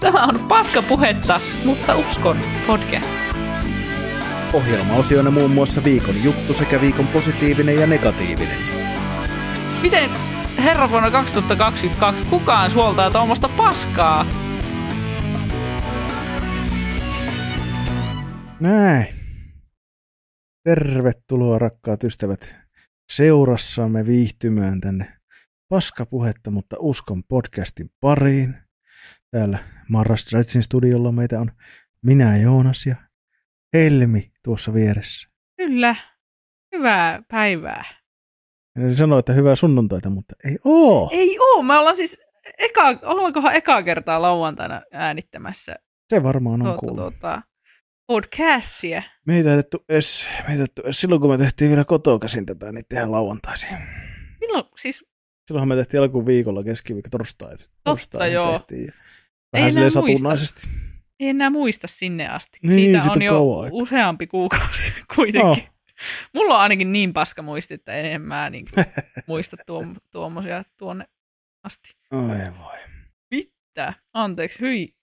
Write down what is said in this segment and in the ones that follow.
Tämä on paskapuhetta, mutta uskon podcast. Ohjelmaosioina muun muassa viikon juttu sekä viikon positiivinen ja negatiivinen. Miten herra vuonna 2022 kukaan suoltaa tuommoista paskaa? Näin. Tervetuloa rakkaat ystävät seurassamme viihtymään tänne paskapuhetta, mutta uskon podcastin pariin. Täällä Marra Stretchin studiolla meitä on minä Joonas ja Helmi tuossa vieressä. Kyllä. Hyvää päivää. Ja sanoi, että hyvää sunnuntaita, mutta ei oo. Ei oo, me ollaan siis eka, ollaankohan ekaa kertaa lauantaina äänittämässä Se varmaan on tuota, kuullut. tuota, podcastia. Me ei taidettu edes, me ei edes silloin, kun me tehtiin vielä kotoa käsin tätä, niin tehdään lauantaisin. Milloin, siis Silloinhan me tehtiin alkuun viikolla keskiviikko torstai. torstai joo. Tehtiin. Ei Vähän enää silleen muista. satunnaisesti. ei enää muista sinne asti. Niin, Siitä siitä on on jo aikaa. useampi kuukausi kuitenkin. Oh. Mulla on ainakin niin paska muisti, että en mä niin muista tuo, tuommoisia tuonne asti. Oi voi. Mitä? Anteeksi, hyi.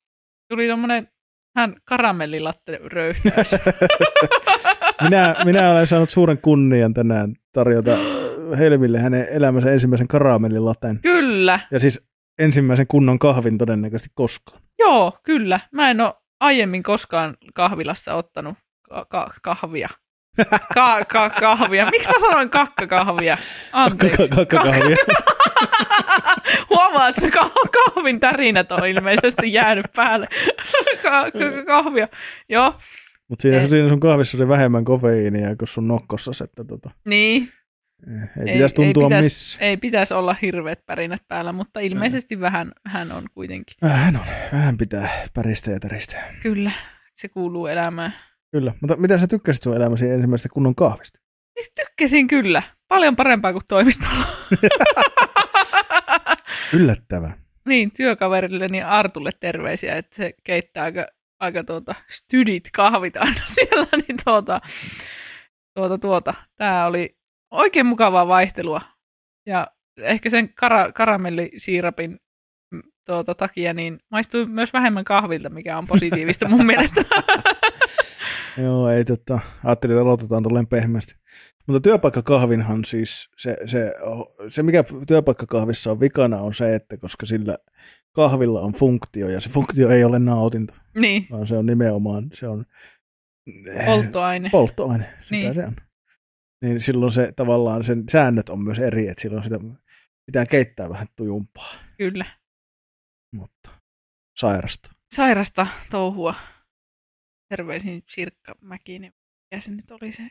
Tuli tommonen hän karamellilatte röyhtäys. Minä, minä olen saanut suuren kunnian tänään tarjota Helmille hänen elämänsä ensimmäisen karamellilaten. kyllä, Ja siis ensimmäisen kunnon kahvin todennäköisesti koskaan. joo, kyllä. Mä en ole aiemmin koskaan kahvilassa ottanut ka- ka- kahvia. Ka- ka- kahvia. Miksi mä sanoin kakkakahvia? Anteeksi. Kakkakahvia. Huomaat, että kahvin tärinät on ilmeisesti jäänyt päälle. Ka- ka- kahvia. Joo, Mutta siinä, siinä sun kahvissa oli vähemmän kofeiinia kuin sun nokkossa. Että tota, niin. Ei, ei pitäisi tuntua ei pitäisi, missä. Ei pitäisi olla hirveät pärinät päällä, mutta ilmeisesti vähän hän on kuitenkin. Vähän on. Vähän pitää päristä ja täristä. Kyllä, se kuuluu elämään. Kyllä. Mutta mitä sä tykkäsit sun elämäsi ensimmäisestä kunnon kahvista? Siis tykkäsin kyllä. Paljon parempaa kuin toimistolla. Yllättävää. niin, työkaverilleni Artulle terveisiä, että se keittää aika, aika tuota, stydit kahvit aina siellä, niin tuota, tuota, tuota. Tämä oli oikein mukavaa vaihtelua. Ja ehkä sen kara, karamellisiirapin mm, tuota, takia niin maistui myös vähemmän kahvilta, mikä on positiivista mun mielestä. Joo, ei tota, ajattelin, että aloitetaan tolleen pehmeästi. Mutta työpaikkakahvinhan siis, se, se, se mikä työpaikkakahvissa on vikana on se, että koska sillä kahvilla on funktio ja se funktio ei ole nautinto, niin, vaan se on nimenomaan, se on polttoaine. polttoaine, sitä Niin. se on. Niin silloin se tavallaan, sen säännöt on myös eri, että silloin sitä pitää keittää vähän tujumpaa, Kyllä. mutta sairasta. Sairasta touhua. Terveisin Sirkka Mäkinen. Mikä se nyt oli se?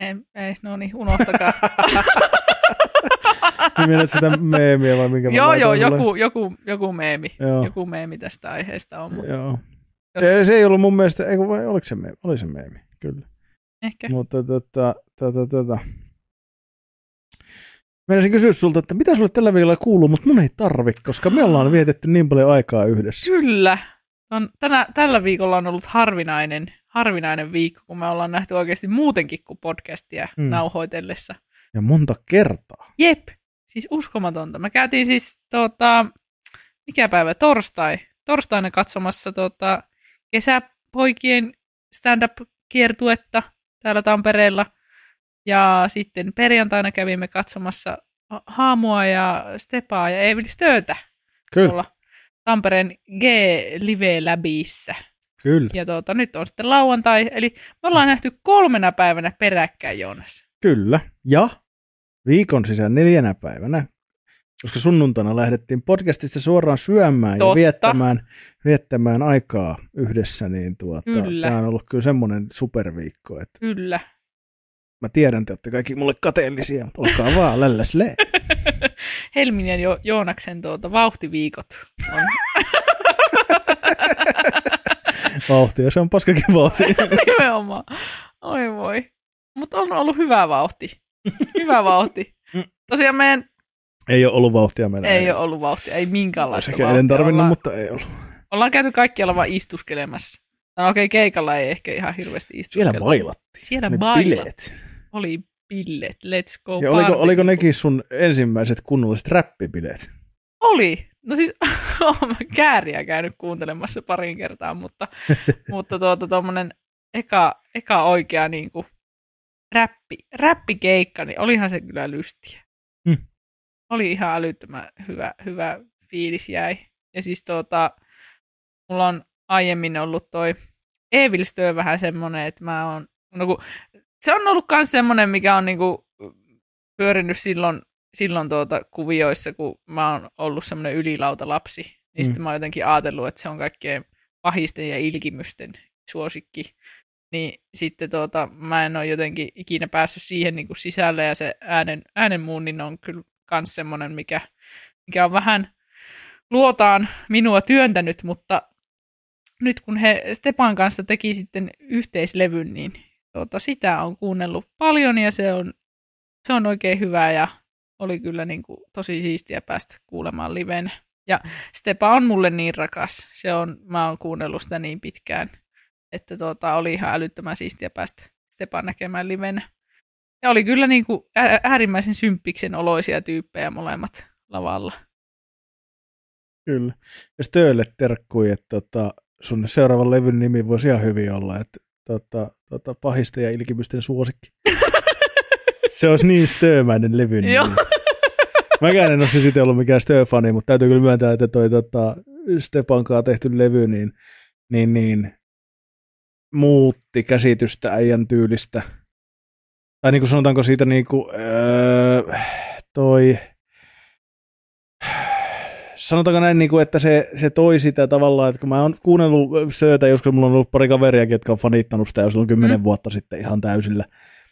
En, ei, no niin, unohtakaa. Nimenet sitä meemiä vai minkä joo, joo, joku, joku, joku meemi. Joo. Joku meemi tästä aiheesta on, mutta Joo. Jos- Ei, se ei ollut mun mielestä, ei, vai oliko se meemi? Oli se meemi, kyllä. Ehkä. Mutta tota, tota, tota. Meinasin kysyä sulta, että mitä sulle tällä viikolla kuuluu, mutta mun ei tarvi, koska me ollaan vietetty niin paljon aikaa yhdessä. Kyllä. On, tänä, tällä viikolla on ollut harvinainen, harvinainen viikko, kun me ollaan nähty oikeasti muutenkin kuin podcastia Mm. mm. nauhoitellessa. Ja monta kertaa. Jep, siis uskomatonta. Me käytiin siis, tota, mikä päivä, torstai, torstaina katsomassa tota, kesäpoikien stand-up-kiertuetta täällä Tampereella. Ja sitten perjantaina kävimme katsomassa Ha- Haamua ja Stepaa ja Emil Stöötä Kyllä, tuolla Tampereen G-Live Labissa. kyllä, Ja tuota, nyt on sitten lauantai, eli me ollaan nähty kolmena päivänä peräkkäin, Joonas. kyllä. Ja viikon sisään neljänä päivänä, koska sunnuntaina lähdettiin podcastista suoraan syömään Totta. ja viettämään, viettämään aikaa yhdessä, niin tuota, Kyllä. tämä on ollut kyllä semmoinen superviikko, että Kyllä. mä tiedän, te olette kaikki mulle kateellisia, mutta olkaa vaan lälläslee. Helmin ja jo- Joonaksen tuota, vauhtiviikot on Vauhtia, se on paskakin vauhti. nimenomaan. Oi voi. Mutta on ollut hyvä vauhti. Hyvä vauhti. Tosiaan meidän Ei ole ollut vauhtia meillä. ei ole ollut vauhtia, ei minkäänlaista ehkä vauhtia. en tarvinnut, ollaan, mutta ei ollut. ollaan käyty kaikkialla vaan istuskelemassa. No okei, okay, keikalla ei ehkä ihan hirveästi istuskella. Siellä bailattiin. Siellä Ne bailattiin. bileet. Oli billet, let's go Ja oliko, party. oliko nekin sun ensimmäiset kunnolliset räppibileet? Oli. No siis, olen mä kääriä käynyt kuuntelemassa parin kertaa, mutta, mutta tuota tuommoinen eka, eka oikea niin kuin, räppi, räppikeikka, niin olihan se kyllä lystiä. Oli ihan älyttömän hyvä, hyvä fiilis jäi. Ja siis tuota, mulla on aiemmin ollut toi Evilstö vähän semmoinen, että mä oon, no kun, se on ollut myös semmoinen, mikä on niinku pyörinyt silloin, silloin tuota kuvioissa, kun mä oon ollut semmoinen ylilautalapsi. Niin mm. sitten mä oon jotenkin ajatellut, että se on kaikkein pahisten ja ilkimysten suosikki. Niin sitten tuota, mä en ole jotenkin ikinä päässyt siihen niin kuin sisälle, ja se äänen, äänenmuunnin on kyllä myös semmoinen, mikä, mikä on vähän luotaan minua työntänyt, mutta nyt kun he Stepan kanssa teki sitten yhteislevyn, niin tuota, sitä on kuunnellut paljon ja se on, se on oikein hyvä ja oli kyllä niin kuin tosi siistiä päästä kuulemaan liven. Ja Stepa on mulle niin rakas. Se on, mä oon kuunnellut sitä niin pitkään, että tuota, oli ihan älyttömän siistiä päästä Stepan näkemään liven. Ja oli kyllä niin kuin äärimmäisen symppiksen oloisia tyyppejä molemmat lavalla. Kyllä. Ja Stöölle terkkui, että tota, sun seuraavan levyn nimi voisi ihan hyvin olla, että tota, tota, pahisten ja ilkimysten suosikki. se olisi niin stöömäinen levy nimi. Mäkään en ole siis itse ollut mikään Stö-fani, mutta täytyy kyllä myöntää, että toi tota, Stepankaa tehty levy, niin, niin, niin muutti käsitystä äijän tyylistä. Tai niin kuin sanotaanko siitä niin kuin, öö, toi sanotaanko näin, niin kuin, että se, se toi sitä tavallaan, että kun mä oon kuunnellut söötä, joskus mulla on ollut pari kaveria, jotka on fanittanut sitä jo silloin kymmenen mm. vuotta sitten ihan täysillä.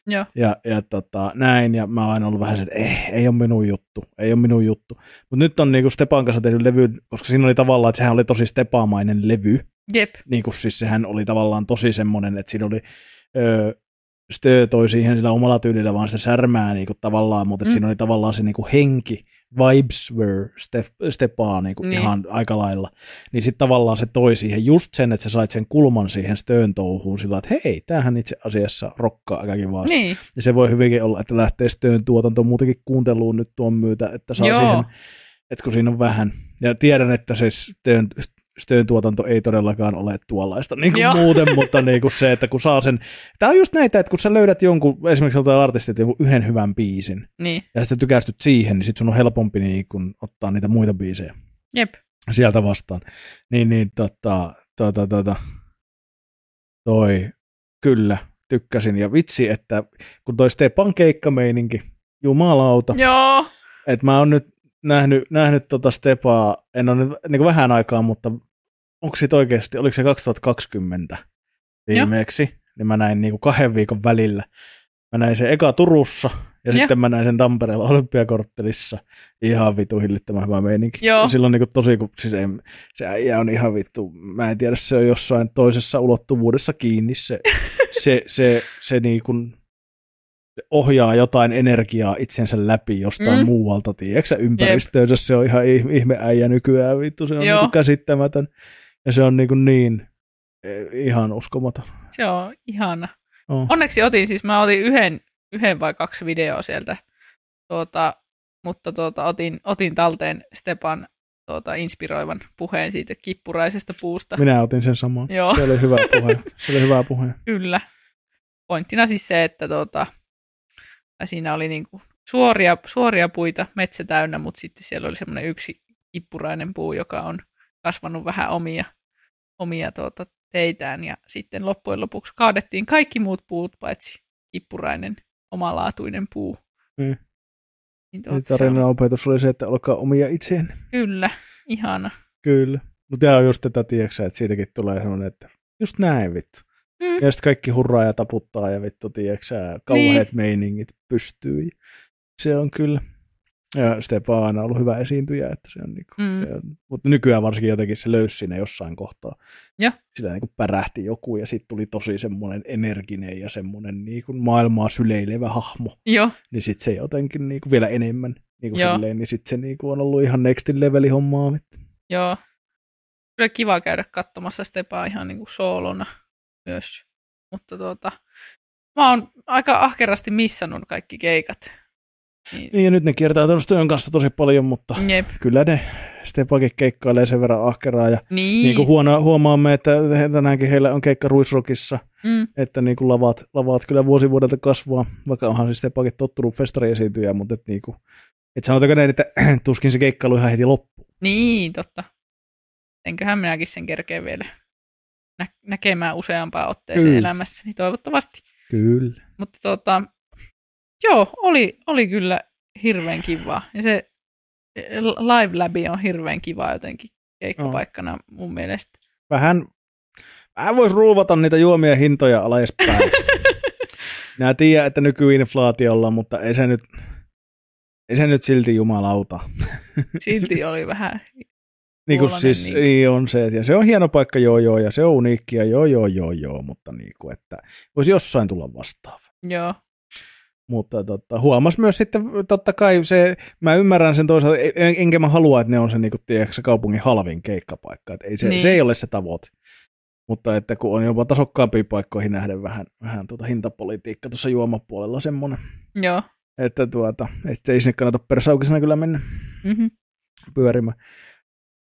Joo. Ja, ja tota, näin, ja mä oon aina ollut vähän se, että eh, ei ole minun juttu, ei ole minun juttu. Mutta nyt on niinku Stepan kanssa tehnyt levy, koska siinä oli tavallaan, että sehän oli tosi Stepamainen levy. Jep. Niin kuin siis sehän oli tavallaan tosi semmoinen, että siinä oli, öö, Stö toi siihen sillä omalla tyylillä vaan sitä särmää niin kuin tavallaan, mutta mm. siinä oli tavallaan se niin kuin henki, vibes were step, stepaa niin kuin niin. ihan aika lailla. Niin sitten tavallaan se toi siihen just sen, että sä sait sen kulman siihen Stön touhuun sillä että hei, tämähän itse asiassa rokkaa aika kivasti. Niin. Ja se voi hyvinkin olla, että lähtee Stön tuotanto muutenkin kuunteluun nyt tuon myötä, että saa Joo. siihen, että kun siinä on vähän. Ja tiedän, että se Stön, Stön tuotanto ei todellakaan ole tuollaista niin kuin muuten, mutta niin kuin se, että kun saa sen, tämä on just näitä, että kun sä löydät jonkun, esimerkiksi joltain artistilta jonkun yhden hyvän biisin, niin. ja sitten tykästyt siihen, niin sitten sun on helpompi niin kuin ottaa niitä muita biisejä. Jep. Sieltä vastaan. Niin, niin tota, tota, tota, toi, kyllä, tykkäsin. Ja vitsi, että kun toi Stepan keikkameininki, jumalauta. Joo. Että mä oon nyt nähnyt, nähnyt tota Stepaa, en ole nyt niin vähän aikaa, mutta onko siitä oikeasti, oliko se 2020 viimeeksi, Joo. niin mä näin niin kuin kahden viikon välillä. Mä näin sen eka Turussa, ja, ja. sitten mä näin sen Tampereella Olympiakorttelissa. Ihan vitu hillittömän hyvä meininki. Joo. Silloin niin tosi, kun siis ei, se äijä on ihan vittu, mä en tiedä, se on jossain toisessa ulottuvuudessa kiinni. Se, se, se, se niin kuin, ohjaa jotain energiaa itsensä läpi jostain mm. muualta, tiedätkö ympäristöönsä, se on ihan ihme äijä nykyään, vittu, se on niin käsittämätön. Ja se on niin, kuin niin e, ihan uskomaton. Se on ihana. Oh. Onneksi otin, siis mä otin yhden, yhden vai kaksi videoa sieltä, tuota, mutta tuota, otin, otin talteen Stepan tuota, inspiroivan puheen siitä kippuraisesta puusta. Minä otin sen saman. Joo. Se oli hyvä puhe. Se oli hyvä puhe. Kyllä. Pointtina siis se, että tuota, siinä oli niinku suoria, suoria puita, metsä täynnä, mutta sitten siellä oli semmoinen yksi kippurainen puu, joka on kasvanut vähän omia, omia tuota, teitään ja sitten loppujen lopuksi kaadettiin kaikki muut puut paitsi kippurainen omalaatuinen puu. Mm. Niin tuota, tarinan opetus oli se, että olkaa omia itseen. Kyllä, ihana. Kyllä. Mutta tämä on just tätä, tiedätkö, että siitäkin tulee semmoinen, että just näin vittu. Mm. Ja sitten kaikki hurraa ja taputtaa ja vittu, tiedätkö kauheat niin. meiningit pystyy. Se on kyllä. Ja Stepa on aina ollut hyvä esiintyjä, että se on, niinku, mm. se on mutta nykyään varsinkin jotenkin se löysi siinä jossain kohtaa. Ja. Sillä niinku pärähti joku ja sitten tuli tosi semmoinen energinen ja semmoinen niinku maailmaa syleilevä hahmo. Jo. Niin sitten se jotenkin niinku vielä enemmän niinku silleen, niin sitten se niinku on ollut ihan next leveli hommaa. Joo. Kyllä kiva käydä katsomassa Stepaa ihan niinku soolona myös. Mutta tuota, mä oon aika ahkerasti missannut kaikki keikat. Niin, niin ja nyt ne kiertää tuon työn kanssa tosi paljon, mutta Jep. kyllä ne Stepakin keikkailee sen verran ahkeraa ja Niin. niin kuin huono, huomaamme, että he- tänäänkin heillä on keikka Ruisrockissa, mm, että niin kuin lavat, lavat kyllä vuosi vuodelta kasvaa, vaikka onhan siis Stepakin tottunut festariesiintyjä, mutta et niin kuin, et sanotaanko näin, että tuskin se keikkailu ihan heti loppuu. niin, totta. Enköhän minäkin sen kerkeen vielä nä- näkemään useampaan otteeseen Kyllä. elämässäni, toivottavasti. Kyllä. Mutta tota, joo, oli, oli kyllä hirveän kivaa. Ja se eh, Live Labi on hirveän kiva jotenkin keikkapaikkana mun mielestä. Vähän, vähän voisi ruuvata niitä juomia hintoja alaspäin. Minä tiedän, että nykyinflaatiolla, mutta ei se nyt, ei se nyt silti jumalauta. Silti oli vähän, Niin kuin siis niin on se, ja se on hieno paikka, joo joo, ja se on uniikki, ja joo joo joo joo, mutta niin kuin, että voisi jossain tulla vastaava. joo, Mutta tota, huomas myös sitten, totta kai se, mä ymmärrän sen toisaalta, en- enkä mä halua, että ne on se, niin kuin, tiedätkö, se kaupungin halvin keikkapaikka, että ei se, Niin. niin. se ei ole se tavoite. Mutta että kun on jopa tasokkaampiin paikkoihin nähden vähän, vähän tuota hintapolitiikka tuossa juomapuolella semmoinen, joo. että tuota, että ei sinne kannata persaukisena kyllä mennä Mm-hmm. pyörimään.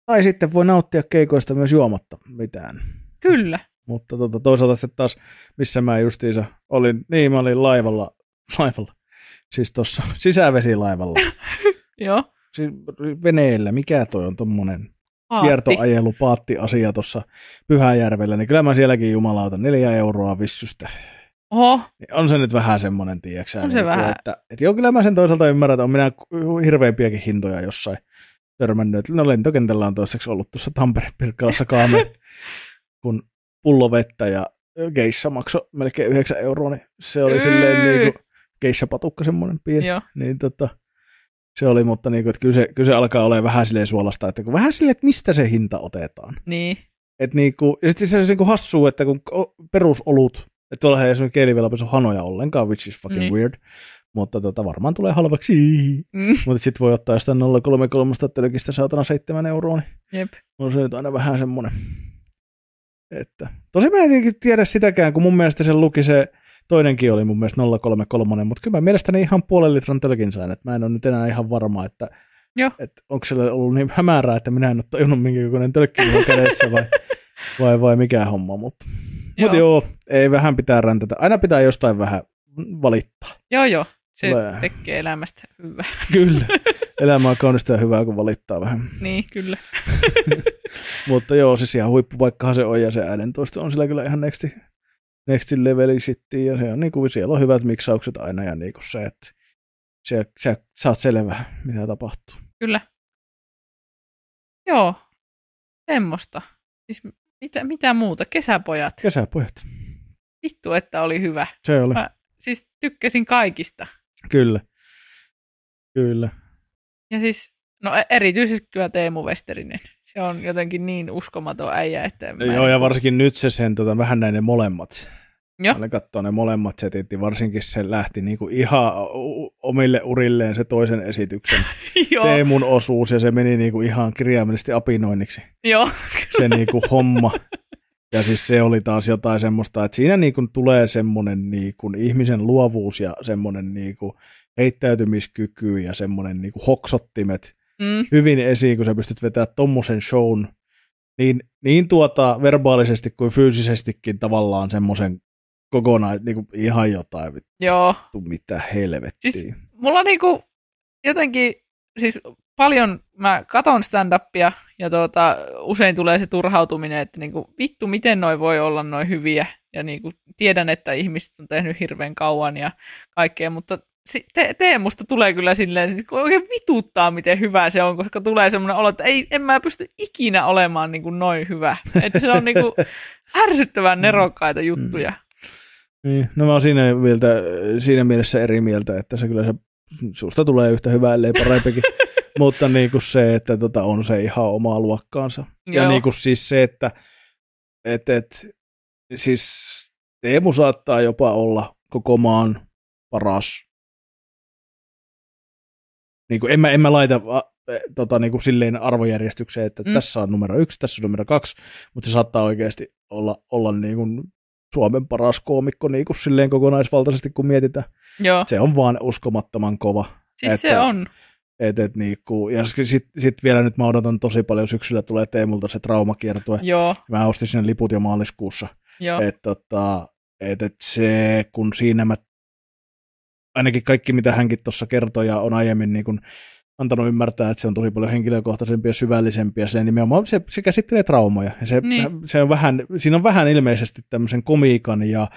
Tai sitten voi nauttia keikoista myös juomatta mitään. Kyllä. Mutta tota, toisaalta sitten taas, missä mä justiinsa olin, niin mä olin laivalla, laivalla, siis tuossa sisävesilaivalla, Joo. siis veneellä, mikä toi on Aatti. kiertoajelu, paatti-asia tuossa Pyhäjärvellä, niin kyllä mä sielläkin jumalauta neljä euroa vissystä. Oho, Niin on se nyt vähän semmonen, tiiäksä, On se vähän. että, että joo, kyllä mä sen toisaalta ymmärrän, että on minä hirveämpiäkin hintoja jossain törmännyt. No lentokentällä on toiseksi ollut tuossa Tampere-Pirkkalassa kaame, kun pullo vettä ja geissa maksoi melkein 9 euroa, niin se oli silleen niin kuin geissapatukka semmoinen pieni. joo. Niin tota, se oli, mutta niin kuin, että kyllä, se, kyllä se alkaa olla vähän silleen suolasta, että kun vähän silleen, että mistä se hinta otetaan. Niin. Et niinku, ja sitten se on niinku hassua, että kun perusolut, että tuolla ei esimerkiksi kielivilapesu hanoja ollenkaan, which is fucking Niin. weird, mutta tota, varmaan tulee halvaksi. Mm. mutta sitten voi ottaa jostain 033 telkistä saatana 7 euroa, niin Jep. on se nyt aina vähän semmoinen. Että. Tosi mä en tiedä sitäkään, kun mun mielestä se luki se, toinenkin oli mun mielestä 033, mutta kyllä mä mielestäni ihan puolen litran tölkin sain, että mä en ole nyt enää ihan varma, että Joo. että onko siellä ollut niin hämärää, että minä en ole tajunnut minkä kokoinen tölkki on kädessä vai, vai, vai mikä homma, mutta Mutta joo, ei vähän pitää räntätä. Aina pitää jostain vähän valittaa. Joo, joo. Se Tulee. tekee elämästä hyvää. Kyllä. Elämä on kaunista ja hyvää, kun valittaa vähän. Niin, kyllä. Mutta joo, siis ihan huippupaikkahan se on ja se äänentoisto on sillä kyllä ihan nexti, next leveli shittiin ja se on niin kuin, siellä on hyvät miksaukset aina ja niin kuin se, että sä, sä saat selvää, mitä tapahtuu. Kyllä. Joo. Semmosta. Siis mitä, mitä muuta? Kesäpojat. Kesäpojat. Vittu, että oli hyvä. Se oli. Mä siis tykkäsin kaikista. Kyllä. Kyllä. Ja siis, no e- erityisesti kyllä Teemu Westerinen. Se on jotenkin niin uskomaton äijä, että Joo, ja niinku- varsinkin nyt se sen, tota, vähän näin ne molemmat. Joo. Mä katsoa ne molemmat setit, niin varsinkin se lähti niinku ihan o- omille urilleen se toisen esityksen Teemun osuus, ja se meni niinku ihan kirjaimellisesti apinoinniksi joo. se niinku homma. Ja siis se oli taas jotain semmoista, että siinä niinku tulee semmoinen niinku ihmisen luovuus ja semmoinen niinku heittäytymiskyky ja semmoinen niinku hoksottimet Mm, hyvin esiin, kun sä pystyt vetämään tommosen shown niin, niin tuota verbaalisesti kuin fyysisestikin tavallaan semmoisen kokonaan niin kuin ihan jotain vittu, joo. mitä helvettiä. Siis- Mulla niinku jotenkin, siis paljon mä katon stand-upia ja tuota, usein tulee se turhautuminen, että niinku, vittu, miten noi voi olla noin hyviä. Ja niinku, tiedän, että ihmiset on tehnyt hirveän kauan ja kaikkea, mutta te- Teemusta tulee kyllä silleen, että oikein vituttaa, miten hyvä se on, koska tulee semmoinen olo, että ei, en mä pysty ikinä olemaan niinku noin hyvä. Että se on niinku ärsyttävän nerokkaita juttuja. Niin, no mä oon siinä, mieltä, siinä mielessä eri mieltä, että se kyllä se susta tulee yhtä hyvää, ellei parempikin. Mutta niin kuin se, että tota, on se ihan omaa luokkaansa. Ja Joo. niin kuin siis se, että et, et, siis Teemu saattaa jopa olla koko maan paras. Niin kuin en, mä, en mä laita e, tota, niin kuin silleen arvojärjestykseen, että mm. tässä on numero yksi, tässä on numero kaksi, mutta se saattaa oikeasti olla, olla niin kuin Suomen paras koomikko niin kuin silleen kokonaisvaltaisesti, kun mietitään. Joo, Se on vaan uskomattoman kova. siis se että- on. Et, et, niinku, ja sitten sit vielä nyt mä odotan tosi paljon, syksyllä tulee Teemulta se traumakiertue. Joo, Mä ostin sinne liput jo maaliskuussa. joo. Et, tota, et, et se, kun siinä mä, ainakin kaikki mitä hänkin tuossa kertoi ja on aiemmin niin kun antanut ymmärtää, että se on tosi paljon henkilökohtaisempia ja syvällisempiä. Se nimenomaan se, se käsittelee traumoja. Ja se, Niin. se on vähän, siinä on vähän ilmeisesti tämmöisen komiikan ja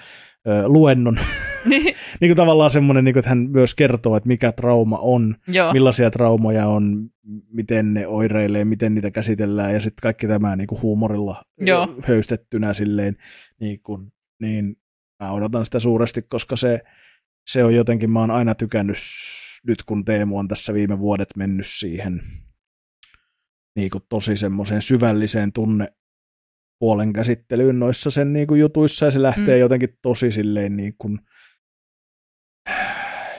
ö, luennon, Niin, niin kuin tavallaan semmoinen, niin kuin, että hän myös kertoo, että mikä trauma on, joo, millaisia traumoja on, miten ne oireilee, miten niitä käsitellään ja sitten kaikki tämä niin kuin huumorilla Joo. höystettynä silleen, niin, kuin, niin mä odotan sitä suuresti, koska se, se on jotenkin, mä oon aina tykännyt, nyt kun Teemu on tässä viime vuodet mennyt siihen niin kuin tosi semmoiseen syvälliseen tunne puolen käsittelyyn noissa sen niin kuin jutuissa ja se lähtee Mm. jotenkin tosi silleen niin kuin,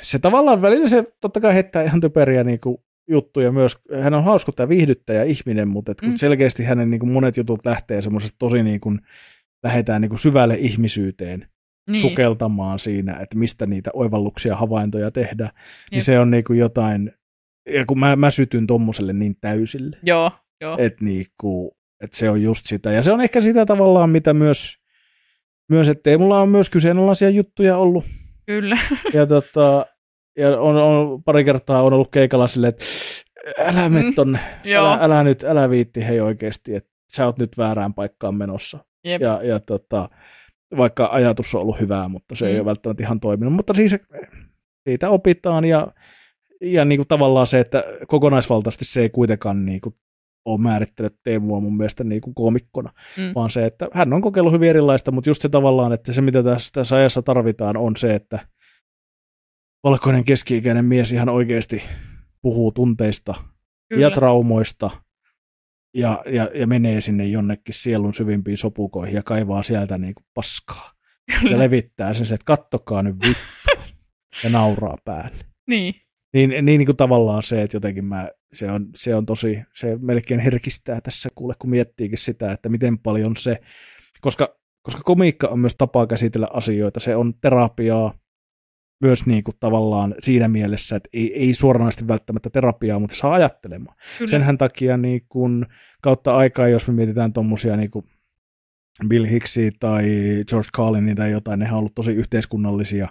se tavallaan välillä se totta kai heittää ihan typeriä niin kuin juttuja myös. Hän on hauskutta viihdyttäjä ihminen, mutta et mm. selkeästi hänen niin kuin monet jutut lähtee semmoisesta tosi niin kuin, lähdetään niin kuin syvälle ihmisyyteen niin, sukeltamaan siinä, että mistä niitä oivalluksia, havaintoja tehdään, Jep. niin se on niin kuin jotain, ja kun mä, mä sytyn tommoselle niin täysille, joo, joo. että niinku, et se on just sitä. Ja se on ehkä sitä tavallaan, mitä myös, myös että ei mulla on myös kyseenalaisia juttuja ollut. Kyllä. Ja, tota, ja on, on, pari kertaa on ollut keikalla silleen, että älä mene Mm, tonne, joo, älä, älä, nyt, älä viitti hei oikeasti, että sä oot nyt väärään paikkaan menossa. Jep. Ja, ja tota, vaikka ajatus on ollut hyvää, mutta se mm. ei ole välttämättä ihan toiminut. Mutta siis siitä opitaan ja, ja niin kuin tavallaan se, että kokonaisvaltaisesti se ei kuitenkaan niin kuin ole määrittänyt Teemua mun mielestä niin kuin koomikkona, Mm. vaan se, että hän on kokeillut hyvin erilaista, mutta just se tavallaan, että se mitä tässä, tässä ajassa tarvitaan on se, että valkoinen keski-ikäinen mies ihan oikeasti puhuu tunteista Kyllä. ja traumoista ja, ja, ja menee sinne jonnekin sielun syvimpiin sopukoihin ja kaivaa sieltä niin kuin paskaa ja Kyllä. levittää sen, että kattokaa nyt vittu ja nauraa päälle. Niin, Niin, niin, niin kuin tavallaan se, että jotenkin mä, se, on, se on tosi, se melkein herkistää tässä kuule, kun miettiikin sitä, että miten paljon se, koska, koska komiikka on myös tapa käsitellä asioita, se on terapiaa myös niin kuin tavallaan siinä mielessä, että ei, ei suoranaisesti välttämättä terapiaa, mutta saa ajattelemaan. kyllä. Senhän takia niin kun, kautta aikaa, jos me mietitään tuommoisia niin Bill Hicksia tai George Carlinia tai jotain, nehän on ollut tosi yhteiskunnallisia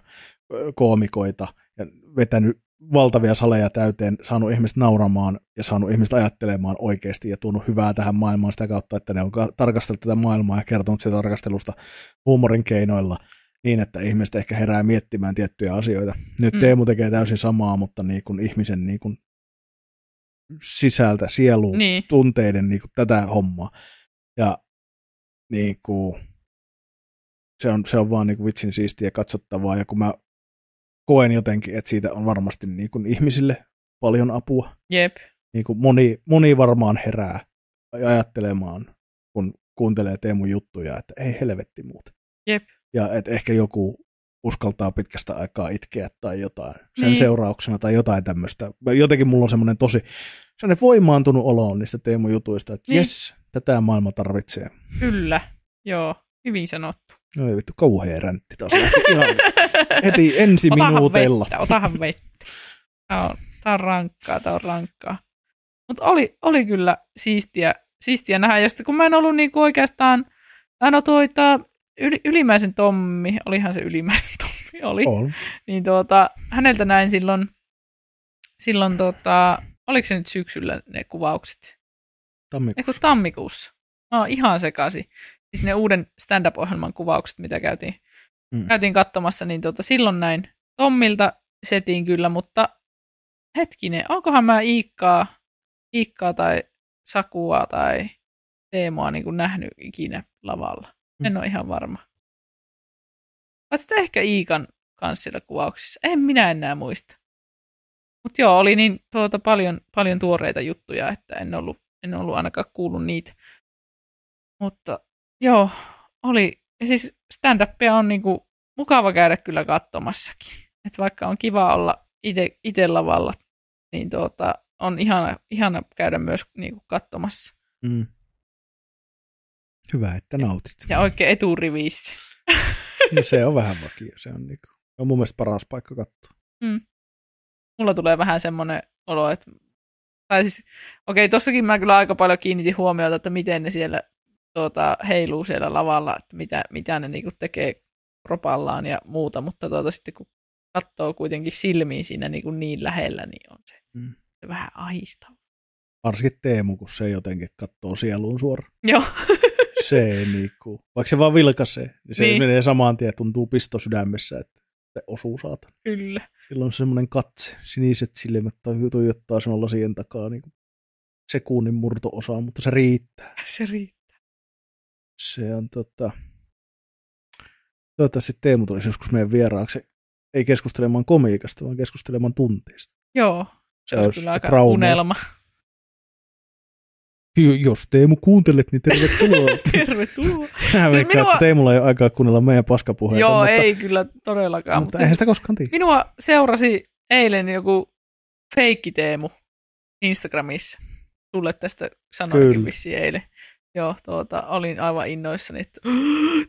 koomikoita ja vetänyt valtavia saleja täyteen, saanut ihmiset nauramaan ja saanut ihmiset ajattelemaan oikeasti ja tuonut hyvää tähän maailmaan sitä kautta, että ne on ka- tarkastellut tätä maailmaa ja kertonut sitä tarkastelusta huumorin keinoilla niin, että ihmiset ehkä herää miettimään tiettyjä asioita. Nyt Mm. Teemu tekee täysin samaa, mutta niin kuin ihmisen niin kuin sisältä, sieluun, Niin. tunteiden niin kuin tätä hommaa. Ja niin kuin, se, on, se on vaan niin kuin vitsin siistiä katsottavaa, ja kun mä koen jotenkin, että siitä on varmasti niin kuin ihmisille paljon apua. Jep. Niin kuin moni, moni varmaan herää ajattelemaan, kun kuuntelee Teemun juttuja, että ei helvetti muuta. Jep. Ja että ehkä joku uskaltaa pitkästä aikaa itkeä tai jotain sen Niin. seurauksena tai jotain tämmöistä. Jotenkin mulla on semmoinen tosi semmoinen voimaantunut olo on niistä Teemun jutuista, että Niin. jes, tätä maailma tarvitsee. Kyllä. Joo, hyvin sanottu. No ei vittu, kauhea räntti taas. Ihan heti ensi Otahan minuutella. vettä, otahan vettä. Tämä on, tää on rankkaa, tämä on rankkaa. Mutta oli, oli kyllä siistiä, siistiä nähdä. Ja sitten kun mä en ollut niinku oikeastaan, no toita, yli, ylimäisen Tommi, olihan se ylimäisen Tommi, oli. On. Niin tuota, häneltä näin silloin, silloin tota, oliko se nyt syksyllä ne kuvaukset? Tammikuussa. Eikö tammikuussa? Mä oon ihan sekaisin. Siis ne uuden stand-up-ohjelman kuvaukset, mitä käytiin. Mm. käytiin katsomassa, niin tuota, silloin näin Tommilta setiin kyllä, mutta hetkinen, onkohan mä Iikkaa, Iikkaa tai Sakua tai Teemoa niin kuin nähnyt ikinä lavalla? En Mm. ole ihan varma. Vai sitten ehkä Iikan kanssa siellä kuvauksissa. En minä enää muista. Mutta joo, oli niin tuota paljon, paljon tuoreita juttuja, että en ollut, en ollut ainakaan kuullut niitä. Mutta joo, oli. Ja siis stand-upia on niinku mukava käydä kyllä katsomassakin. Että vaikka on kiva olla itse lavalla, niin tuota, on ihana, ihana käydä myös niinku katsomassa. Mm. Hyvä, että nautit. Ja oikein eturiviissä. No, se on vähän vakio. Se on, niinku, on mun mielestä paras paikka katsoa. Mulla tulee vähän semmoinen olo, että tai siis, okei, tossakin mä kyllä aika paljon kiinnitin huomiota, että miten ne siellä tuota, heiluu siellä lavalla, että mitä, mitä ne niinku tekee kropallaan ja muuta, mutta tuota, sitten kun katsoo kuitenkin silmiin siinä niin, kuin niin lähellä, niin on se, Mm. se vähän ahistava. Varsinkin Teemu, kun se jotenkin katsoo sieluun suoraan. Joo, Se ei niinku, vaikka se vaan vilkaisee, niin se Niin. menee samaan tien, tuntuu pisto sydämessä, että se osuu saatan. kyllä. Silloin on semmoinen katse, siniset silmät tai tuijottaa sinun lasien takaa niin sekunnin murto-osaa, mutta se riittää. Se riittää. Se on tota... Toivottavasti Teemu tulisi joskus meidän vieraaksi, ei keskustelemaan komiikasta, vaan keskustelemaan tunteista. Joo, se, Se olisi kyllä aika unelma. Jo- Jos Teemu kuuntelet, niin tervetuloa. Tervetuloa. Mä Siis minua- että Teemulla ei ole aikaa kuunnella meidän paskapuheita. Joo, mutta, ei kyllä todellakaan. mutta Mutta eihän siis sitä koskaan tiedä. minua seurasi eilen joku feikkiteemu Instagramissa. Sulle tästä sanoinkin Kyllä. vissiin eilen. Joo, tuota, olin aivan innoissani, että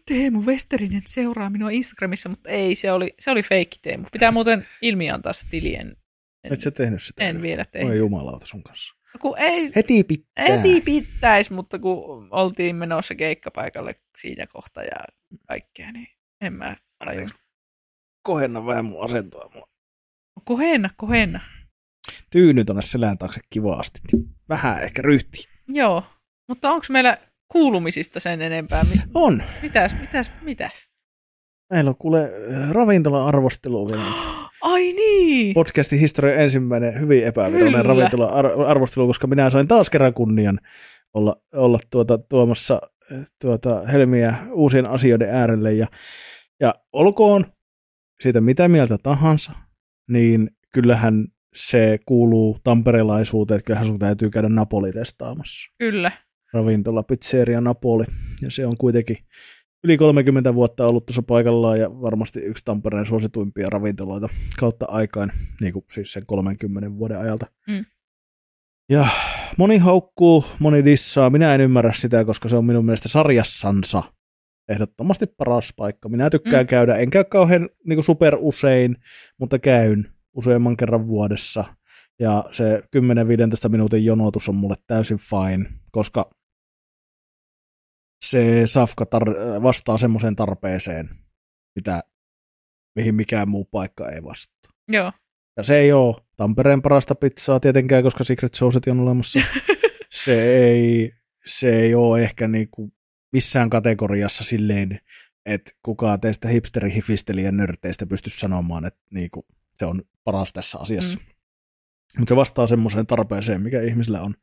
Teemu Westerinen seuraa minua Instagramissa, mutta ei, se oli, se oli feikki Teemu. Pitää muuten ilmi antaa se tili, en, en, Et sä tehnyt sitä? en vielä Oi tehnyt. jumalauta sun kanssa. Kun ei, Heti pitää. heti pitäisi, mutta kun oltiin menossa keikkapaikalle siitä kohta ja kaikkea, niin en mä tajun. Kohenna vähän mun asentoa. Mulla Kohenna, kohenna. tyyny tonne selän taakse kivasti. niin Vähän ehkä ryhti. Joo, mutta onko meillä kuulumisista sen enempää? Mi- On. mitäs, mitäs, mitäs? Meillä on kuule äh, ravintola-arvostelu vielä. Ai niin! Podcastin historian ensimmäinen hyvin epävirallinen ravintola-arvostelu, koska minä sain taas kerran kunnian olla, olla tuota, tuomassa äh, tuota, helmiä uusien asioiden äärelle. Ja, ja olkoon siitä mitä mieltä tahansa, niin kyllähän se kuuluu tamperelaisuuteen, että kyllähän sun täytyy käydä Napoli testaamassa. Kyllä. ravintola Pizzeria Napoli. Ja se on kuitenkin yli 30 vuotta ollut tuossa paikallaan ja varmasti yksi Tampereen suosituimpia ravintoloita kautta aikaan, niin kuin siis sen 30 vuoden ajalta. Mm. Ja moni haukkuu, moni dissaa. Minä en ymmärrä sitä, koska se on minun mielestä sarjassansa ehdottomasti paras paikka. Minä tykkään Mm. käydä, en käy kauhean niin super usein, mutta käyn useamman kerran vuodessa. Ja se 10-15 minuutin jonotus on mulle täysin fine, koska se safka tar- vastaa semmoiseen tarpeeseen, mitä, mihin mikään muu paikka ei vastaa. Joo. Ja se ei ole Tampereen parasta pizzaa tietenkään, koska Secret Sauce on olemassa. se, ei, se ei ole ehkä niinku missään kategoriassa silleen, että kukaan teistä hipsteri hifistelijä nörteistä pysty sanomaan, että niinku, se on paras tässä asiassa. Mm. Mutta se vastaa semmoiseen tarpeeseen, mikä ihmisillä on.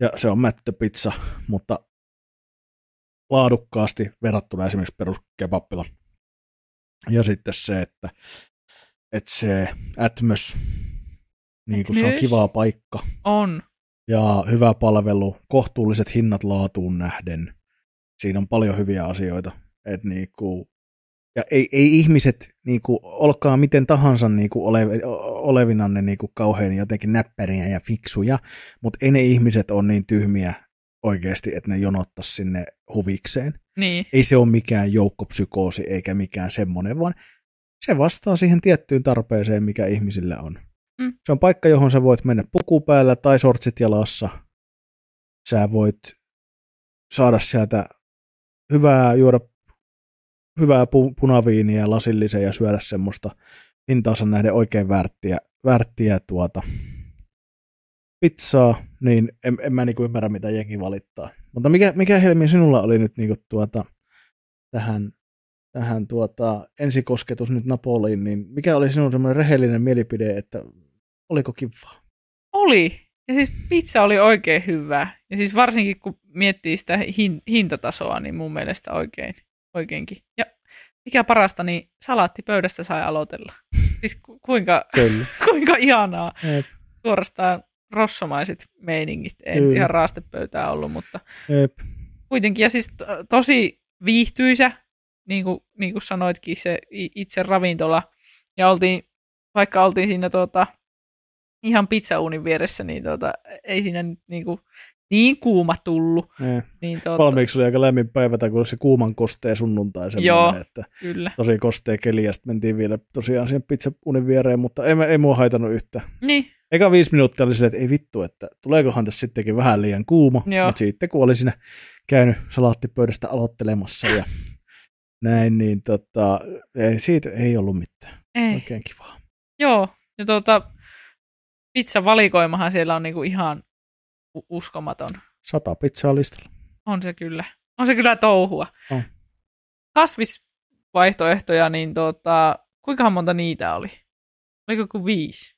Ja se on mättöpizza, mutta laadukkaasti verrattuna esimerkiksi peruskebappila. Ja sitten se, että, että se Atmos, niin kuin se on Atmos? kiva paikka On. ja hyvä palvelu, kohtuulliset hinnat laatuun nähden. Siinä on paljon hyviä asioita. Et niinku, ja ei, ei ihmiset, niinku, olkaa miten tahansa niinku ole, olevinanne niinku kauhean jotenkin näppäriä ja fiksuja, mutta ei ne ihmiset ole niin tyhmiä oikeasti, että ne jonottaisi sinne huvikseen. Niin. Ei se ole mikään joukkopsykoosi eikä mikään semmoinen, vaan se vastaa siihen tiettyyn tarpeeseen, mikä ihmisillä on. Mm. Se on paikka, johon sä voit mennä puku päällä tai sortsit jalassa. Sä voit saada sieltä hyvää, juoda hyvää pu- punaviiniä lasillisen ja syödä semmoista hintaansa nähden oikein värttiä, värttiä tuota pizzaa, niin en, en mä niinku ymmärrä, mitä jengi valittaa. Mutta mikä, mikä Helmi sinulla oli nyt niinku tuota, tähän, tähän tuota, ensikosketus nyt Napoliin, niin mikä oli sinun semmoinen rehellinen mielipide, että oliko kivaa? Oli. Ja siis pizza oli oikein hyvä. Ja siis varsinkin kun miettii sitä hin- hintatasoa, niin mun mielestä oikein, oikeinkin. Ja mikä parasta, niin salaattipöydästä sai aloitella. Siis ku- kuinka, kuinka ihanaa. Jep, Suorastaan rossomaiset meiningit. Ei Kyllä. ihan raastepöytää ollut, mutta jep. kuitenkin. Ja siis to- tosi viihtyisä, niin kuin, niin kuin sanoitkin, se itse ravintola. Ja oltiin, vaikka oltiin siinä tuota, ihan pizzauunin vieressä, niin tuota, ei siinä nyt niin, kuin, niin kuuma tullut. jep. Niin tuota, Valmiiksi oli aika lämmin päivä, tai kun se kuuman kosteen sunnuntai Joo. että kyllä. tosi kostea keli, ja sitten mentiin vielä tosiaan siihen pizzaunin viereen, mutta ei, ei mua haitannut yhtään. Niin, eka viisi minuuttia oli silleen, että ei vittu, että tuleekohan tässä sittenkin vähän liian kuuma. Joo. Mutta sitten kun oli siinä käynyt salaattipöydästä aloittelemassa ja näin, niin tota, ei, siitä ei ollut mitään. Ei. Oikein kivaa. Joo, ja tuota, pizzavalikoimahan siellä on niinku ihan u- uskomaton. Sata pizzaa listalla. On se kyllä. On se kyllä touhua. On. Kasvisvaihtoehtoja, niin tota, kuinka monta niitä oli? Oliko kuin viisi?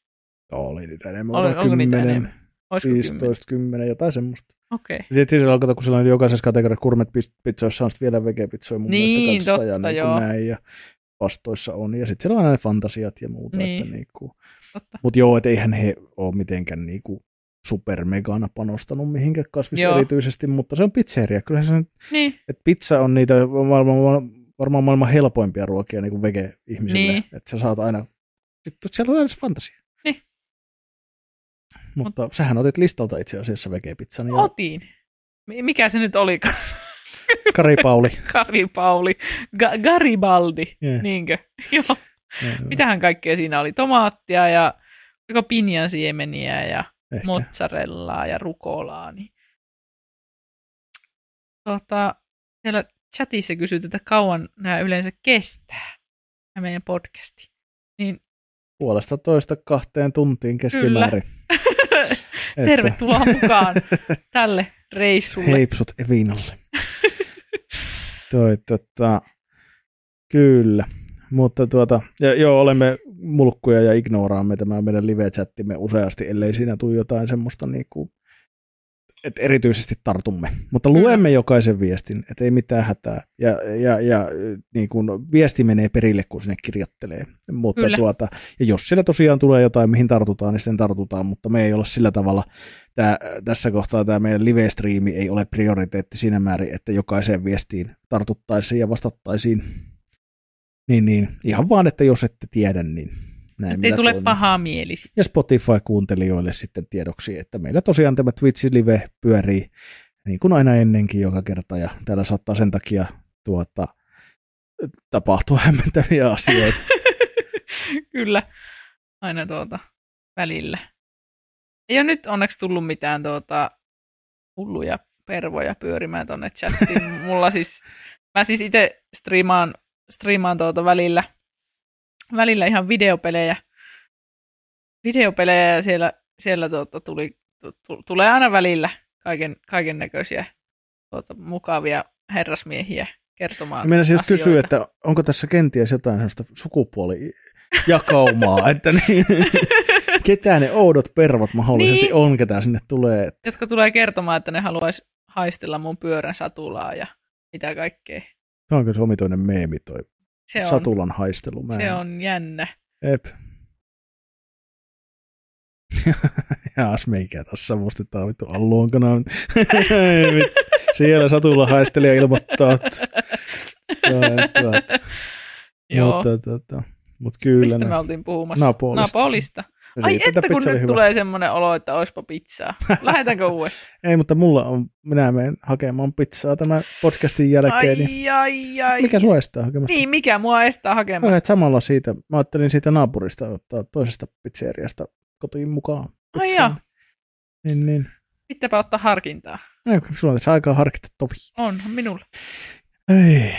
Oli niitä enemmän. Oli- onko niitä 10, enemmän? Olisiko 15, 10, jotain semmoista. Okei. Okay. Sitten siellä alkoi, kun siellä on jokaisessa kategoriassa kurmet pizzoissa on vielä vegepizzoja mun Niin, mielestä kanssa. ja totta, niin joo. kuin näin, ja vastoissa on. Ja sitten siellä on aina fantasiat ja muuta. Niin. Että niin kuin, Totta. Mutta joo, et eihän he ole mitenkään niinku supermegana panostanut mihinkään kasvis Joo. erityisesti, mutta se on pizzeria. Kyllähän se, Niin, että pizza on niitä maailman, varmaan maailman helpoimpia ruokia niin vege-ihmisille. Niin. Että sä saat aina, sitten siellä on aina se fantasia. Mutta Mut, sähän otit listalta itse asiassa vegepizzan ja otin. Mi- Mikä se nyt oli? Kari Pauli. Kari Pauli. Ga- Garibaldi. Yeah. Niinkö? Joo. Joo, Mitähän kaikkea siinä oli? Tomaattia ja oliko pinjan siemeniä ja ehkä. mozzarellaa ja rukolaa. Niin. Tota, siellä chatissa kysyt, että kauan nämä yleensä kestää, nämä meidän podcasti. Niin Puolesta toista kahteen tuntiin keskimäärin. Että tervetuloa mukaan tälle reissulle. Heipsut Evinalle. Toi, tota, kyllä. Mutta tuota, ja joo, olemme mulkkuja ja ignoraamme tämä meidän live-chattimme useasti, ellei siinä tule jotain semmoista niinku, että erityisesti tartumme. Mutta luemme jokaisen viestin, että ei mitään hätää. Ja, ja, ja niin kuin viesti menee perille, kun sinne kirjoittelee. Mutta Kyllä. tuota, ja jos siellä tosiaan tulee jotain, mihin tartutaan, niin sitten tartutaan, mutta me ei olla sillä tavalla, tää, tässä kohtaa tämä meidän live-striimi ei ole prioriteetti siinä määrin, että jokaiseen viestiin tartuttaisiin ja vastattaisiin. Niin, niin. Ihan vaan, että jos ette tiedä, niin näin Ei tule pahaa mieli. sit. Ja Spotify-kuuntelijoille sitten tiedoksi, että meillä tosiaan tämä Twitch Live pyörii niin kuin aina ennenkin joka kerta, ja täällä saattaa sen takia tuota, tapahtua hämmentäviä asioita. Kyllä, aina tuota välillä. Ei ole nyt onneksi tullut mitään tuota hulluja pervoja pyörimään tonne chattiin. Mulla siis, mä siis itse striimaan, striimaan tuota välillä, välillä ihan videopelejä. Videopelejä ja siellä, siellä tuota tuli, tu, tulee aina välillä kaiken, kaiken näköisiä tuota, mukavia herrasmiehiä kertomaan Minä siis kysyä, että onko tässä kenties jotain sellaista sukupuolijakaumaa, että niin, ketä ne oudot pervot mahdollisesti Niin. on, ketä sinne tulee. Että jotka tulee kertomaan, että ne haluaisi haistella mun pyörän satulaa ja mitä kaikkea. se on kyllä se omituinen meemi toi Se on, satulan haistelu. Mä se en- on jännä. Ep. Jaas meikä taas savustetaan vittu Alluon kanaan. Ei vittu. Siellä satulla haistelija ilmoittaa. Mutta, tota, mutta kyllä. Mistä me oltiin puhumassa? Napolista. Napolista. Ai että kun nyt hyvä. tulee semmoinen olo, että oispa pizzaa. Lähetäänkö uudestaan? Ei, mutta mulla on, minä menen hakemaan pizzaa tämän podcastin jälkeen. niin Ai, ai, ai. mikä sua estää hakemasta? Niin, mikä mua estää hakemasta? Lähdet samalla siitä, mä ajattelin siitä naapurista ottaa toisesta pizzeriasta kotiin mukaan. Ai joo. Niin, niin. Pitääpä ottaa harkintaa. Ei, kun sulla on tässä aikaa harkita tovi. Onhan minulla. Ei,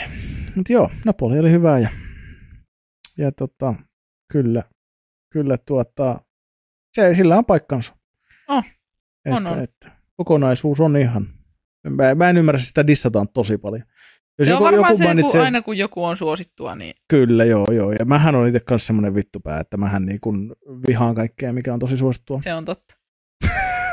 mutta joo, Napoli oli hyvä ja, ja tota, kyllä, kyllä tuota, se, sillä on paikkansa. On. Että, On, on. Että, kokonaisuus on ihan, mä, mä en ymmärrä, sitä dissataan tosi paljon. Jos Se on varmaan se, mainitsee- kun aina kun joku on suosittua, niin Kyllä, joo, joo. Ja mähän on itse kanssa semmoinen vittupää, että mähän niin kun vihaan kaikkea, mikä on tosi suosittua. se on totta.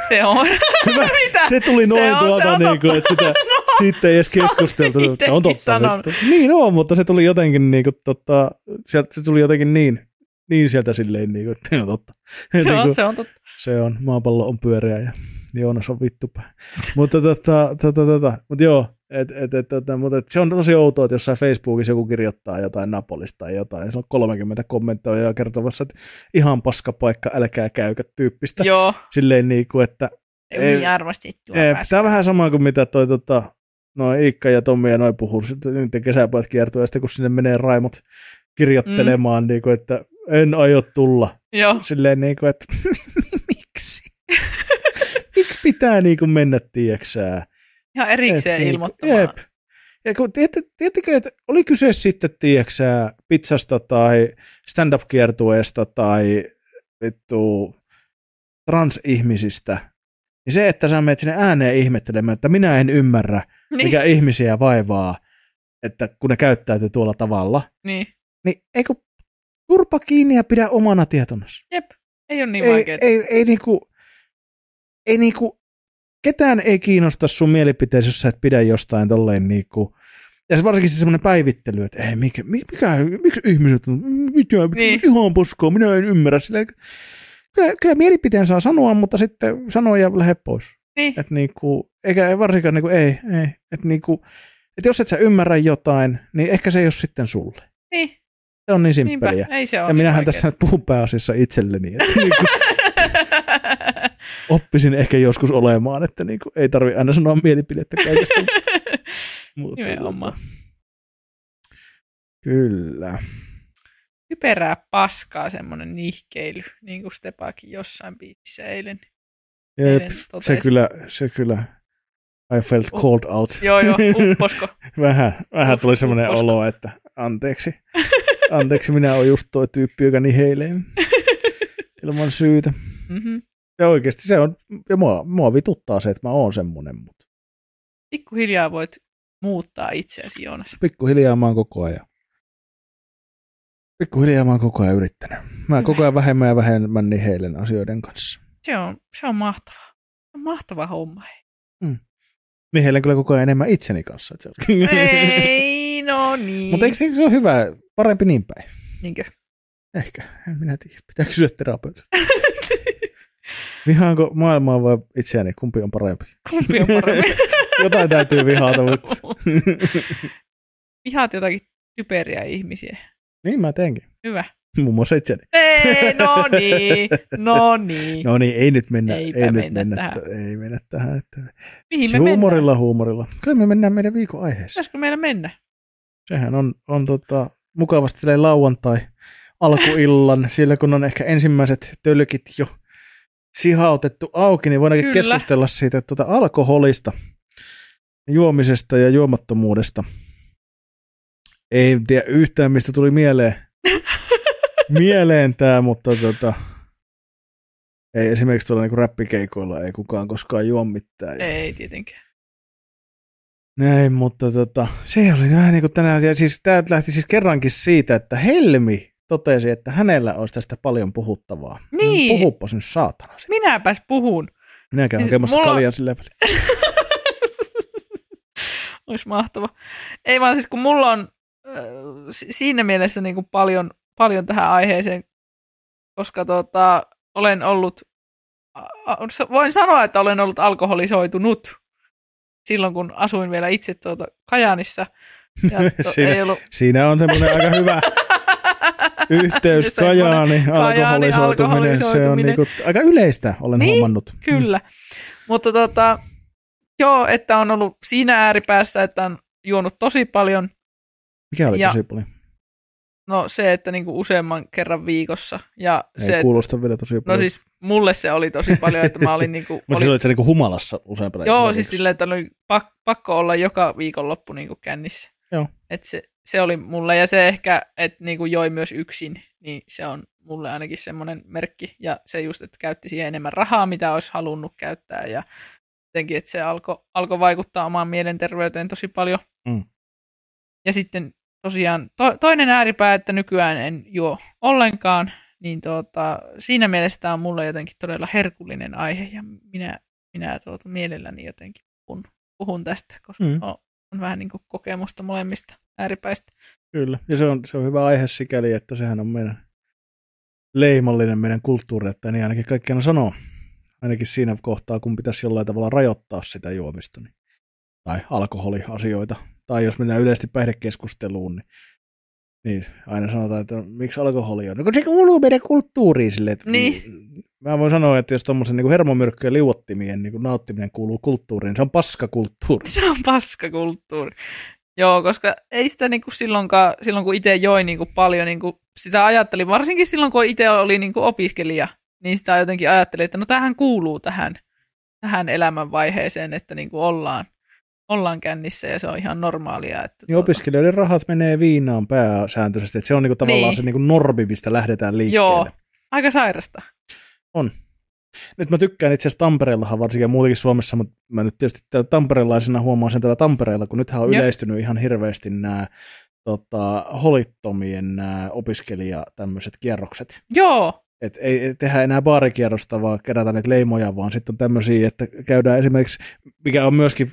Se on. Hyvä. Mitä? Se tuli Se noin on- se tuolta, on niin kuin, että sitä, No, siitä ei edes on keskusteltu. se että on totta. Vittu. Niin on, mutta se tuli jotenkin niin kuin, tota, se tuli jotenkin niin, niin sieltä silleen, niin kuin, että on totta. se, Niin on, kuin, se on totta. se on, maapallo on pyöreä ja Joonas on vittupää. mutta, tota, tota, tota, mutta joo, et, et, et, tota, mutta et se on tosi outoa, että jossain Facebookissa joku kirjoittaa jotain Napolista tai jotain, ja se on 30 kommentoijaa kertomassa, että ihan paska paikka, älkää käykö tyyppistä. Joo. Silleen niin kuin, että Ei, Ei- niin arvasti. Tämä on vähän sama kuin mitä toi tota, no Iikka ja Tommi ja noin puhuu, sitten nyt kesäpojat kiertuu, ja sitten kun sinne menee raimot kirjoittelemaan, mm. niin kuin, että en aio tulla. Joo. Silleen niin kuin, että miksi pitää niinku mennä, tieksää? Ihan erikseen Et ilmoittamaan. Jep. Ja kun, tiedättekö, että oli kyse sitten, tieksää, pizzasta tai stand-up-kiertueesta tai vittu transihmisistä, niin se, että sä menet sinne ääneen ihmettelemään, että minä en ymmärrä, Niin, mikä ihmisiä vaivaa, että kun ne käyttäytyy tuolla tavalla, niin. niin eikö turpa kiinni ja pidä omana tietonasi? Jep, ei ole niin ei, vaikeaa. ei, ei, niinku, ei niinku, ketään ei kiinnosta sun mielipiteesi, jos sä et pidä jostain tolleen niinku, ja se varsinkin se semmoinen päivittely, että ei, mikä, mi- mikä, miksi ihmiset on, mitä, Niin. ihan poskaa, minä en ymmärrä. Silleen, kyllä, kyllä mielipiteen saa sanoa, mutta sitten sanoa ja lähde pois. Niin, Et niinku, eikä varsinkaan niinku, ei, ei. Et niinku, et jos et sä ymmärrä jotain, niin ehkä se ei ole sitten sulle. niin, Se on niin niinpä, simppeliä. ei se ole Ja niin minähän vaikeaa. tässä puhun pääasiassa itselleni. Että niinku, oppisin ehkä joskus olemaan, että niinku, ei tarvi aina sanoa mielipidettä kaikesta. Mutta, Nimenomaan. tota, Kyllä. Typerää paskaa semmoinen nihkeily, niin kuin Stepakin jossain biisissä eilen. Jep, eilen se kyllä, se kyllä, I felt Oh. called out. Joo, joo, upposko. Vähän, vähän tuli Ups, semmoinen olo, että anteeksi. Anteeksi, minä olen just tuo tyyppi, joka niheilee ilman syytä. Mm-hmm. Ja oikeasti se on, ja mua, mua vituttaa se, että mä oon semmonen, mutta Pikkuhiljaa voit muuttaa itseäsi, Joonas. pikkuhiljaa mä oon koko ajan. Pikkuhiljaa mä oon koko ajan yrittänyt. Mä koko ajan vähemmän ja vähemmän niheilen asioiden kanssa. Se on, se on mahtavaa. Se on mahtava homma. hei. Niheilen kyllä koko ajan enemmän itseni kanssa. Ei, no niin. Mutta eikö se, se ole hyvä, parempi niin päin? Niinkö? Ehkä, en minä tiedä. Pitää kysyä terapeutilta. Vihaanko maailmaa vai itseäni? Kumpi on parempi? Kumpi on parempi? Jotain täytyy vihata, mutta... Vihaat jotakin typeriä ihmisiä. niin mä teenkin. Hyvä. Muun muassa itseäni. Ei, no niin, no niin. No niin, ei nyt mennä, Eipä ei nyt mennä mennä, tähän. tähän. ei mennä tähän. Että... Mihin me mennään? huumorilla, huumorilla. Kyllä me mennään meidän viikon aiheeseen. Pitäisikö meillä mennä? Sehän on, on tota, mukavasti silleen lauantai alkuillan, siellä kun on ehkä ensimmäiset tölkit jo sihautettu auki, niin voidaankin Kyllä. keskustella siitä tuota alkoholista, juomisesta ja juomattomuudesta. Ei tiedä yhtään, mistä tuli mieleen, mieleen tämä, mutta tota, ei esimerkiksi tuolla niinku räppikeikoilla ei kukaan koskaan juo mitään. Ei tietenkään. Näin, mutta tota, se oli vähän niin kuin tänään, ja siis tämä lähti siis kerrankin siitä, että Helmi totesi, että hänellä olisi tästä paljon puhuttavaa. Niin. Puhupas nyt saatana. Minäpäs puhun. Minä käyn Siis hakemassa mulla- kaljan sillä välillä. Olisi mahtava. Ei vaan siis kun mulla on äh, si- siinä mielessä niin kuin paljon, paljon tähän aiheeseen, koska tota, olen ollut, voin sanoa, että olen ollut alkoholisoitunut silloin, kun asuin vielä itse tuota Kajaanissa. Ja to, Siinä- ei ollut, Siinä on semmoinen aika hyvä yhteys Kajaani, alkoholisoituminen. Se on niinku aika yleistä, olen Niin, huomannut. Kyllä. Mutta tota, joo, että on ollut siinä ääripäässä, että on juonut tosi paljon. Mikä oli Ja- tosi paljon? No se, että niinku useamman kerran viikossa. Ja Ei se, kuulosta vielä tosi no paljon. siis mulle se oli tosi paljon, että mä olin niinku... Mutta oli, silloin se niinku humalassa useampana joo, viikossa. siis silleen, että oli pak, pakko olla joka viikonloppu niinku kännissä. Joo. Et se, se oli mulle, ja se ehkä, että niinku joi myös yksin, niin se on mulle ainakin semmoinen merkki. Ja se just, että käytti siihen enemmän rahaa, mitä olisi halunnut käyttää, ja jotenkin, että se alkoi alko vaikuttaa omaan mielenterveyteen tosi paljon. Mm. Ja sitten tosiaan to, toinen ääripää, että nykyään en juo ollenkaan, niin tuota, siinä mielessä tämä on mulle jotenkin todella herkullinen aihe, ja minä, minä tuota, mielelläni jotenkin puhun, puhun tästä, koska Mm. on, on vähän niin kuin kokemusta molemmista ääripäistä. Kyllä, ja se on, se on hyvä aihe sikäli, että sehän on meidän leimallinen meidän kulttuuri, että niin ainakin kaikki aina sanoo. Ainakin siinä kohtaa, kun pitäisi jollain tavalla rajoittaa sitä juomista. Niin, tai alkoholiasioita. Tai jos mennään yleisesti päihdekeskusteluun, niin, niin aina sanotaan, että miksi alkoholi on. No kun se kuuluu meidän kulttuuriin silleen, että Niin. Mä voin sanoa, että jos tuommoisen niin hermomyrkkyjen liuottimien niin nauttiminen kuuluu kulttuuriin, niin se on paskakulttuuri. Se on paskakulttuuri. Joo, koska ei sitä niinku silloinkaan, silloin kun itse joi niinku paljon, niinku sitä ajattelin, varsinkin silloin kun itse oli niinku opiskelija, niin sitä jotenkin ajattelin, että no tähän kuuluu tähän, tähän elämänvaiheeseen, että niin kuin ollaan, ollaan kännissä ja se on ihan normaalia. Että Niin opiskelijoiden rahat menee viinaan pääsääntöisesti, että se on niinku tavallaan Niin. se niinku normi, mistä lähdetään liikkeelle. Joo, aika sairasta. On. Nyt mä tykkään itse asiassa Tampereellahan varsinkin muutenkin Suomessa, mutta mä nyt tietysti tamperelaisena huomaan sen täällä Tampereella, kun nythän on Joo. yleistynyt ihan hirveästi nämä tota, holittomien nämä opiskelija tämmöiset kierrokset. Joo, Et ei tehdä enää baarikierrosta, vaan kerätä niitä leimoja, vaan sitten on tämmöisiä, että käydään esimerkiksi, mikä on myöskin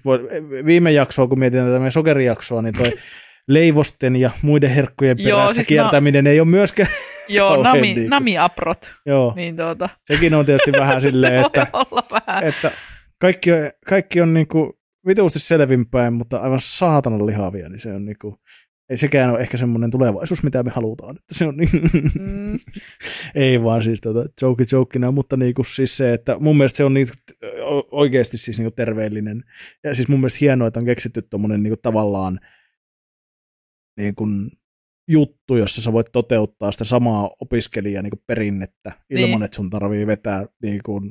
viime jaksoa, kun mietitään tätä meidän sokerijaksoa, niin toi leivosten ja muiden herkkujen Joo, perässä siis kiertäminen ei ole myöskään, joo, nami, niinku. nami-aprot. joo, Niin tuota, sekin on tietysti vähän silleen, että, vähän. että kaikki, on, kaikki on niinku vituusti selvinpäin, mutta aivan saatanan lihavia, niin se on niinku, ei sekään ole ehkä semmoinen tulevaisuus, mitä me halutaan. Että se on niin, Mm, ei vaan siis tota, joke jokina, mutta niinku siis se, että mun mielestä se on niinku, oikeasti siis niinku terveellinen. Ja siis mun mielestä hienoa, että on keksitty tommonen niinku tavallaan niinku juttu, jossa sä voit toteuttaa sitä samaa opiskelijaa niinku perinnettä ilman, Niin. että sun tarvii vetää niinku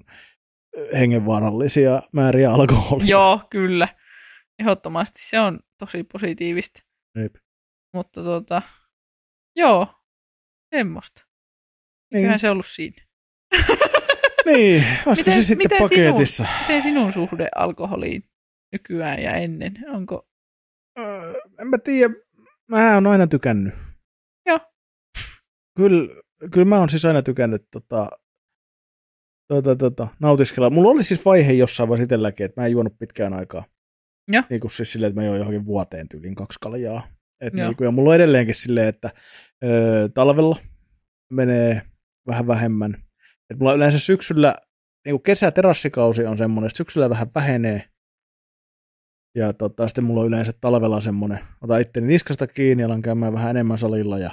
hengenvaarallisia määriä alkoholia. joo, kyllä. Ehdottomasti se on tosi positiivista. Jep. Mutta tota, joo, semmoista. Niin. Eiköhän se ollut siinä. Niin, olisiko Miten- se sitten miten sinun- paketissa? Miten sinun suhde alkoholiin nykyään ja ennen? Onko, Öö, en mä tiedä, mä oon aina tykännyt. Joo. Kyllä, kyllä mä oon siis aina tykännyt tota, tota, tota, nautiskella. Mulla oli siis vaihe jossain vaiheessa itselläkin, että mä en juonut pitkään aikaa. Joo. Niin kuin siis silleen, että mä join johonkin vuoteen tyyliin kaksi kaljaa. Et Joo. niin kuin, ja mulla on edelleenkin silleen, että ö, talvella menee vähän vähemmän. Et mulla yleensä syksyllä, niin kuin kesä-terassikausi on semmoinen, että syksyllä vähän vähenee. Ja tota, sitten mulla on yleensä talvella semmoinen, ota itteni niskasta kiinni, alan käymään vähän enemmän salilla ja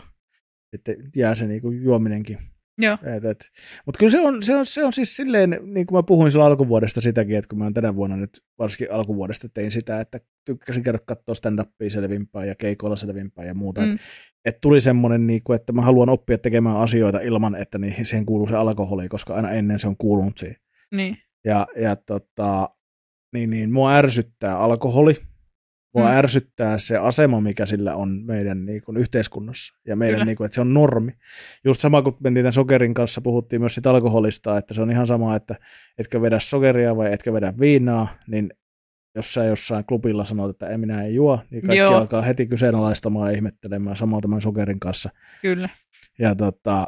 sitten jää se niin kuin juominenkin. Joo, Et, et. Mutta kyllä se on, se, on, se on siis silleen, niin kuin mä puhuin silloin alkuvuodesta sitäkin, että kun mä oon tänä vuonna nyt, varsinkin alkuvuodesta tein sitä, että tykkäsin käydä katsoa stand-upia selvimpää ja keikoilla selvimpää ja muuta. Mm. Mm. Että et tuli semmoinen, niin kuin, että mä haluan oppia tekemään asioita ilman, että niihin, siihen kuuluu se alkoholi, koska aina ennen se on kuulunut siihen. niin, Ja, ja tota, niin, niin, mua ärsyttää alkoholi. Mua Mm. ärsyttää se asema, mikä sillä on meidän niin kuin, yhteiskunnassa. Ja meidän, Kyllä. niin kuin, että se on normi. Just sama kuin mentiin tämän sokerin kanssa, puhuttiin myös siitä alkoholista, että se on ihan sama, että etkö vedä sokeria vai etkö vedä viinaa, niin jos sä jossain klubilla sanot, että ei minä ei juo, niin kaikki Joo. Alkaa heti kyseenalaistamaan ja ihmettelemään samaa tämän sokerin kanssa. kyllä. Ja tota,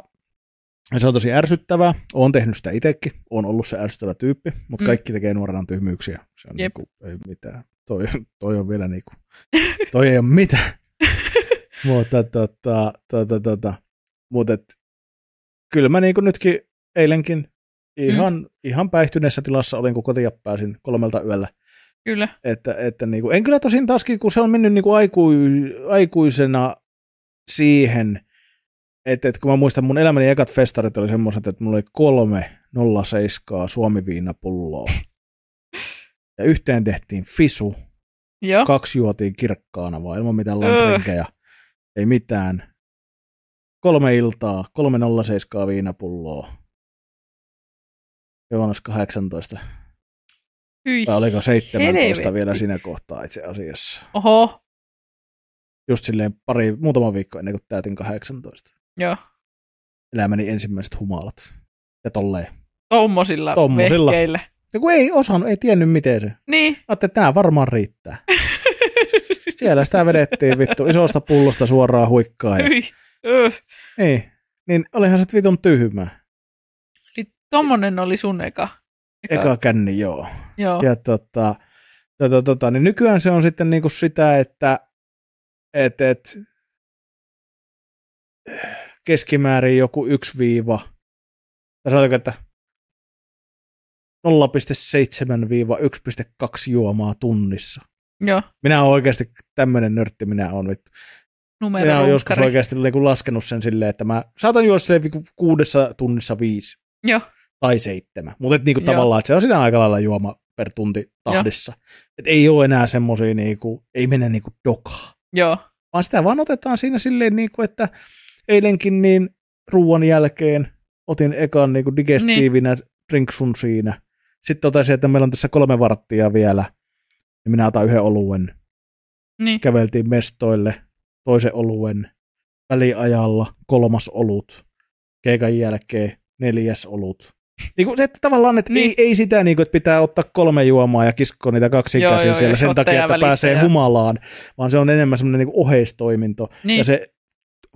se on tosi ärsyttävää. Olen tehnyt sitä itsekin. Olen ollut se ärsyttävä tyyppi, mutta Mm. kaikki tekee nuorena tyhmyyksiä. Se on Jep. niinku, ei mitään. Toi, toi on vielä niinku, toi ei ole mitään. mutta tota, tota, tota, mutta et, kyllä mä niinku nytkin eilenkin ihan, mm. ihan päihtyneessä tilassa olin, kun kotia pääsin kolmelta yöllä. Kyllä. Että, että niinku, en kyllä tosin taaskin, kun se on mennyt niinku aikui, aikuisena siihen, että, että kun mä muistan, mun elämäni ekat festarit oli semmoiset, että mulla oli kolme 07 suomiviinapulloa. Ja yhteen tehtiin fisu, Joo. kaksi juotiin kirkkaana vaan ilman mitään lamprinkejä. Ei mitään. Kolme iltaa, kolme 07 viinapulloa. Joonas 18. Hyi. Tai oliko 17 helvetti. vielä siinä kohtaa itse asiassa. Oho. Just silleen pari, muutama viikko ennen kuin täytin 18. Joo. Elämäni ensimmäiset humalat. Ja tolleen. Tommosilla, Tommosilla. vehkeillä. Ja kun ei osannut, ei tiennyt miten se. Niin. Ajattelin, että nämä varmaan riittää. Siellä sitä vedettiin vittu isosta pullosta suoraan huikkaa. Ja, niin, niin olihan se vitun tyhmää. Eli tommonen oli sun eka. Eka känni, joo. Joo. Ja tota, tota, tota, niin nykyään se on sitten niinku sitä, että et, et, keskimäärin joku 1 viiva, tai sanotaanko, että 0,7-1,2 juomaa tunnissa. Joo. Minä olen oikeasti tämmöinen nörtti, minä olen nyt. Numero Minä olen joskus oikeasti niinku laskenut sen silleen, että mä saatan juoda silleen viku kuudessa tunnissa viisi Joo. tai seitsemän. Mutta niinku Joo. tavallaan, että se on siinä aika lailla juoma per tunti tahdissa. Et ei ole enää semmoisia, niinku, ei mene niinku dokaa. Joo. Vaan sitä vaan otetaan siinä silleen, niinku, että eilenkin niin ruoan jälkeen otin ekan niinku digestiivinä niin. drinksun siinä. Sitten totesin, että meillä on tässä kolme varttia vielä, niin minä otan yhden oluen. Niin. Käveltiin mestoille, toisen oluen, väliajalla kolmas olut, keikan jälkeen neljäs olut. Niin kuin, että tavallaan, että niin. ei, ei sitä, niin kuin, että pitää ottaa kolme juomaa ja kiskoa niitä kaksin Joo, joo, siellä ja sen takia, että pääsee ja- humalaan, vaan se on enemmän semmoinen niin kuin oheistoiminto. Niin. Ja se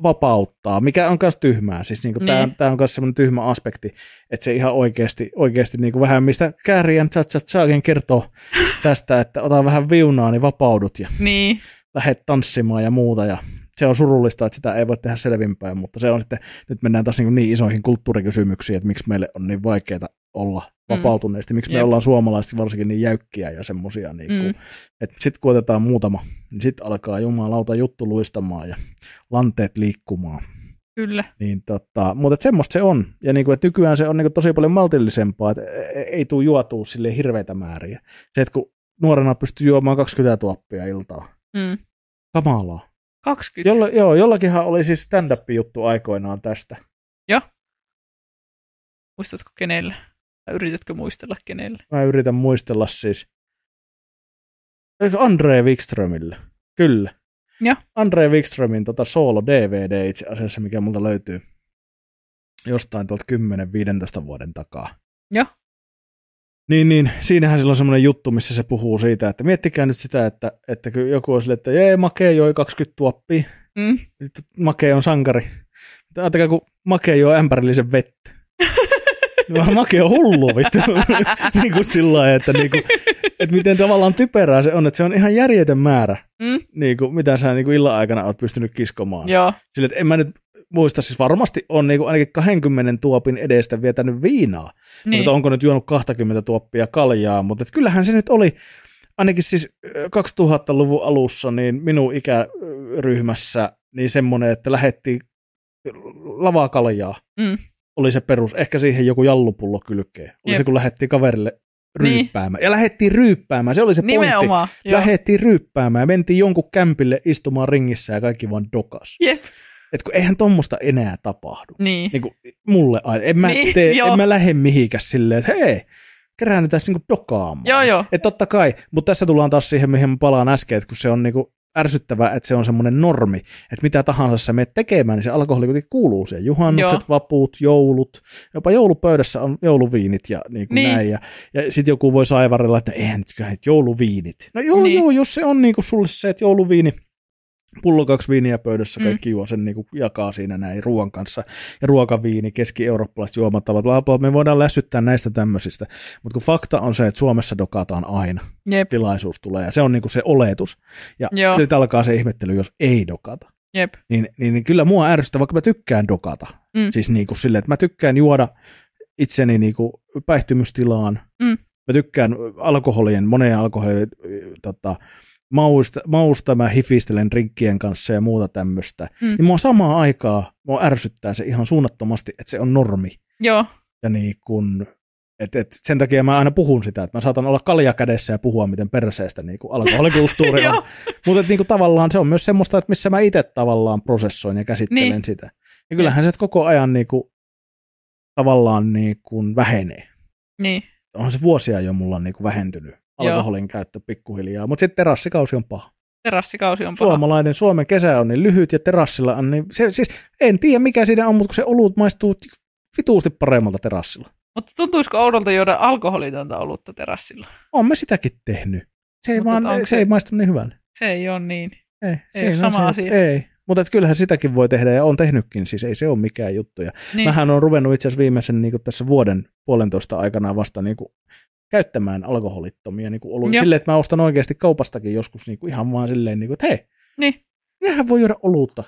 vapauttaa, mikä on myös tyhmää. Siis niin kuin Niin. tämä, tämä on myös semmoinen tyhmä aspekti, että se ihan oikeasti, oikeasti niin kuin vähän mistä Kääriän Chachachagen kertoo tästä, että ota vähän viunaa, niin vapaudut ja Niin. lähdet tanssimaan ja muuta. Ja se on surullista, että sitä ei voi tehdä selvinpäin, mutta se on sitten, nyt mennään taas niin, niin isoihin kulttuurikysymyksiin, että miksi meille on niin vaikeaa olla vapautuneesti, miksi me Jep. ollaan suomalaiset varsinkin niin jäykkiä ja semmoisia, niin kuin, Mm. että sitten kun otetaan muutama, niin sitten alkaa jumalauta juttu luistamaan ja lanteet liikkumaan. Kyllä. Niin tota, mutta semmoista se on. Ja niinku, et nykyään se on niinku tosi paljon maltillisempaa, että ei tule juotua sille hirveitä määriä. Se, että kun nuorena pystyy juomaan 20 tuoppia iltaa. Mm. Kamalaa. 20. Jolla, joo, jollakinhan oli siis stand-up-juttu aikoinaan tästä. Muistatko kenellä? Tai yritätkö muistella kenellä? Mä yritän muistella siis. Andre Wikströmillä? Kyllä. Joo. Andre Wikströmin tota solo DVD itse asiassa, mikä multa löytyy jostain tuolta 10-15 vuoden takaa. Joo. Niin, niin, siinähän sillä on semmoinen juttu, missä se puhuu siitä, että miettikää nyt sitä, että, että kun joku on silleen, että jee, Make joi 20 tuoppia, Mm. nyt Make on sankari. Ajatelkaa, kun Make joi ämpärillisen vettä. Niin Vaan Make on hullu vittu. niin kuin sillä lailla, että, niin kuin, että miten tavallaan typerää se on, että se on ihan järjetön määrä, Mm. niin kuin, mitä sä niin kuin illan aikana oot pystynyt kiskomaan. Joo. Sille, että en mä nyt muista, siis varmasti on niin kuin ainakin 20 tuopin edestä vietänyt viinaa. Niin. Niin. Mutta onko nyt juonut 20 tuoppia kaljaa, mutta kyllähän se nyt oli, ainakin siis ö, 2000-luvun alussa, niin minun ikäryhmässä, niin semmoinen, että lähettiin lavaa kaljaa, Mm. oli se perus. Ehkä siihen joku jallupullo kylkeen. Oli Jep. se, kun lähettiin kaverille Niin. ryyppäämään. Ja lähettiin ryyppäämään, se oli se pointti. Nimenomaan. Joo. Lähettiin ryyppäämään ja mentiin jonkun kämpille istumaan ringissä ja kaikki vaan dokas. Jep. Et kun eihän tommosta enää tapahdu. Niin. Niin kuin mulle aina. En mä, Niin, tee, joo. en mä lähde mihikäs silleen, että hei, keräännytään niinku dokaamaan. Joo, joo. Et totta kai, mutta tässä tullaan taas siihen, mihin mä palaan äsken, että kun se on niinku ärsyttävää, että se on semmoinen normi, että mitä tahansa sä menet tekemään, niin se alkoholi kuitenkin kuuluu siihen. Juhannukset, Joo. vapuut, joulut, jopa joulupöydässä on jouluviinit ja niin kuin Niin. näin. Ja, ja sitten joku voi saivarilla, että eihän nyt kai, että jouluviinit. No joo, Niin. joo, jos se on niinku sulle se, että jouluviini, pullo kaksi viiniä pöydässä, Mm. kaikki juo sen niinku jakaa siinä näin ruoan kanssa. Ja ruokaviini, keski-eurooppalaiset juomattavat, bla, bla, me voidaan lässyttää näistä tämmöisistä. Mutta kun fakta on se, että Suomessa dokataan aina Jep. tilaisuus tulee, ja se on niinku se oletus. Ja Joo. nyt alkaa se ihmettely, jos ei dokata. Jep. Niin, niin, niin kyllä mua ärsyttää, vaikka mä tykkään dokata. Mm. Siis niinku silleen, että mä tykkään juoda itseni niinku päihtymystilaan. Mm. Mä tykkään alkoholien, moneen alkoholien tota, mausta, mausta, mä hifistelen drinkkien kanssa ja muuta tämmöistä. Mm. Niin mua samaan aikaa mua ärsyttää se ihan suunnattomasti, että se on normi. Joo. Ja niin kun, et, et sen takia mä aina puhun sitä, että mä saatan olla kalja kädessä ja puhua, miten perseestä niin alkoholikulttuuri on. Mutta niin tavallaan se on myös semmoista, että missä mä itse tavallaan prosessoin ja käsittelen Niin. sitä. Ja kyllähän se koko ajan niin kuin, tavallaan niin kuin vähenee. Niin. Onhan se vuosia jo mulla niin kuin vähentynyt alkoholin käyttö pikkuhiljaa. Mutta sitten terassikausi on paha. Terassikausi on paha. Suomalainen, Suomen kesä on niin lyhyt ja terassilla on niin, se, siis en tiedä mikä siinä on, mutta kun se olut maistuu vituusti paremmalta terassilla. Mutta tuntuisiko oudolta juoda alkoholitonta olutta terassilla? Oon mä sitäkin tehnyt. Se ei, vaan, se, se- ei maistu niin hyvälle. Se ei ole niin. Ei, Ei ole on sama se, asia. Ei, mutta et kyllähän sitäkin voi tehdä ja on tehnytkin, siis ei se ole mikään juttu. Ja Niin. Mähän on ruvennut itse asiassa viimeisen niin tässä vuoden puolentoista aikana vasta niin kuin, käyttämään alkoholittomia niin kuin silleen, että mä ostan oikeasti kaupastakin joskus niin kuin ihan vaan silleen, niin kuin, että hei, Niin. nehän voi juoda olutta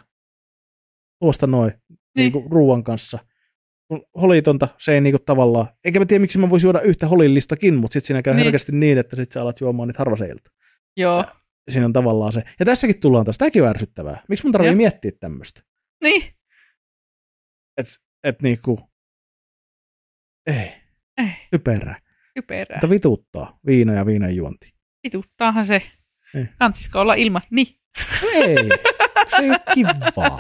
tuosta noin niin. Niin. kuin ruuan kanssa. Kun holitonta, se ei niinku tavallaan, eikä mä tiedä miksi mä voisin juoda yhtä holillistakin, mutta sitten siinä käy Niin. herkästi niin, että sit sä alat juomaan niitä harvaseilta. Joo. Siinä on tavallaan se. Ja tässäkin tullaan taas, tämäkin on ärsyttävää. Miksi mun tarvii Joo. miettiä tämmöistä? Niin. Että et niinku, ei, Ei. typerää. Typerää. Mutta vituttaa viina ja viinan juonti. Vituttaahan se. Niin. Kantsisiko olla ilman? Niin. Ei, se ei ole kivaa.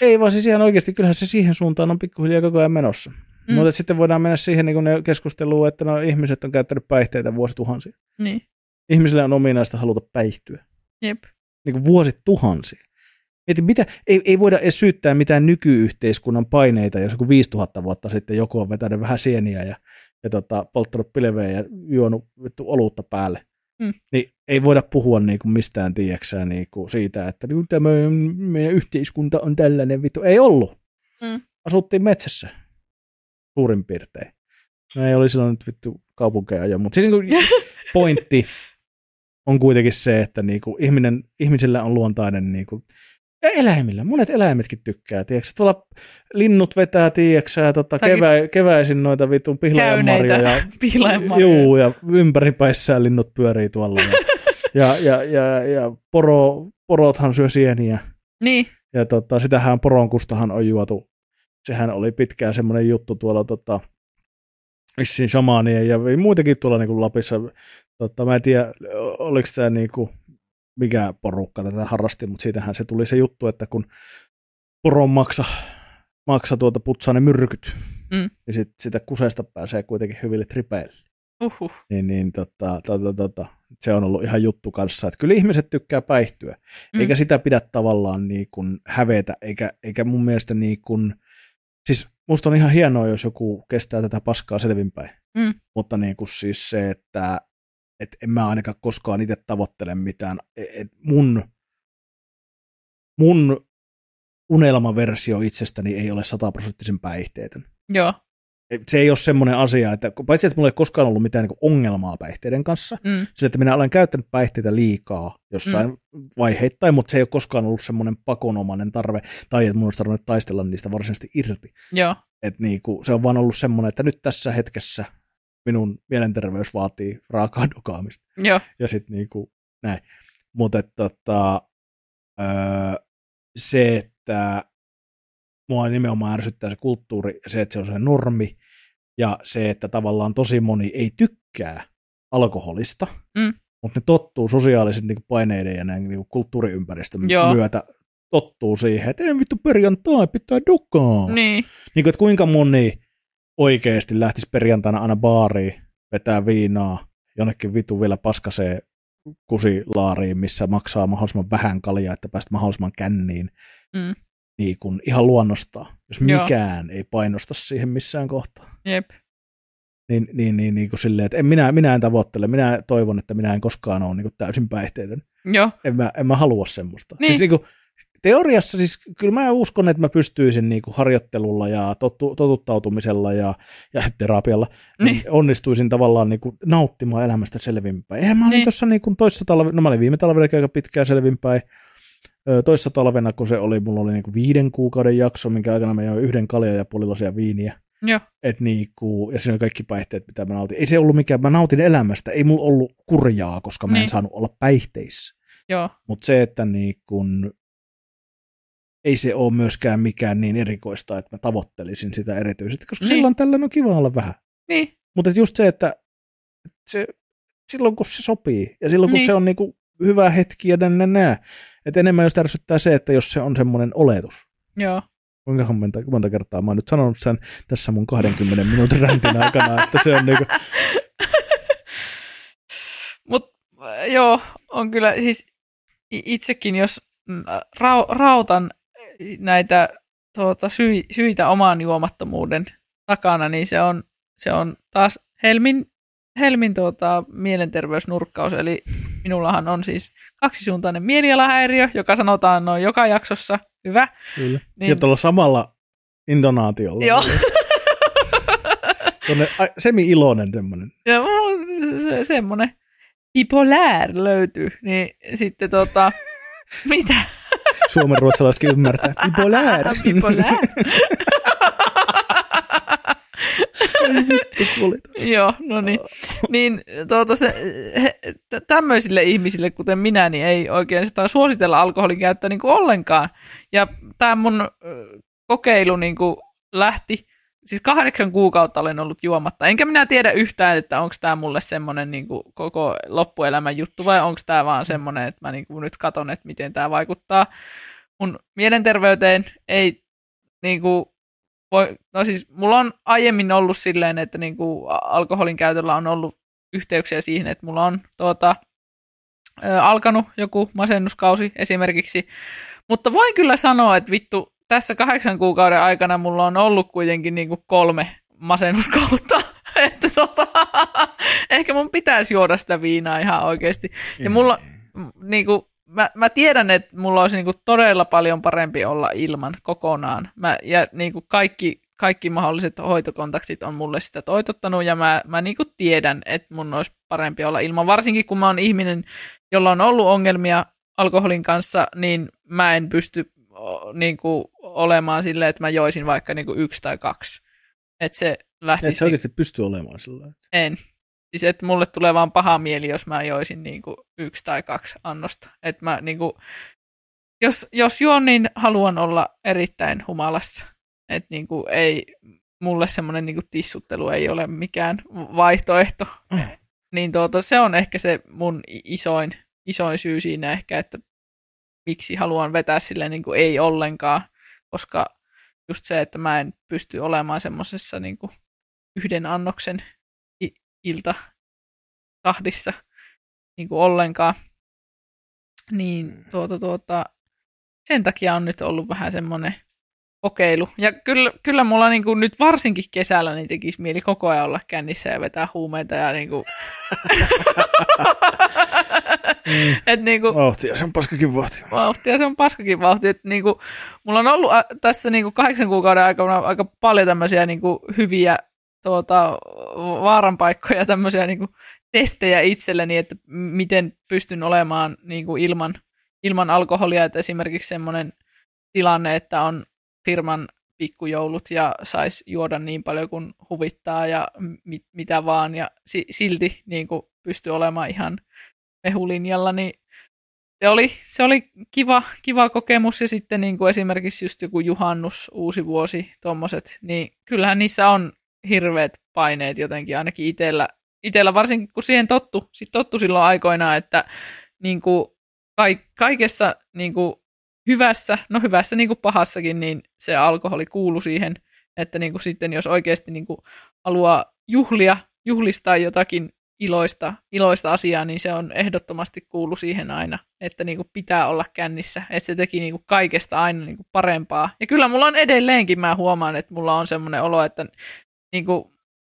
Ei vaan siis ihan oikeasti, kyllähän se siihen suuntaan on pikkuhiljaa koko ajan menossa. Mm. Mutta sitten voidaan mennä siihen niin ne keskusteluun, että no, ihmiset on käyttänyt päihteitä vuosituhansia. Niin. Ihmisille on ominaista haluta päihtyä. Jep. Niin kuin vuosituhansia. Mieti, mitä, ei, ei voida edes syyttää mitään nykyyhteiskunnan paineita, jos joku 5000 vuotta sitten joku on vetänyt vähän sieniä ja, ja tota, polttanut pilveä ja juonut vittu olutta päälle. Mm. Niin ei voida puhua niinku mistään, tiiäksää, niinku siitä, että niinku tämä meidän yhteiskunta on tällainen vittu. Ei ollut. Mm. Asuttiin metsässä suurin piirtein. No ei oli silloin nyt vittu kaupunkeja jo, mutta siis niinku pointti on kuitenkin se, että niinku ihminen, ihmisillä on luontainen niinku ja eläimillä. Monet eläimetkin tykkää, tiedätkö? Tuolla linnut vetää, tiedätkö tota, kevä, keväisin noita vitun pihlajanmarjoja. Juu, ja ympäripäissään linnut pyörii tuolla. Ja, ja, ja, ja poro, porothan syö sieniä. Niin. Ja tota, sitähän poronkustahan on juotu. Sehän oli pitkään semmoinen juttu tuolla tota, vissiin shamaanien ja muutenkin tuolla niin kuin Lapissa. Tota, mä en tiedä, oliko tämä niin kuin, mikä porukka tätä harrasti, mutta siitähän se tuli se juttu, että kun poron maksa, maksa tuota putsaa ne myrkyt, mm. niin sit, sitä kuseesta pääsee kuitenkin hyville tripeille. Uhuh. Niin, niin tota, tota, tota, se on ollut ihan juttu kanssa, että kyllä ihmiset tykkää päihtyä, mm. eikä sitä pidä tavallaan niin kuin hävetä, eikä, eikä mun mielestä niin kuin, siis musta on ihan hienoa, jos joku kestää tätä paskaa selvinpäin, mm. mutta niin kuin siis se, että että en mä ainakaan koskaan itse tavoittele mitään. E, et mun, mun unelmaversio itsestäni ei ole sataprosenttisen päihteetön. Joo. Se ei ole semmoinen asia, että paitsi että mulla ei koskaan ollut mitään niin ongelmaa päihteiden kanssa, mm. se, että minä olen käyttänyt päihteitä liikaa jossain mm. vaiheittain, mutta se ei ole koskaan ollut semmoinen pakonomainen tarve, tai että mun olisi tarvinnut taistella niistä varsinaisesti irti. Joo. Et niin kuin, se on vaan ollut semmoinen, että nyt tässä hetkessä minun mielenterveys vaatii raakaa dokaamista. Joo. Ja sitten niinku näin. Mutta tota, öö, se, että mua nimenomaan ärsyttää se kulttuuri ja se, että se on se normi ja se, että tavallaan tosi moni ei tykkää alkoholista, mm. mutta ne tottuu sosiaalisen niin paineiden ja näin niin kulttuuriympäristön Joo. myötä tottuu siihen, että ei vittu perjantai, pitää dokaa. Niin. niin kuin, että kuinka moni oikeasti lähtisi perjantaina aina baariin, vetää viinaa, jonnekin vitu vielä paskasee kusilaariin, missä maksaa mahdollisimman vähän kaljaa, että päästä mahdollisimman känniin. Mm. Niin kun ihan luonnostaan, jos Joo. mikään ei painosta siihen missään kohtaa. Jep. Niin, niin, niin, niin kuin silleen, että en, minä, minä en tavoittele, minä toivon, että minä en koskaan ole niin kuin täysin päihteetön. Joo. En mä, en mä halua semmoista. Niin. Siis niin kuin, teoriassa siis kyllä mä uskon, että mä pystyisin niin kuin harjoittelulla ja totu, totuttautumisella ja, ja terapialla niin. Niin onnistuisin tavallaan niin kuin nauttimaan elämästä selvinpäin. Eihän mä olin niin. tuossa niin kuin toissa talvena, no mä olin viime talvena aika pitkään selvinpäin. Toissa talvena, kun se oli, mulla oli niin kuin viiden kuukauden jakso, minkä aikana mä join yhden kaljan ja puolilasia viiniä. Joo. Et niinku, ja siinä on kaikki päihteet, mitä mä nautin. Ei se ollut mikään, mä nautin elämästä, ei mulla ollut kurjaa, koska mä en niin. saanut olla päihteissä. Mutta se, että niinku, ei se ole myöskään mikään niin erikoista, että mä tavoittelisin sitä erityisesti, koska niin. silloin tällä on kiva olla vähän. Niin. Mutta just se, että se, silloin kun se sopii ja silloin kun niin. se on niinku hyvä hetki ja näin nää. Että enemmän jos ärsyttää se, että jos se on semmoinen oletus. Joo. Kuinka monta, monta kertaa mä oon nyt sanonut sen tässä mun 20 minuutin räntin aikana, että se on niinku... Mut joo, on kyllä siis itsekin, jos ra- rautan näitä tuota, sy- syitä oman juomattomuuden takana, niin se on, se on taas Helmin, Helmin tuota, mielenterveysnurkkaus, eli minullahan on siis kaksisuuntainen mielialahäiriö, joka sanotaan noin joka jaksossa. Hyvä. Kyllä. Niin, ja tuolla samalla intonaatiolla. Joo. Tuonne semi-iloinen semmoinen. Ja se, se, semmoinen bipolär löytyy, niin sitten tota, mitä? Suomen ruotsalaisetkin ymmärtää. Bipolär. Bipolär. Joo, no niin. niin tuota se, he, tämmöisille ihmisille, kuten minä, niin ei oikein sitä suositella alkoholin käyttöä niin kuin ollenkaan. Ja tämä mun kokeilu niin kuin lähti, siis kahdeksan kuukautta olen ollut juomatta. Enkä minä tiedä yhtään, että onko tämä mulle semmoinen niin koko loppuelämän juttu vai onko tämä vaan semmoinen, että mä niin kuin nyt katon, että miten tämä vaikuttaa mun mielenterveyteen. Ei niin kuin, voi, no siis mulla on aiemmin ollut silleen, että niin kuin alkoholin käytöllä on ollut yhteyksiä siihen, että mulla on tuota, alkanut joku masennuskausi esimerkiksi. Mutta voin kyllä sanoa, että vittu, tässä kahdeksan kuukauden aikana mulla on ollut kuitenkin niin kuin kolme masennuskautta. että tota, ehkä mun pitäisi juoda sitä viinaa ihan oikeasti. Ja mulla, niin kuin, mä, mä tiedän, että mulla olisi niin kuin todella paljon parempi olla ilman kokonaan. Mä, ja niin kuin kaikki, kaikki mahdolliset hoitokontaktit on mulle sitä toitottanut, ja mä, mä niin kuin tiedän, että mun olisi parempi olla ilman. Varsinkin kun mä oon ihminen, jolla on ollut ongelmia alkoholin kanssa, niin mä en pysty niin kuin, olemaan silleen, että mä joisin vaikka niin kuin yksi tai kaksi. Että se lähtisi... Et sä oikeasti pysty olemaan sillä. En. Siis että mulle tulee vaan paha mieli, jos mä joisin niin kuin yksi tai kaksi annosta. Että mä niin kuin, jos, jos juon, niin haluan olla erittäin humalassa. Että niin kuin ei, mulle semmoinen niin tissuttelu ei ole mikään vaihtoehto. Mm. Niin tuota, se on ehkä se mun isoin, isoin syy siinä ehkä, että miksi haluan vetää silleen niin kuin ei ollenkaan, koska just se, että mä en pysty olemaan semmoisessa niin yhden annoksen ilta tahdissa niin kuin ollenkaan. Niin mm. tuota, tuota, sen takia on nyt ollut vähän semmoinen kokeilu. Ja kyllä, kyllä mulla niin kuin nyt varsinkin kesällä niin tekisi mieli koko ajan olla kännissä ja vetää huumeita ja niin kuin... mm. Et niin kuin, vauhtia, se on paskakin vauhti. Vauhtia, se on paskakin vauhti. Et niin kuin, mulla on ollut tässä niin kuin kahdeksan kuukauden aikana aika paljon tämmöisiä niin kuin hyviä tuota, vaaranpaikkoja, tämmöisiä niin kuin testejä itselleni, että miten pystyn olemaan niin kuin ilman, ilman alkoholia. Että esimerkiksi semmoinen tilanne, että on firman pikkujoulut ja saisi juoda niin paljon kuin huvittaa ja mit, mitä vaan. Ja si, silti niin kuin pysty olemaan ihan mehulinjalla, niin se oli, se oli kiva, kiva kokemus. Ja sitten niin kuin esimerkiksi just joku juhannus, uusi vuosi, tuommoiset, niin kyllähän niissä on hirveät paineet jotenkin ainakin itsellä, itsellä varsinkin kun siihen tottu, sit tottu silloin aikoinaan, että niin kuin kaikessa niin kuin hyvässä, no hyvässä niin kuin pahassakin, niin se alkoholi kuuluu siihen, että niin kuin sitten jos oikeasti niin kuin haluaa juhlia, juhlistaa jotakin iloista, iloista asiaa, niin se on ehdottomasti kuulu siihen aina, että niin kuin pitää olla kännissä, että se teki niin kuin kaikesta aina niin kuin parempaa. Ja kyllä mulla on edelleenkin, mä huomaan, että mulla on semmoinen olo, että niin kuin,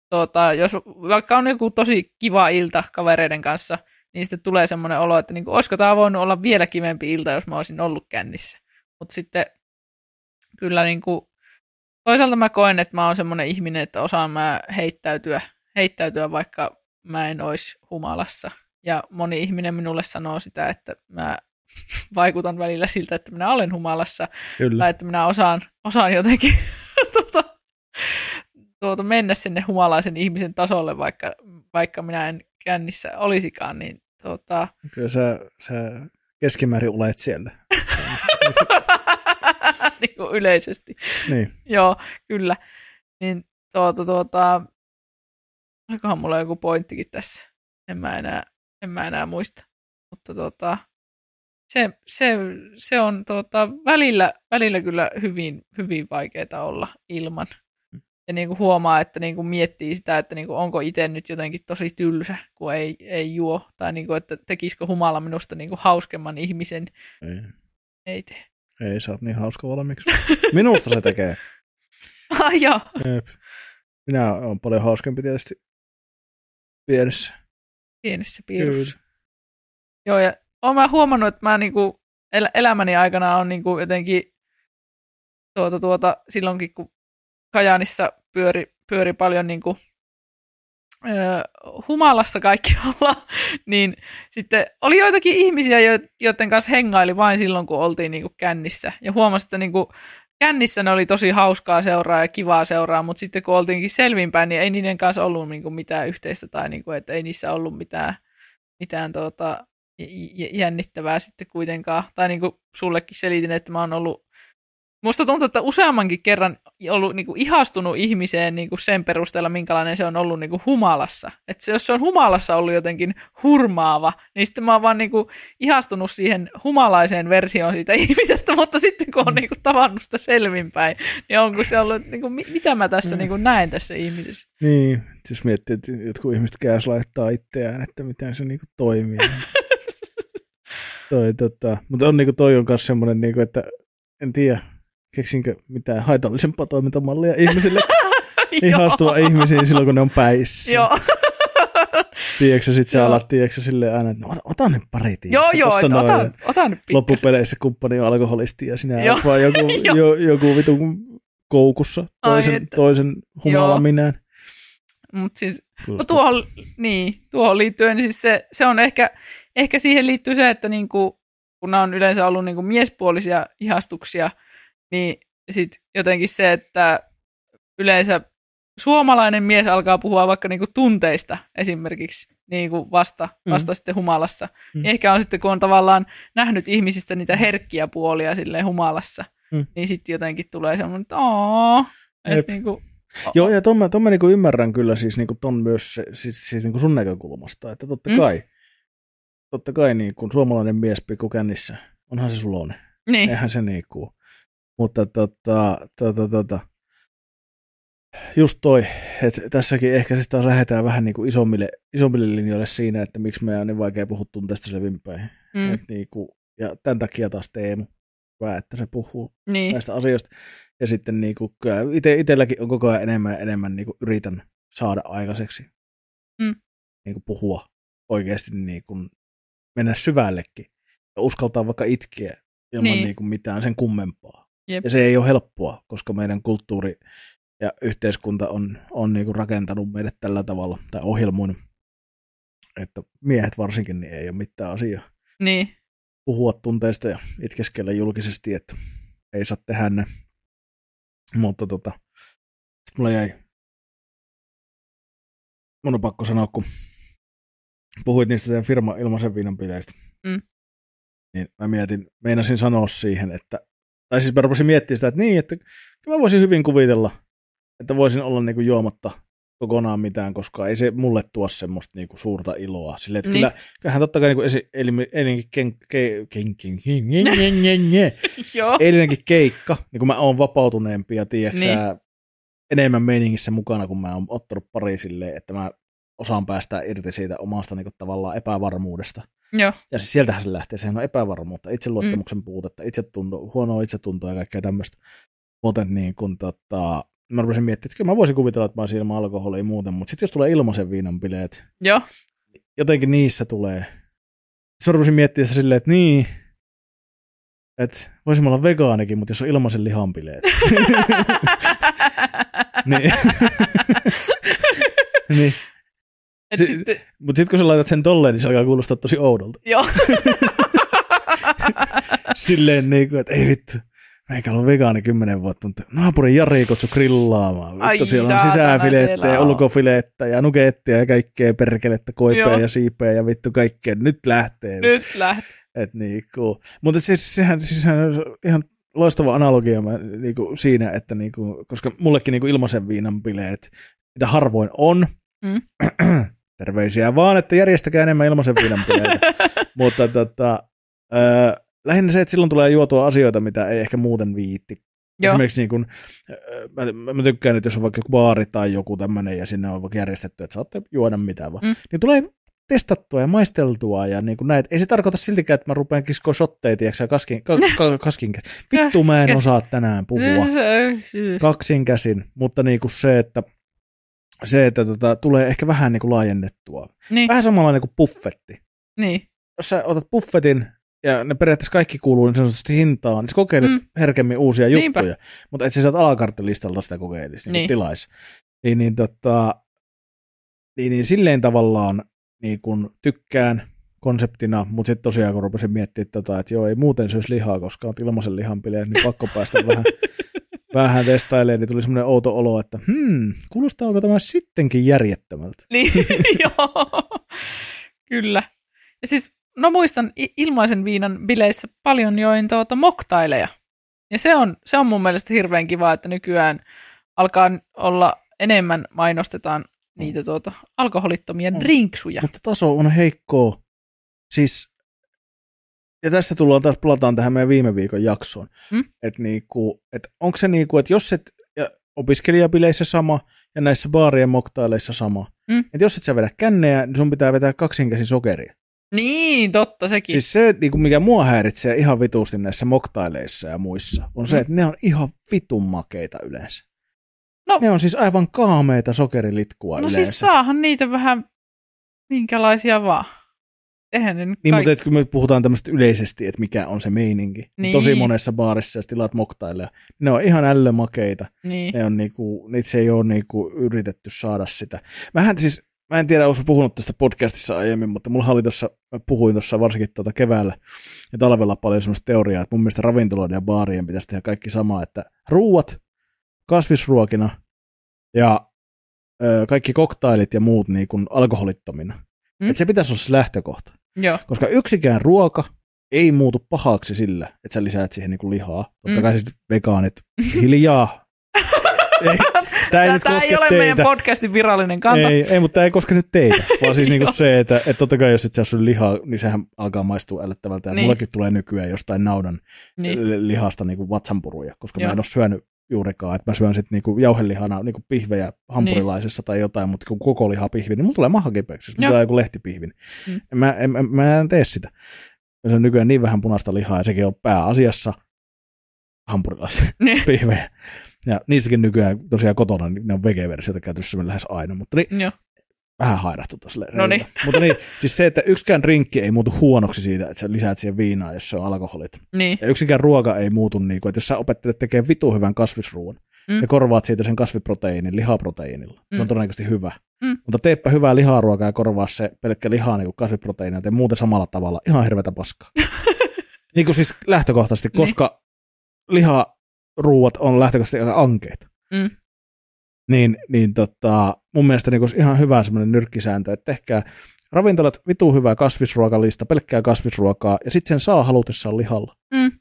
tuota, jos vaikka on joku tosi kiva ilta kavereiden kanssa, niin sitten tulee semmoinen olo, että niin kuin, olisiko tämä voinut olla vielä kivempi ilta, jos mä olisin ollut kännissä. Mutta sitten kyllä niin kuin, toisaalta mä koen, että mä oon semmoinen ihminen, että osaan mä heittäytyä, heittäytyä vaikka mä en olisi humalassa. Ja moni ihminen minulle sanoo sitä, että mä vaikutan välillä siltä, että minä olen humalassa. Kyllä. Tai että minä osaan, osaan jotenkin tuota, tuota, mennä sinne humalaisen ihmisen tasolle, vaikka, vaikka minä en kännissä olisikaan, niin tuota... Kyllä sä, sä keskimäärin olet siellä. niin kuin yleisesti. Niin. Joo, kyllä. Niin tuota, tuota, olikohan mulla joku pointtikin tässä. En mä enää, en mä enää muista. Mutta tuota, se, se, se on tuota, välillä, välillä kyllä hyvin, hyvin vaikeaa olla ilman ja niin kuin huomaa, että niin kuin miettii sitä, että niin kuin onko itse nyt jotenkin tosi tylsä, kun ei, ei juo, tai niin kuin, että tekisikö humala minusta niin kuin hauskemman ihmisen. Ei. Ei tee. Ei, sä oot niin hauska valmiiksi. Minusta se tekee. ah, joo. Jep. Minä olen paljon hauskempi tietysti pienessä. Pienessä piirussa. Joo, ja olen mä huomannut, että mä niinku el- elämäni aikana on niinku jotenkin tuota, tuota, silloinkin, kun Kajaanissa pyöri, pyöri paljon niin kuin, ö, humalassa kaikkialla, niin sitten oli joitakin ihmisiä, joiden kanssa hengaili vain silloin, kun oltiin niin kuin kännissä. Ja huomasi, että niin kuin, kännissä ne oli tosi hauskaa seuraa ja kivaa seuraa, mutta sitten kun oltiinkin selvinpäin, niin ei niiden kanssa ollut niin kuin, mitään yhteistä tai niin kuin, että ei niissä ollut mitään, mitään tuota, jännittävää sitten kuitenkaan. Tai niin kuin sullekin selitin, että mä oon ollut musta tuntuu, että useammankin kerran ollut niin kuin ihastunut ihmiseen niin kuin sen perusteella, minkälainen se on ollut niin kuin humalassa. Että jos se on humalassa ollut jotenkin hurmaava, niin sitten mä oon vaan niin kuin ihastunut siihen humalaiseen versioon siitä ihmisestä, mutta sitten kun on niin kuin tavannut sitä selvinpäin, niin onko se ollut, niin kuin, mitä mä tässä niin kuin näen tässä ihmisessä. Niin, jos miettii, että jotkut ihmiset käys laittaa itseään, että miten se niin kuin toimii. toi, tota, mutta on, niin kuin, toi on myös semmoinen, niin kuin, että en tiedä, keksinkö mitään haitallisempaa toimintamallia ihmisille ihastua ihmisiin silloin, kun ne on päissä. Joo. Tiedätkö, sit sä alat, tiedätkö, silleen aina, että no, ota ne pari, tiedätkö, Joo, joo, noin, ota, ota nyt pikkasen. Loppupeleissä kumppani on alkoholisti ja sinä olet vaan joku, jo, joku vitun koukussa Ai toisen, että. toisen humala Joo. minään. Mut siis, no tuohon, niin, tuohon liittyen, niin siis se, se on ehkä, ehkä siihen liittyy se, että niinku, kun on yleensä ollut niinku miespuolisia ihastuksia, niin sit jotenkin se, että yleensä suomalainen mies alkaa puhua vaikka niinku tunteista esimerkiksi niinku vasta, Mm. vasta sitten humalassa. Mm. Niin ehkä on sitten, kun on tavallaan nähnyt ihmisistä niitä herkkiä puolia silleen humalassa, Mm. niin sitten jotenkin tulee semmoinen, että aah, niinku, Joo, ja ton mä, ton mä niinku ymmärrän kyllä siis niinku ton myös se, siis, siis niinku sun näkökulmasta, että totta Mm. kai, totta kai niin kun suomalainen mies pikku kännissä, onhan se sulonen, niin, eihän se niinku, mutta tota, tota, tota, just toi, että tässäkin ehkä siis taas lähdetään vähän niinku isommille, isommille linjoille siinä, että miksi meidän on niin vaikea puhua tunteesta selvinpäin. mm, Et niinku, ja tämän takia taas Teemu, hyvä, että se puhuu niin. näistä asioista. Ja sitten niinku, kyllä ite, itselläkin on koko ajan enemmän ja enemmän niinku yritän saada aikaiseksi Mm. niinku puhua oikeasti niinku, mennä syvällekin ja uskaltaa vaikka itkeä ilman Niin. niin. niinku mitään sen kummempaa. Jep. Ja se ei ole helppoa, koska meidän kulttuuri ja yhteiskunta on, on niinku rakentanut meidät tällä tavalla tai ohjelmoinut, että miehet varsinkin niin ei ole mitään asiaa Niin, puhua tunteista ja itkeskellä julkisesti, että ei saa tehdä ne. Mutta tota, mulla jäi, mun on pakko sanoa, kun puhuit niistä teidän firma ilmaisen viinan bileistä, Mm. niin mä mietin, meinasin sanoa siihen, että, tai siis mä rupesin miettimään sitä, että niin, että mä voisin hyvin kuvitella, että voisin olla niinku juomatta kokonaan mitään, koska ei se mulle tuo semmoista niinku suurta iloa. Silleen, että Niin. kyllä, kyllähän totta kai niinku esi, eilinenkin ken, ke, ken, ken, ken, ken, ken, ken, ken, joo. eilinenkin keikka, niin kun mä oon vapautuneempi ja tiedätkö, Niin. niin. enemmän meiningissä mukana, kun mä oon ottanut pari silleen, että mä osaan päästä irti siitä omasta niin tavallaan epävarmuudesta. Joo, Ja siis sieltähän se lähtee, sehän on epävarmuutta, itseluottamuksen mm. puutetta, itsetunto, huonoa itsetuntoa ja kaikkea tämmöistä. Muuten niin kun tota, mä rupesin miettimään, että mä voisin kuvitella, että mä olisin ilman alkoholia muuten, mutta sitten jos tulee ilmaisen viinan bileet, joo. jotenkin niissä tulee. Sitten mä rupesin miettimään sitä silleen, että niin, että voisin olla vegaanikin, mutta jos on ilmaisen lihan bileet. niin. niin. Et Si- sitten, Mutta sitten kun sä laitat sen tolleen, niin se alkaa kuulostaa tosi oudolta. joo. Silleen niin kuin, että ei vittu. Meikä on vegaani kymmenen vuotta, mutta naapurin Jari kutsu grillaamaan. Vittu, Ai siellä on sisäfilettä ja ulkofilettä ja nukettia ja kaikkea perkelettä, koipea ja siipeä ja vittu kaikkea. Nyt lähtee. Nyt lähtee. Et niinku, mutta se, sehän, siis sehän on ihan loistava analogia mä, niinku, siinä, että niinku, koska mullekin niinku ilmaisen viinan bileet, mitä harvoin on, Mm. terveisiä vaan, että järjestäkää enemmän ilmaisen viinan bileitä. mutta tota, ö, lähinnä se, että silloin tulee juotua asioita, mitä ei ehkä muuten viitti. Joo. Esimerkiksi niin kun, mä, mä, tykkään, että jos on vaikka joku baari tai joku tämmöinen ja sinne on vaikka järjestetty, että saatte juoda mitä vaan, Mm. niin tulee testattua ja maisteltua ja niin kuin näet. Ei se tarkoita siltikään, että mä rupean kiskoa shotteja, tiedätkö, kaskin, ka, ka, kaskin käsin. Vittu mä en osaa tänään puhua kaksin käsin, mutta niin kuin se, että se, että tota, tulee ehkä vähän niin kuin laajennettua. Niin, Vähän samanlainen kuin buffetti. niin, Jos sä otat buffetin ja ne periaatteessa kaikki kuuluu niin sanotusti hintaan, niin sä kokeilet Mm. mm. herkemmin uusia Niinpä. juttuja. Mutta et sä sieltä alakarttilistalta sitä kokeilisi, niin, Niin. niin. tilais. Niin, niin, tota, niin, niin silleen tavallaan niin kun tykkään konseptina, mutta sitten tosiaan kun rupesin miettimään, tota, että joo, ei muuten se olisi lihaa, koska on ilmaisen lihan bileet, niin pakko päästä vähän, vähän testailemaan, niin tuli semmoinen outo olo, että hmm, kuulostaako tämä sittenkin järjettömältä? niin, joo. Kyllä. Ja siis, no muistan ilmaisen viinan bileissä paljon join tuota moktaileja. Ja se on, se on mun mielestä hirveän kiva, että nykyään alkaa olla enemmän mainostetaan niitä tuota, alkoholittomia Mm. drinksuja. Mutta taso on heikkoa. Siis, ja tässä tullaan taas, palataan tähän meidän viime viikon jaksoon. Mm. Että niinku, et onko se niinku, että jos et, ja opiskelijabileissä sama, ja näissä baarien moktaileissa sama. Mm. Että jos et sä vedä kännejä, niin sun pitää vetää kaksinkäsin sokeria. Niin, totta sekin. Siis se, niinku, mikä mua häiritsee ihan vitusti näissä moktaileissa ja muissa, on se, Mm. että ne on ihan vitun makeita yleensä. No- ne on siis aivan kaameita sokerilitkua no yleensä. siis saahan niitä vähän minkälaisia vaan. Eihän ne nyt Niin, kaikki... mutta kun me puhutaan tämmöistä yleisesti, että mikä on se meininki. Niin. Niin. Tosi monessa baarissa, jos tilaat moktaileja, ne on ihan ällömakeita. Niin. Ne on niinku, niitä se ei ole niinku yritetty saada sitä. Mähän siis, mä en tiedä, onko puhunut tästä podcastissa aiemmin, mutta mulla oli tuossa, mä puhuin tuossa varsinkin tuota keväällä ja talvella paljon semmoista teoriaa, että mun mielestä ravintoloiden ja baarien pitäisi tehdä kaikki samaa, että ruuat kasvisruokina ja ö, kaikki koktailit ja muut niin kuin alkoholittomina. Mm. Mm. Että se pitäisi olla se lähtökohta. Joo. Koska yksikään ruoka ei muutu pahaksi sillä, että sä lisäät siihen niinku lihaa. Totta Mm. kai siis vegaanit hiljaa. ei, tää ei Tämä ei ole teitä. meidän podcastin virallinen kanta. Ei, ei, mutta tämä ei koske nyt teitä, vaan siis niinku se, että, että totta kai jos et sä syö lihaa, niin sehän alkaa maistua ällöttävältä. Ja Niin. mullekin tulee nykyään jostain naudan niin. lihasta niinku vatsanpuruja, koska Joo. mä en ole syönyt juurikaan. Että mä syön sitten niinku jauhelihana niinku pihvejä hampurilaisessa tai jotain, mutta kun koko liha pihvi, niin mulla tulee maha kipeäksi, jos mulla tulee joku lehtipihvi. Mm. Mm. Mä, en, mä, mä en tee sitä. Se on nykyään niin vähän punaista lihaa ja sekin on pääasiassa hampurilaisia Niin. pihvejä. Ja niistäkin nykyään tosiaan kotona, niin ne on vege-versioita käytössä lähes aina, mutta niin, Joo. Vähän hairahtu tuossa Noniin. Mutta niin, siis se, että yksikään drinkki ei muutu huonoksi siitä, että sä lisäät siihen viinaa, jos se on alkoholit. Niin. Ja yksikään ruoka ei muutu niin kuin, että jos sä opettelet tekemään vitu hyvän kasvisruoan Mm. ja korvaat siitä sen kasviproteiinin lihaproteiinilla, se Mm. on todennäköisesti hyvä. Mm. Mutta teepä hyvää liharuokaa ja korvaa se pelkkä liha niin kasviproteiinilla ja muuten samalla tavalla. Ihan hirveätä paskaa. niin kuin siis lähtökohtaisesti, Niin. koska liharuuat on lähtökohtaisesti aika ankeita. Mm. Niin, niin tota, mun mielestä niin ihan hyvä semmoinen nyrkkisääntö, että tehkää ravintolat vitu hyvää kasvisruokalista, pelkkää kasvisruokaa, ja sitten sen saa halutessaan lihalla. Mm.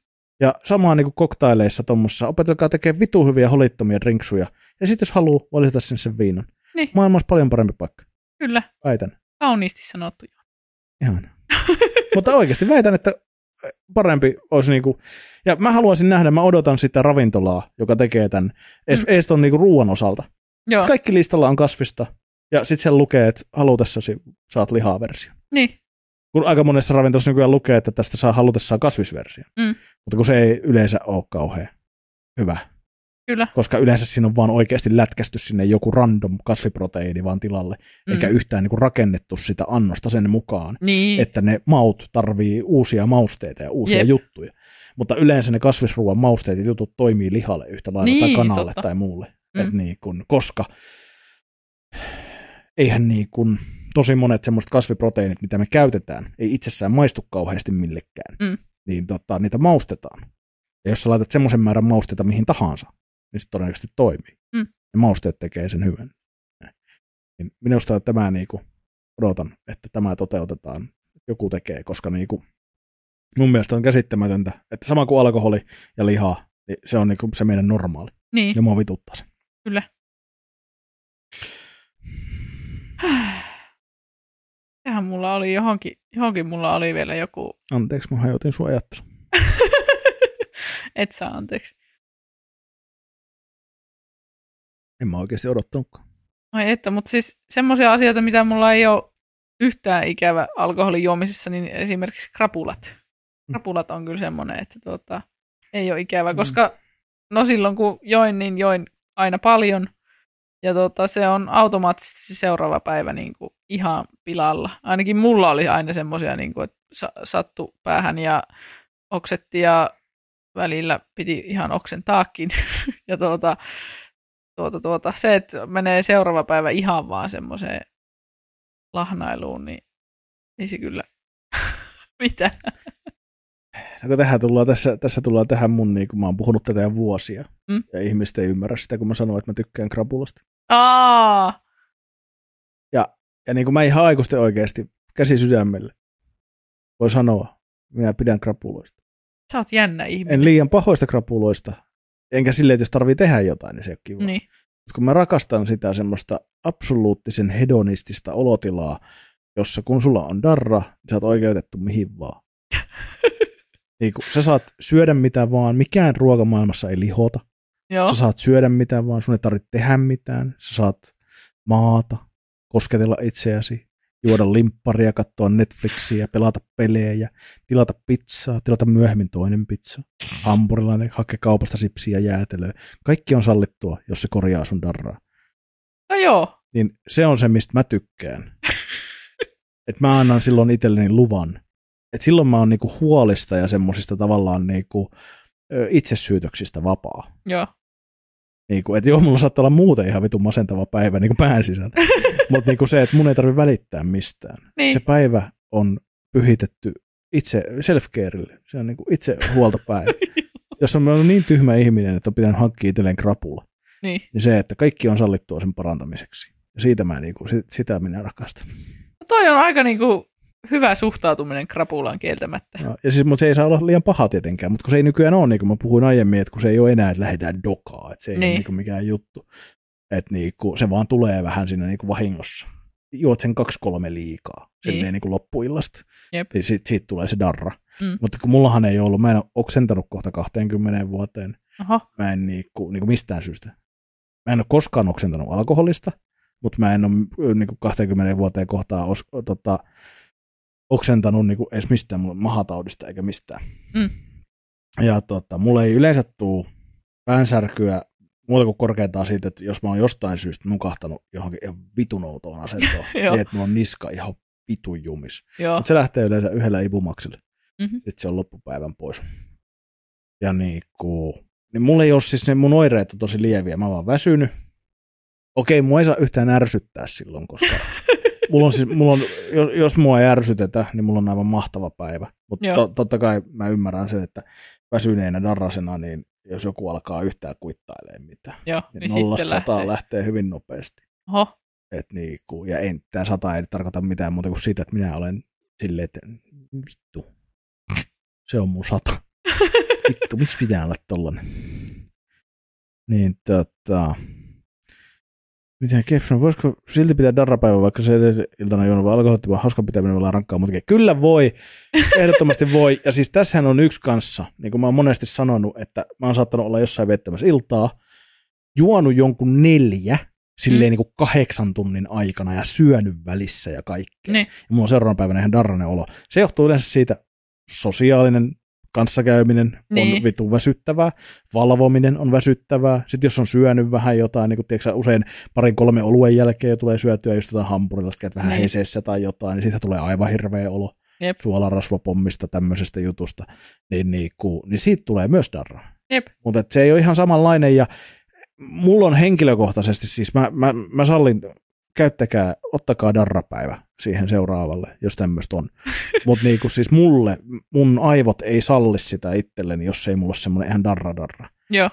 Ja samaa niin kuin koktaileissa tuommoissa, opetelkaa tekemään vitu hyviä holittomia drinksuja, ja sitten jos haluaa, voi lisätä sen sen viinon. Niin. Maailmassa paljon parempi paikka, Kyllä. väitän. Kauniisti sanottu. Ihan. Mutta oikeasti väitän, että parempi olisi niinku, ja mä haluaisin nähdä, mä odotan sitä ravintolaa, joka tekee tämän, edes, Mm. edes ton niinku ruoan osalta. Joo. Kaikki listalla on kasvista, ja sitten siellä lukee, että halutessasi saat lihaversio. Niin. Kun aika monessa ravintolassa nykyään lukee, että tästä saa halutessaan kasvisversio. Mm. Mutta kun se ei yleensä ole kauhean hyvä. Kyllä. Koska yleensä siinä on vaan oikeasti lätkästy sinne joku random kasviproteiini vaan tilalle, Mm. eikä yhtään niinku rakennettu sitä annosta sen mukaan Niin. että ne maut tarvii uusia mausteita ja uusia Jep. juttuja. Mutta yleensä ne kasvisruoan mausteet ja jutut toimii lihalle yhtä lailla tai Niin, kanalle totta. tai muulle. Mm. Et niin kun, koska eihän niin kun, tosi monet semmoiset kasviproteiinit, mitä me käytetään, ei itsessään maistu kauheasti millekään. Mm. Niin tota, niitä maustetaan. Ja jos sä laitat semmoisen määrän mausteita mihin tahansa, niin se todennäköisesti toimii. Mm. Ja mausteet tekee sen hyvän. Niin minusta tämä niinku, odotan, että tämä toteutetaan, joku tekee, koska niinku, mun mielestä on käsittämätöntä, että sama kuin alkoholi ja liha, niin se on niinku se meidän normaali. Niin. Ja mua vituttaa se. Kyllä. Sehän mulla oli johonkin, johonkin mulla oli vielä joku, Anteeksi, mä hajotin sun ajattelu. et saa anteeksi. En mä oikeasti odottanutkaan. Ai että, mutta siis semmoisia asioita, mitä mulla ei ole yhtään ikävä alkoholin juomisessa, niin esimerkiksi krapulat. Krapulat on kyllä semmoinen, että tuota, ei ole ikävä, Mm. koska no silloin kun join, niin join aina paljon. Ja tuota, se on automaattisesti se seuraava päivä niin kuin ihan pilalla. Ainakin mulla oli aina semmoisia, niin että sa- sattu päähän ja oksetti ja välillä piti ihan oksentaakin. ja tuota, tuota, tuota, se, että menee seuraava päivä ihan vaan semmoiseen lahnailuun, niin ei se kyllä mitä. No, tähän tullaan, tässä, tässä tullaan tähän mun, niin kun mä oon puhunut tätä jo vuosia, Mm. ja ihmiset ei ymmärrä sitä, kun mä sanon, että mä tykkään krapulasta. Aa, Ja niin kuin mä ihan aikuisten oikeasti, käsi sydämelle, voi sanoa, minä pidän krapuloista. Sä oot jännä ihminen. En liian pahoista krapuloista. Enkä silleen, että jos tarvii tehdä jotain, niin se on kiva. Niin. Mutta kun mä rakastan sitä semmoista absoluuttisen hedonistista olotilaa, jossa kun sulla on darra, niin sä oot oikeutettu mihin vaan. niin kun sä saat syödä mitä vaan, mikään ruoka maailmassa ei lihota. Joo. Sä saat syödä mitä vaan, sun ei tarvitse tehdä mitään. Sä saat maata, kosketella itseäsi, juoda limpparia, katsoa Netflixiä, pelata pelejä, tilata pizzaa, tilata myöhemmin toinen pizza, hampurilainen, hakea kaupasta sipsiä, jäätelöä. Kaikki on sallittua, jos se korjaa sun darraa. No joo. Niin se on se, mistä mä tykkään. että mä annan silloin itselleni luvan. Et silloin mä oon niinku huolista ja semmosista tavallaan niinku, ö, itsesyytöksistä vapaa. Joo. Niinku, että joo, mulla saattaa olla muuten ihan vitun masentava päivä niin pään sisällä. Mutta niinku se, että mun ei tarvitse välittää mistään. Niin. Se päivä on pyhitetty itse self Se on niinku itse huoltopäivä. Jos on ollut niin tyhmä ihminen, että on pitänyt hankkia itselleen krapula, Niin. niin se, että kaikki on sallittua sen parantamiseksi. Ja siitä mä niinku, sit- sitä minä rakastan. No toi on aika niinku hyvä suhtautuminen krapulaan kieltämättä. No, ja siis, mutta se ei saa olla liian paha tietenkään, mutta kun se ei nykyään ole, niin kuin mä puhuin aiemmin, että kun se ei ole enää, että lähdetään dokaa, että se ei niin. Niin. ole niin kuin mikään juttu. Että niin kuin, se vaan tulee vähän siinä niin kuin vahingossa. Juot sen kaksi-kolme liikaa, Niin. silleen niin kuin loppuillasta. Jep. Niin siitä, siitä tulee se darra. Mm. Mutta kun mullahan ei ollut, mä en ole oksentanut kohta 20 vuoteen, Oho. mä en niin kuin, niin kuin mistään syystä. Mä en ole koskaan oksentanut alkoholista, mutta mä en ole niin kuin 20 vuoteen kohtaa os, tota, oksentanut niin kuin edes mistään mulla mahataudista eikä mistään. Mm. Ja tota, mulla ei yleensä tuu päänsärkyä muuta kuin korkeintaan siitä, että jos mä oon jostain syystä nukahtanut johonkin ihan vitun outoon asentoon, niin että mulla on niska ihan vitun jumis. Mutta se lähtee yleensä yhdellä ibumaksilla. Mhm. Sitten se on loppupäivän pois. Ja niin kuin, niin mulla ei ole siis ne mun oireet on tosi lieviä. Mä oon vaan väsynyt. Okei, mua ei saa yhtään ärsyttää silloin, koska mulla on siis, mulla on, jos, jos mua ei ärsytetä, niin mulla on aivan mahtava päivä. Mutta to, totta kai mä ymmärrän sen, että väsyneenä darrasena, niin jos joku alkaa yhtään kuittailemaan mitään, Joo. niin, Niin nollasta lähtee. lähtee hyvin nopeasti. Oho. Et niinku, ja ei, tämä sata ei tarkoita mitään muuta kuin sitä, että minä olen silleen, että vittu, se on mun sata. Vittu, miksi pitää olla tollanen? Niin tota, miten Kepson, voisiko silti pitää darrapäivä, vaikka se iltana juonut vai alkoholittu, vai hauska pitäminen olla rankkaa muutenkin? Kyllä voi, ehdottomasti voi. Ja siis tässähän on yksi kanssa, niin kuin mä oon monesti sanonut, että mä oon saattanut olla jossain vettämässä iltaa, juonut jonkun neljä, silleen Mm. niin kuin kahdeksan tunnin aikana ja syönyt välissä ja kaikkea. Niin. Ja mulla on seuraavana päivänä ihan darranen olo. Se johtuu yleensä siitä sosiaalinen kanssakäyminen Niin. on vitun väsyttävää, valvominen on väsyttävää. Sitten jos on syönyt vähän jotain, niin kun tiedätkö, usein parin kolme oluen jälkeen tulee syötyä just jotain hampurilasta, käyt vähän Niin. niin. heseessä tai jotain, niin siitä tulee aivan hirveä olo. Jep. Suolarasvapommista, tämmöisestä jutusta. Niin, niin, ku, niin siitä tulee myös darra. Jep. Mutta se ei ole ihan samanlainen ja mulla on henkilökohtaisesti, siis mä, mä, mä sallin, käyttäkää, ottakaa darrapäivä siihen seuraavalle, jos tämmöistä on. Mutta niinku siis mulle, mun aivot ei salli sitä itselleni, jos ei mulla ole semmoinen ihan darra-darra. Joo.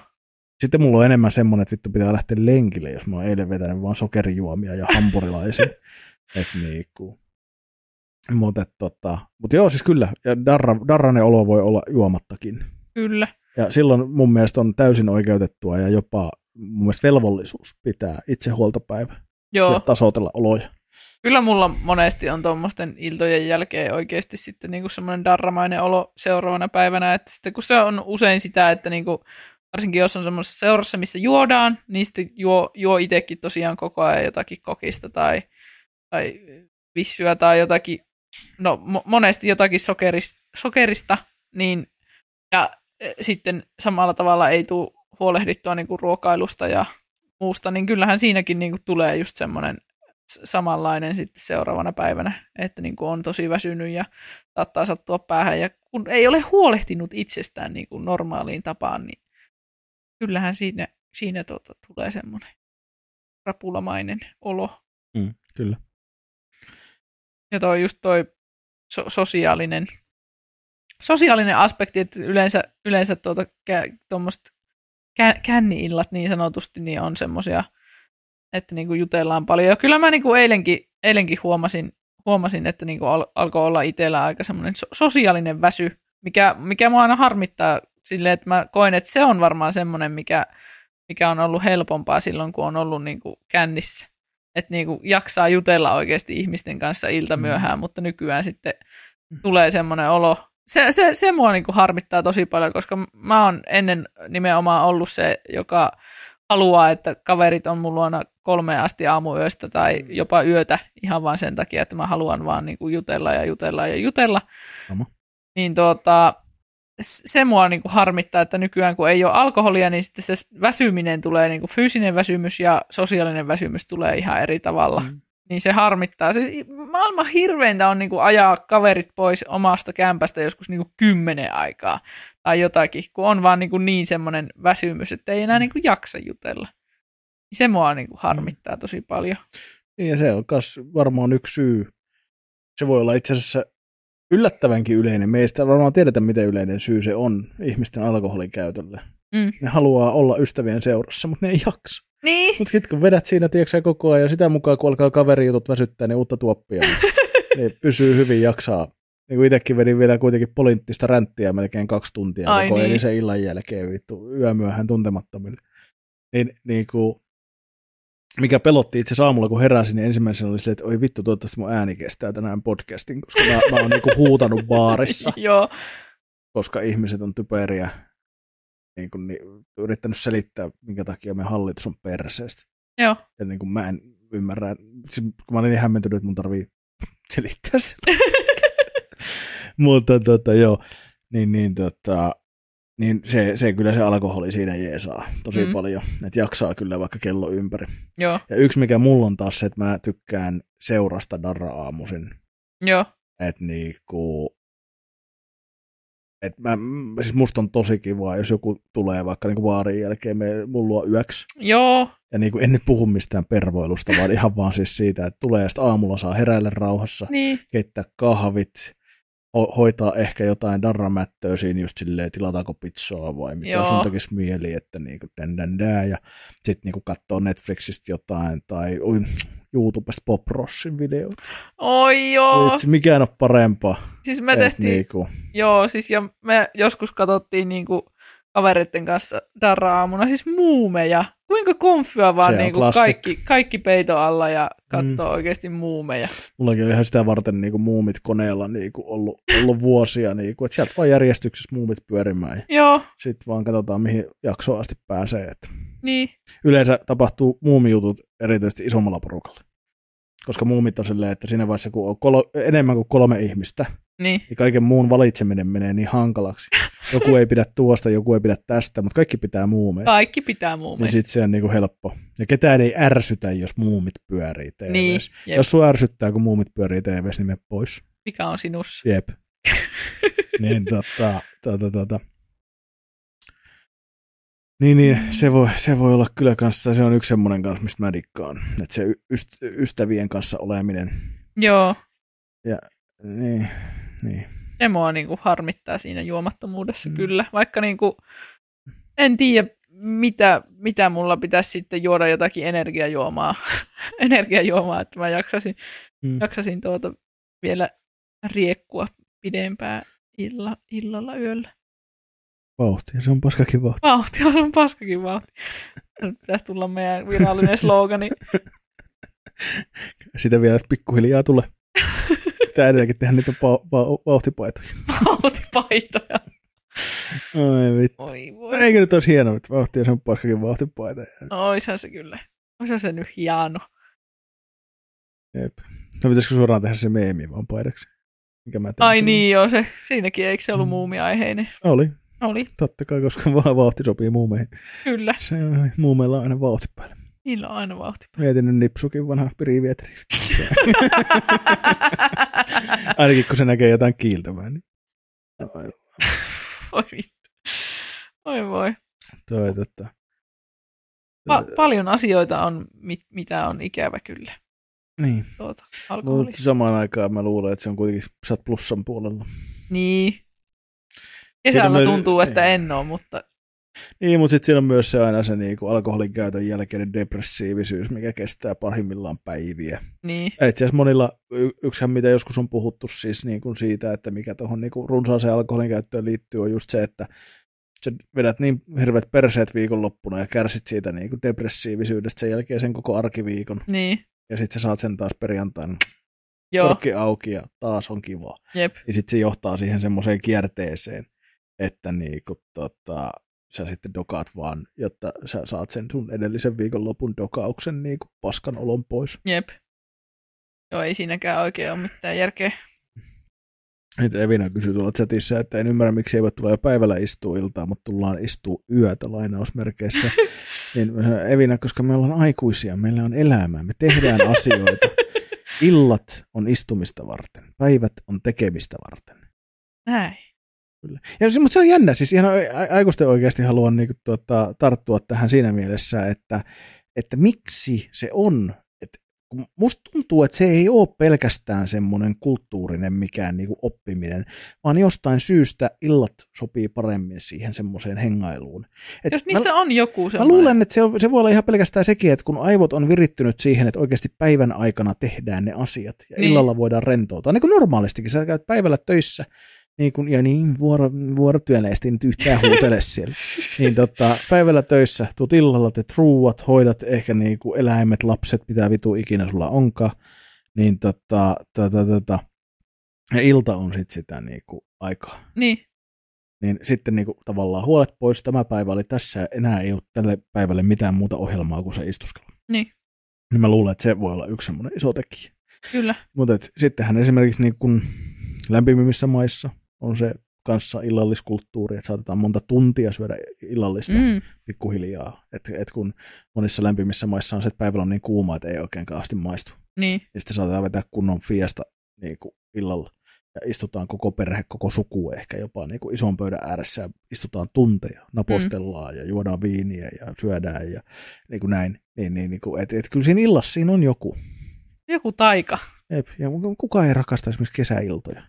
Sitten mulla on enemmän semmoinen, että vittu pitää lähteä lenkille, jos mä oon eilen vetänyt vaan sokerijuomia ja hampurilaisia. Et niinku. Mutta tota, mut joo, siis kyllä, ja darra, darranen olo voi olla juomattakin. Kyllä. Ja silloin mun mielestä on täysin oikeutettua ja jopa mun mielestä velvollisuus pitää itsehuoltopäivä ja Joo. tasoitella oloja. Kyllä mulla monesti on tuommoisten iltojen jälkeen oikeasti sitten niinku semmoinen darramainen olo seuraavana päivänä, että sitten kun se on usein sitä, että niinku, varsinkin jos on semmoisessa seurassa, missä juodaan, niin sitten juo, juo itsekin tosiaan koko ajan jotakin kokista tai, tai vissyä tai jotakin, no mo- monesti jotakin sokerista, sokerista niin, ja e, sitten samalla tavalla ei tule huolehdittua niinku ruokailusta ja muusta, niin kyllähän siinäkin niinku tulee just semmoinen samanlainen sitten seuraavana päivänä, että niin kuin on tosi väsynyt ja saattaa sattua päähän. Ja kun ei ole huolehtinut itsestään niin kuin normaaliin tapaan, niin kyllähän siinä, siinä tuota, tulee semmoinen rapulamainen olo. Mm, kyllä. Ja toi just toi so- sosiaalinen, sosiaalinen aspekti, että yleensä, yleensä tuota, tuommoista känni-illat niin sanotusti niin on semmoisia, että niinku jutellaan paljon. Ja kyllä mä niinku eilenkin, eilenkin huomasin, huomasin, että niinku al- alkoi olla itsellä aika semmoinen so- sosiaalinen väsy mikä, mikä mua aina harmittaa silleen, että mä koen, että se on varmaan semmoinen, mikä, mikä on ollut helpompaa silloin, kun on ollut niin kuin kännissä. Että niin kuin jaksaa jutella oikeasti ihmisten kanssa ilta Mm. myöhään, mutta nykyään sitten tulee semmoinen olo. Se, se, se mua niin kuin harmittaa tosi paljon, koska mä oon ennen nimenomaan ollut se, joka haluaa, että kaverit on mun luona kolme asti aamuyöstä tai jopa yötä ihan vain sen takia, että mä haluan vaan niin kuin jutella ja jutella ja jutella. Sama. Niin tuota, se mua niin kuin harmittaa, että nykyään kun ei ole alkoholia, niin sitten se väsyminen tulee, niin kuin fyysinen väsymys ja sosiaalinen väsymys tulee ihan eri tavalla. Mm. Niin se harmittaa. Se, maailman hirveintä on niin kuin ajaa kaverit pois omasta kämpästä joskus niin kuin kymmenen aikaa tai jotakin, kun on vaan niin, kuin niin semmoinen väsymys, että ei enää niin kuin jaksa jutella. Niin Se mua niin kuin harmittaa tosi paljon. Niin, ja se on myös varmaan yksi syy. Se voi olla itse asiassa yllättävänkin yleinen. Me ei sitä varmaan tiedetä, miten yleinen syy se on ihmisten alkoholin käytölle. Mm. Ne haluaa olla ystävien seurassa, mutta ne ei jaksa. Niin, Mutta sitten kun vedät siinä, tiedätkö koko ajan, ja sitä mukaan kun alkaa kaverijutut väsyttää, niin uutta tuoppia, niin, pysyy hyvin, jaksaa. Niin kuin itsekin vedin vielä kuitenkin poliittista ränttiä melkein kaksi tuntia Ai koko niin. eilisen illan jälkeen vittu yömyöhään tuntemattomille. Niin, niin kuin, mikä pelotti itse aamulla, kun heräsin, niin ensimmäisenä oli silleen, että oi vittu, toivottavasti mun ääni kestää tänään podcastin, koska mä, mä oon niinku huutanut baarissa, joo. koska ihmiset on typeriä. Niin kuin, niin, yrittänyt selittää, minkä takia meidän hallitus on perseestä. Joo. Ja niin kuin mä en ymmärrä, siis kun mä olin niin hämmentynyt, että mun tarvii selittää se. Mutta tota, joo, niin, niin, tota, niin se, se, kyllä se alkoholi siinä jeesaa tosi Mm. mm. paljon, että jaksaa kyllä vaikka kello ympäri. Joo. Ja yksi mikä mulla on taas se, että mä tykkään seurasta darra aamuisin, Joo. että niinku, et mä, siis musta on tosi kivaa, jos joku tulee vaikka niinku vaarin jälkeen me, mun luo yöksi, Joo. ja niin kuin en nyt puhu mistään pervoilusta, vaan ihan vaan siis siitä, että tulee ja aamulla saa heräillä rauhassa, Niin. keittää kahvit, ho- hoitaa ehkä jotain darramättöä siinä just silleen, tilataanko pizzaa vai mitä Joo. sun tekisi mieli, että niinku dän, dän, dän, ja sitten niinku katsoo Netflixistä jotain tai oi, YouTubesta Pop Rossin videot. Oi joo. Vitsi, mikään on parempaa. Siis me Et tehtiin, niinku, joo, siis ja me joskus katsottiin niinku kavereiden kanssa darra-aamuna, siis muumeja. Kuinka konfyä vaan niinku kaikki, kaikki peito alla ja katsoo Mm. oikeasti muumeja. mullakin on ihan sitä varten niinku muumit koneella niinku ollut, ollut vuosia, niinku, että sieltä vaan järjestyksessä muumit pyörimään. Ja Joo, sitten vaan katsotaan, mihin jaksoon asti pääsee. Että niin. yleensä tapahtuu muumijutut erityisesti isommalla porukalla. Koska muumit on silleen, että siinä vaiheessa, kun on kolo, enemmän kuin kolme ihmistä, Niin. niin kaiken muun valitseminen menee niin hankalaksi. Joku ei pidä tuosta, joku ei pidä tästä, mutta kaikki pitää muumeista. Kaikki pitää Niin muumeista. sitten se on niinku helppo. Ja ketään ei ärsytä, jos muumit pyörii TV:ssä. Niin, jep. Jos sua ärsyttää, kun muumit pyörii TV:ssä, niin mene pois. Mikä on sinussa? Jep. niin tota, tota, tota. Niin, niin se, voi, se voi olla kyllä kanssa, se on yksi semmoinen kanssa, mistä mä dikkaan. Että se yst- ystävien kanssa oleminen, Joo, niin, niin. se mua niinku harmittaa siinä juomattomuudessa mm. kyllä. Vaikka niinku, en tiedä, mitä, mitä mulla pitäisi sitten juoda jotakin energiajuomaa, energiajuomaa että mä jaksasin, Mm. jaksasin tuota vielä riekkua pidempään illa, illalla yöllä. Vauhtia, se on paskakin vauhti. Vauhti on sun paskakin vauhti. Nyt pitäisi tulla meidän virallinen slogani. Sitä vielä pikkuhiljaa tulee. Pitää edelleenkin tehdä niitä pa- va- vauhtipaitoja. Vauhtipaitoja. Ai vittu. Oi voi. Eikö nyt olisi hienoa, että vauhtia se on paskakin vauhtipaita. No oishan se kyllä. Oishan se nyt hieno. Jep. No pitäisikö suoraan tehdä se meemi vaan paidaksi? Mikä mä Ai silloin? niin joo, se, siinäkin eikö se ollut Mm. muumiaiheinen? Oli, Oli, totta kai, koska vaan vauhti sopii muumeihin. kyllä. Se on, muumeilla on aina vauhti päällä. Niillä on aina vauhti. Mietin nyt nipsukin vanha pirivietri. Ainakin kun se näkee jotain kiiltävää. Niin. Ai, Oi vittu. Oi voi. Toi, totta. Pa- paljon asioita on, mit- mitä on ikävä kyllä Niin, tuota, mutta samaan aikaan mä luulen, että se on kuitenkin, sä plussan puolella. Niin. Kesällä tuntuu, että niin. en ole, mutta Niin, mutta sitten siinä on myös se aina se niinku alkoholin käytön jälkeinen depressiivisyys, mikä kestää pahimmillaan päiviä. Niin, Itse asiassa monilla, y- yksihän mitä joskus on puhuttu siis niin kuin siitä, että mikä tuohon niin runsaaseen alkoholin käyttöön liittyy, on just se, että sä vedät niin hirveät perseet viikonloppuna ja kärsit siitä niin kuin depressiivisyydestä sen jälkeen sen koko arkiviikon. niin, Ja sitten sä saat sen taas perjantaina joo, korkki auki ja taas on kiva. jep, Ja sitten se johtaa siihen semmoiseen kierteeseen, että niin kuin, tota, sä sitten dokaat vaan, jotta sä saat sen sun edellisen viikonlopun dokauksen niin kuin paskan olon pois. jep. Joo, ei siinäkään oikein ole mitään järkeä. Nyt Evina kysyi tuolla chatissa, että en ymmärrä, miksi eivät tule jo päivällä istua iltaa, mutta tullaan istua yötä lainausmerkeissä. niin Evina, koska me ollaan aikuisia, meillä on elämää, me tehdään asioita. Illat on istumista varten, päivät on tekemistä varten. Näin. Kyllä. Ja mutta se on jännä, siis ihan aikuisten oikeasti haluan niin kuin, tuota, tarttua tähän siinä mielessä, että, että miksi se on, että kun musta tuntuu, että se ei ole pelkästään semmoinen kulttuurinen mikään niin kuin oppiminen, vaan jostain syystä illat sopii paremmin siihen semmoiseen hengailuun. Et Jos niissä on joku Mä semmoinen. luulen, että se, on, se voi olla ihan pelkästään sekin, että kun aivot on virittynyt siihen, että oikeasti päivän aikana tehdään ne asiat ja niin. illalla voidaan rentoutua. Niin kuin normaalistikin, sä käyt päivällä töissä niin kun, ja niin vuoro, vuorotyöleesti nyt yhtään huutele siellä. niin tota, päivällä töissä, tuut illalla, teet ruuat, hoidat ehkä niin kuin eläimet, lapset, mitä vitu ikinä sulla onkaan. Niin tota, tota, tota, ja ilta on sitten sitä niin kuin aikaa Niin, niin sitten niin kuin, tavallaan huolet pois, tämä päivä oli tässä enää ei ole tälle päivälle mitään muuta ohjelmaa kuin se istuskelu. Niin. Niin mä luulen, että se voi olla yksi semmoinen iso tekijä. kyllä. Mutta sittenhän esimerkiksi niin kun lämpimimmissä maissa on se kanssa illalliskulttuuri, että saatetaan monta tuntia syödä illallista mm. Pikkuhiljaa. Et, et kun monissa lämpimissä maissa on se, että päivällä on niin kuuma, että ei oikein asti maistu. niin, Ja sitten saatetaan vetää kunnon fiesta niin kuin illalla. Ja istutaan koko perhe, koko suku ehkä jopa niin kuin ison pöydän ääressä ja istutaan tunteja, napostellaan mm. ja juodaan viiniä ja syödään ja niin kuin näin. Niin, niin, niin kuin, et, et kyllä siinä illassa siinä on joku. joku taika. Jep. Ja kuka ei rakasta esimerkiksi kesäiltoja?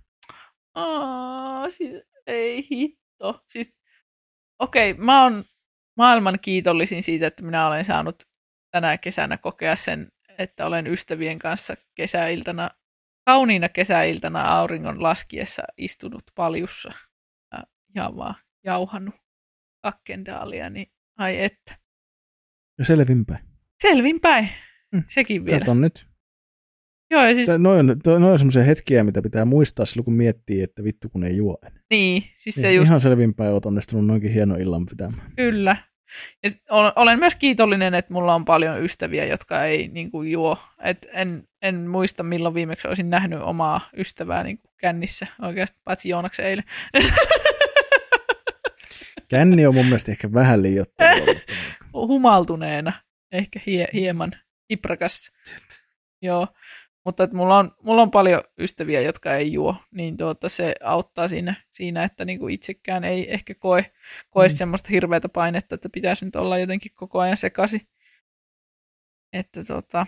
Aa, siis ei hitto. Siis, okei, okay, mä oon maailman kiitollisin siitä, että minä olen saanut tänä kesänä kokea sen, että olen ystävien kanssa kesäiltana, kauniina kesäiltana auringon laskiessa istunut paljussa ja, ja vaan jauhannut kakkendaalia, niin ai että. Ja selvinpäin. Selvinpäin. Mm. Sekin vielä. Kato nyt. Joo, ja siis, Noin on, toi- noi on semmoisia hetkiä, mitä pitää muistaa silloin, kun miettii, että vittu kun ei juo enää. niin, siis se Niin, just Ihan selvinpäin oot onnistunut noinkin hieno illan pitämään. Kyllä. Ja olen myös kiitollinen, että mulla on paljon ystäviä, jotka ei niin kuin, juo. Et en, en muista, milloin viimeksi olisin nähnyt omaa ystävää niin kuin, kännissä oikeasti, paitsi Joonaksen eilen. Känni on mun mielestä ehkä vähän liioittelua. mutta- Humaltuneena, ehkä hie, hieman hiprakas. Joo, mutta että mulla, on, mulla on paljon ystäviä, jotka ei juo, niin tuota, se auttaa siinä, siinä että niin kuin itsekään ei ehkä koe, koe mm. Mm. semmoista hirveätä painetta, että pitäisi nyt olla jotenkin koko ajan sekaisin. Että tota,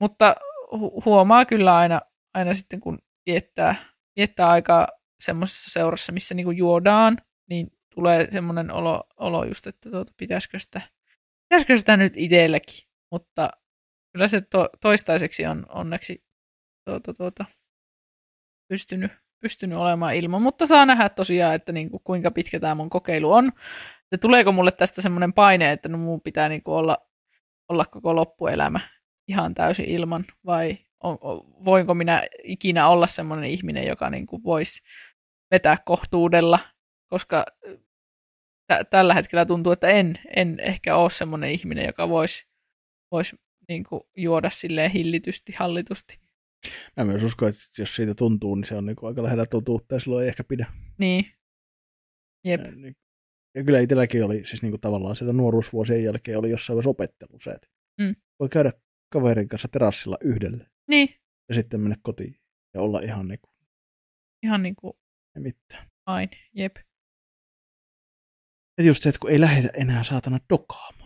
mutta hu- huomaa kyllä aina, aina sitten, kun viettää, viettää aikaa semmoisessa seurassa, missä niinku juodaan, niin tulee semmoinen olo, olo just, että tuota, pitäisikö, sitä, pitäisikö sitä nyt itsellekin. Mutta kyllä se to, toistaiseksi on onneksi tuota, tuota, pystynyt, pystynyt olemaan ilman. Mutta saa nähdä tosiaan, että niinku, kuinka pitkä tämä mun kokeilu on. Että tuleeko mulle tästä semmoinen paine, että no mun pitää niinku olla, olla koko loppuelämä ihan täysin ilman, vai on, on, voinko minä ikinä olla semmoinen ihminen, joka niinku voisi vetää kohtuudella, koska tä- tällä hetkellä tuntuu, että en, en ehkä ole semmoinen ihminen, joka voisi vois niinku juoda silleen hillitysti, hallitusti. Mä myös uskon, että jos siitä tuntuu, niin se on niinku aika lähellä totuutta ja silloin ei ehkä pidä. Niin. Jep. Ja, niin- ja kyllä itselläkin oli siis niinku tavallaan sieltä nuoruusvuosien jälkeen oli jossain vaiheessa opettelu se, että Mm. voi käydä kaverin kanssa terassilla yhdelle Niin, ja sitten mennä kotiin ja olla ihan niinku ihan niin kuin ei mitään. aina. Jep. Ja just se, että kun ei lähdetä enää saatana dokaamaan,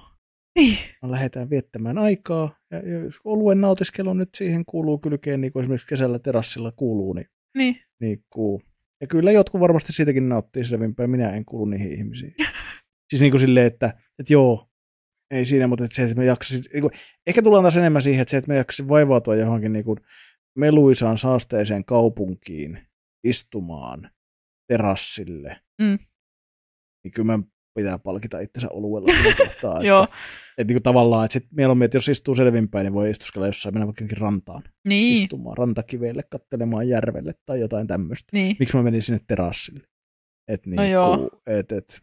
Niin. lähdetään viettämään aikaa ja, jos oluen nautiskelu nyt siihen kuuluu kylkeen, niin kuin esimerkiksi kesällä terassilla kuuluu, niin, Niin. niin kuuluu. Ja kyllä jotkut varmasti siitäkin nauttii selvinpäin, minä en kuulu niihin ihmisiin. Siis niin kuin silleen, että, että joo, ei siinä, mutta että se, että me jaksaisi, niin kuin, ehkä tullaan taas enemmän siihen, että se, että me jaksaisi vaivautua johonkin niin kuin meluisaan saasteiseen kaupunkiin istumaan terassille, Mm. niin kyllä mä pitää palkita itsensä oluella kohtaa. Joo, että, että niin tavallaan, että sit mieluummin, että jos istuu selvinpäin, niin voi istuskella jossain, mennä vaikka jonkin rantaan niin, istumaan, rantakiveille, kattelemaan järvelle tai jotain tämmöistä. niin. Miksi mä menin sinne terassille? Et niin, No joo. Et, et,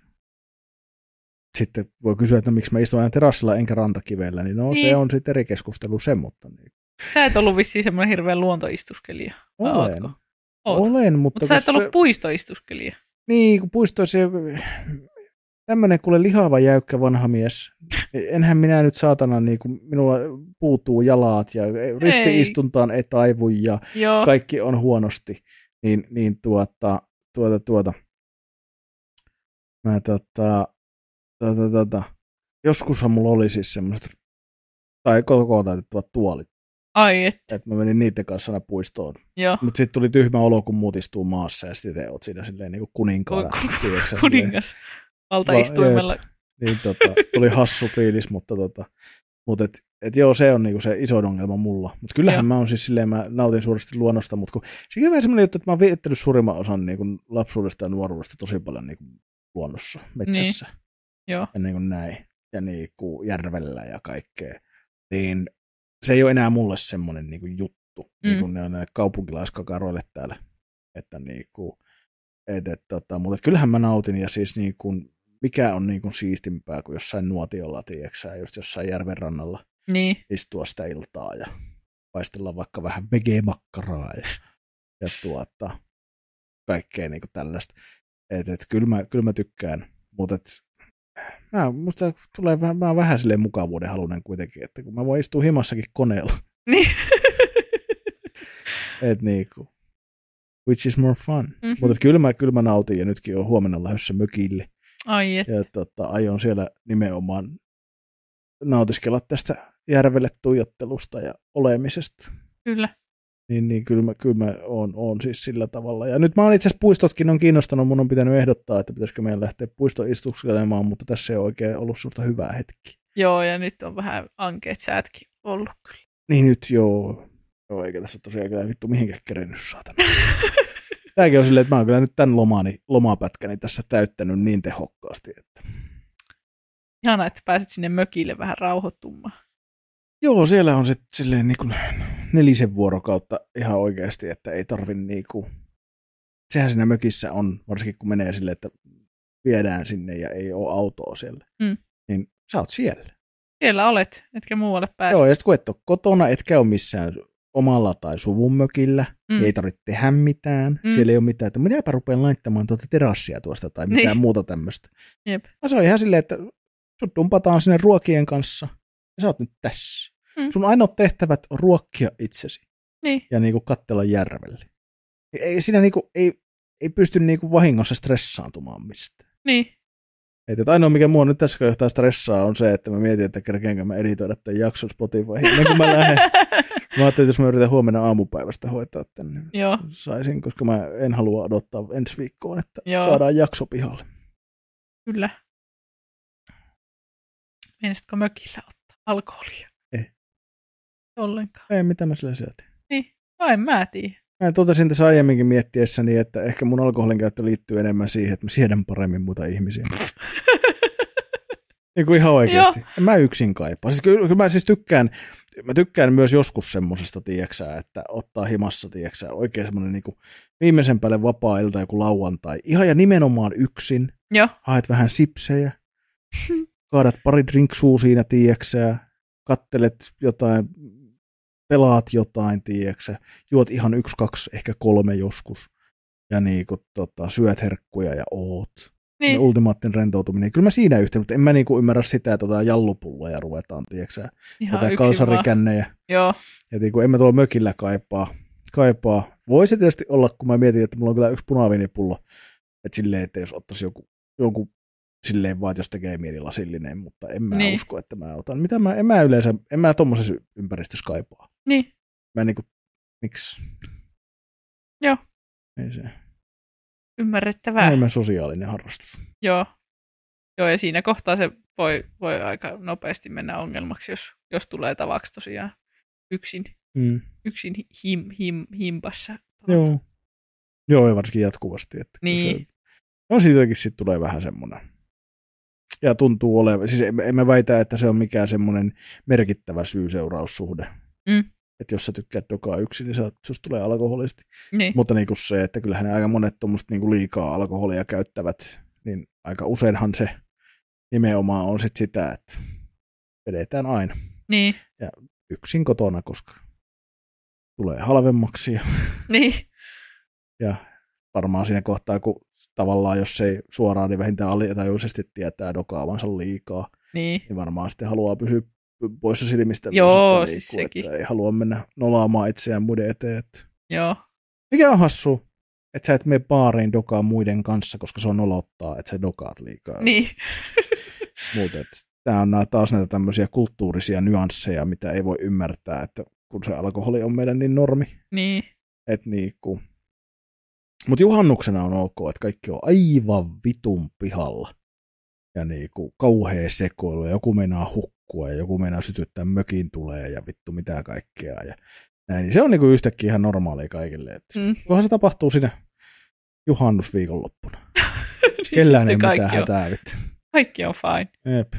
sitten voi kysyä, että no, miksi mä istun aina terassilla enkä rantakiveillä, niin no Niin. se on sitten eri keskustelu se, mutta niin. Sä et ollut vissiin semmoinen hirveän luontoistuskelija. Olen, ootko? Oot. olen, mutta, Mutta sä et ollut se- puistoistuskelija. Niin, kun puistoissa tämmöinen kuule lihava jäykkä vanha mies. Enhän minä nyt saatana, niin kuin minulla puuttuu jalat ja ristiistuntaan ei taivu ja Joo, kaikki on huonosti. Niin, niin tuota, tuota, tuota. Mä tota, tuota, tuota, joskushan mulla oli siis semmoiset, tai koko täytettävät tuolit, ai et, että mä menin niiden kanssa aina puistoon. joo. Mutta sitten tuli tyhmä olo, kun muut istuu maassa ja sitten te oot siinä silleen niin kuin kuninkaana. Ku- ku- tiedätkö Kuningas valtaistuimella. Niin tota, tuli hassu fiilis, mutta tota, mut et, et joo, se on niinku se iso ongelma mulla. Mutta kyllähän Joo. mä oon siis silleen, mä nautin suuresti luonnosta, mutta kun, se on vähän semmoinen juttu, että mä oon viettänyt suurimman osan niinku lapsuudesta ja nuoruudesta tosi paljon niinku luonnossa, metsässä Joo, ja niinku näin, ja niinku järvellä ja kaikkea. Niin se ei ole enää mulle semmoinen niinku juttu, mm. niin kuin ne on näille kaupunkilaiskakaroille täällä. Että niinku, et, et, tota, mutta et kyllähän mä nautin ja siis niinku, mikä on niinku siistimpää kuin jossain nuotiolla, tiedätkö just jossain järven rannalla niin. istua sitä iltaa ja paistella vaikka vähän vegemakkaraa ja, ja tuota, kaikkea niinku tällaista. Et, et, kyllä, mä, kyllä mä tykkään, mutta et, mä, musta tulee vähän, mä oon vähän silleen mukavuuden halunen kuitenkin, että kun mä voin istua himassakin koneella, Niin. et niinku, which is more fun. Mhm. Mutta kyllä mä, kyllä mä nautin ja nytkin on huomenna lähdössä mökille. Ai et, Ja tota, aion siellä nimenomaan nautiskella tästä järvelle tuijottelusta ja olemisesta. kyllä. Niin, niin kyllä mä, kyllä mä oon, oon, siis sillä tavalla. Ja nyt mä oon itse asiassa puistotkin on kiinnostanut, mun on pitänyt ehdottaa, että pitäisikö meidän lähteä puistoistuskelemaan, mutta tässä ei oikein ollut semmoista hyvää hetki. Joo, ja nyt on vähän ankeet säätkin ollut kyllä. Niin nyt joo. Joo, eikä tässä tosiaan kyllä vittu mihinkään kerennyt saatana. Tämäkin on silleen, että mä oon kyllä nyt tämän lomani, lomapätkäni tässä täyttänyt niin tehokkaasti, että Ihana, että pääset sinne mökille vähän rauhoittumaan. Joo, siellä on se silleen niin kuin nelisen vuorokautta ihan oikeasti, että ei tarvi niin kuin... Sehän siinä mökissä on, varsinkin kun menee silleen, että viedään sinne ja ei ole autoa siellä. Mm. Niin sä oot siellä. Siellä olet, etkä muualle pääse. Joo, ja sitten kun et ole kotona, etkä ole missään omalla tai suvun mökillä, Mm. ei tarvitse tehdä mitään. Mm. Siellä ei ole mitään, että minäpä rupean laittamaan tuota terassia tuosta tai mitään Niin. muuta tämmöistä. Jep. Se on ihan silleen, että sut dumpataan sinne ruokien kanssa ja sä oot nyt tässä. Mm. Sun ainoat tehtävät on ruokkia itsesi Niin, ja niinku kattella järvelle. Ei, siinä niinku, ei, ei pysty niinku vahingossa stressaantumaan mistään. niin. Et, et ainoa, mikä mua nyt tässä kohtaa stressaa, on se, että mä mietin, että kerkeenkö mä editoida tämän jakson Spotify. Ennen kuin mä lähden, mä ajattelin, että jos mä yritän huomenna aamupäivästä hoitaa tänne, niin Joo, saisin, koska mä en halua odottaa ensi viikkoon, että Joo. Saadaan jakso pihalle. kyllä. Meinaisitko mökillä ottaa alkoholia? Ei. Ollenkaan. Ei, mitä mä sillä sieltä. No en mä tiedä. Mä totesin tässä aiemminkin miettiessäni, että ehkä mun alkoholin käyttö liittyy enemmän siihen, että mä siedän paremmin muita ihmisiä. Niin kuin ihan oikeasti. En mä yksin kaipaa. Siis kyllä, kyllä mä siis tykkään, mä tykkään myös joskus semmosesta, tieksää, että ottaa himassa, tieksää, oikein semmoinen niin kuin viimeisen päälle vapaa-ilta, joku lauantai. Ihan ja nimenomaan yksin. Joo, Haet vähän sipsejä, kaadat pari drinksuu siinä, tieksää, kattelet jotain, pelaat jotain, tieksää, juot ihan yksi, kaksi, ehkä kolme joskus. Ja niin kuin, tota, syöt herkkuja ja oot niin. ultimaattinen rentoutuminen. Kyllä mä siinä yhteen, mutta en mä niinku ymmärrä sitä, että otetaan jallupulloja ruvetaan, tiedätkö Ihan kalsarikännejä. Joo, Ja niinku, en mä tuolla mökillä kaipaa. kaipaa. Voisi tietysti olla, kun mä mietin, että mulla on kyllä yksi punaviinipullo. Että silleen, että jos ottaisi joku, joku silleen vaan, että jos tekee mieli lasillinen, mutta en mä niin. usko, että mä otan. Mitä mä, en mä yleensä, en mä tommosessa ympäristössä kaipaa. niin. Mä niinku, miksi? Joo. Ei se. Ymmärrettävää. Enemmän sosiaalinen harrastus. Joo. Joo, ja siinä kohtaa se voi, voi aika nopeasti mennä ongelmaksi, jos, jos tulee tavaksi tosiaan yksin, Mm. yksin him, him, himpassa. Joo. Joo, ja varsinkin jatkuvasti. Että Niin. Se, no siitäkin sitten tulee vähän semmoinen. Ja tuntuu olevan, siis emme, emme väitä, että se on mikään semmoinen merkittävä syy-seuraussuhde. Mm. Että jos sä tykkäät dokaa yksin, niin sä, susta tulee alkoholisti. Niin. Mutta niin kuin se, että kyllähän ne aika monet tuommoista niin liikaa alkoholia käyttävät, niin aika useinhan se nimenomaan on sit sitä, että vedetään aina Niin. yksin kotona, koska tulee halvemmaksi ja, Niin. ja varmaan siinä kohtaa, kun tavallaan jos ei suoraan, niin vähintään alitajuisesti tietää dokaavansa liikaa, Niin. niin varmaan sitten haluaa pysyä poissa silmistä. Joo, siis liikkuu, sekin. Että ei halua mennä nolaamaan itseään muiden eteen. Että Joo. Mikä on hassu, että sä et mene baariin dokaa muiden kanssa, koska se on nolottaa, että sä dokaat liikaa. Niin. Muuten, tämä on taas näitä tämmöisiä kulttuurisia nyansseja, mitä ei voi ymmärtää, että kun se alkoholi on meidän niin normi, Niin. että niinku. Mutta juhannuksena on ok, että kaikki on aivan vitun pihalla. Ja niinku kauhea sekoilu, ja joku meinaa hukkua, ja joku meinaa sytyttää mökin tulee, ja vittu mitä kaikkea. Ja näin. Niin se on niinku yhtäkkiä ihan normaalia kaikille. Et Mm. Se tapahtuu siinä juhannusviikonloppuna. Kellään ei mitään on, hätää, vittu. kaikki on fine. Jep.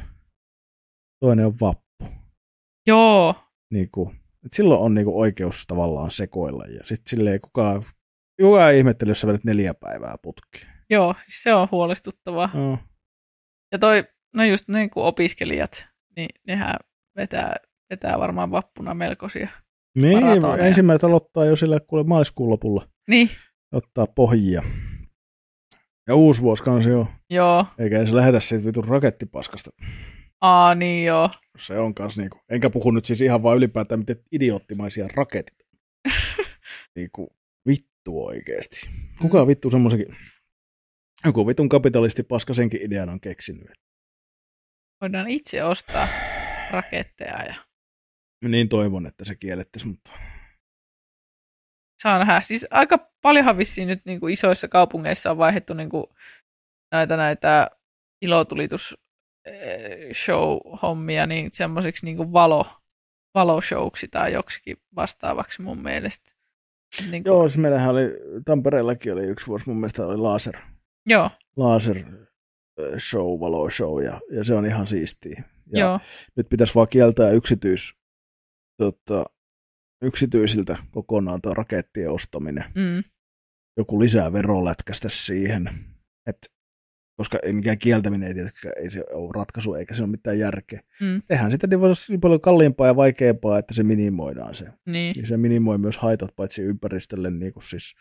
Toinen on vappu. Joo. Niinku, et silloin on niinku oikeus tavallaan sekoilla. Ja sitten silleen kukaan, kukaan ei ihmettele, jos sä vedät neljä päivää putkeen. Joo, siis se on huolestuttavaa. No. Ja toi, no just niin kuin opiskelijat, niin nehän vetää, vetää varmaan vappuna melkoisia. Niin, Maratoneja. ensimmäiset aloittaa jo sillä kuule maaliskuun lopulla. Niin, Ottaa pohjia. Ja uusi vuosi kanssa jo. joo. Eikä se lähetä siitä vitun rakettipaskasta. Aa, niin joo. Se on kans niinku, enkä puhu nyt siis ihan vaan ylipäätään miten idioottimaisia raketit. niinku, vittu oikeesti. Kuka vittu semmoisenkin, joku vitun kapitalisti paska senkin idean on keksinyt. Voidaan itse ostaa raketteja ja Niin toivon, että se kiellettäisiin, mutta saa nähdä. Siis aika paljonhan vissiin nyt niin kuin isoissa kaupungeissa on vaihdettu niin kuin näitä, näitä ilotulitus eh, show-hommia niin semmoiseksi niin kuin valo, valoshowksi tai joksikin vastaavaksi mun mielestä. Niin kuin, joo, siis meillähän oli, Tampereellakin oli yksi vuosi, mun mielestä oli laser, joo, laser show, valo show, ja, ja se on ihan siistiä. Ja joo, nyt pitäisi vaan kieltää yksityis, tota, yksityisiltä kokonaan tuo rakettien ostaminen. mm, Joku lisää verolätkästä siihen, että koska ei mikään kieltäminen ei tietenkään ei se ole ratkaisu, eikä se ole mitään järkeä. mm, Tehdään sitä niin niin paljon kalliimpaa ja vaikeampaa, että se minimoidaan se. niin, Niin se minimoi myös haitat paitsi ympäristölle, niin kuin siis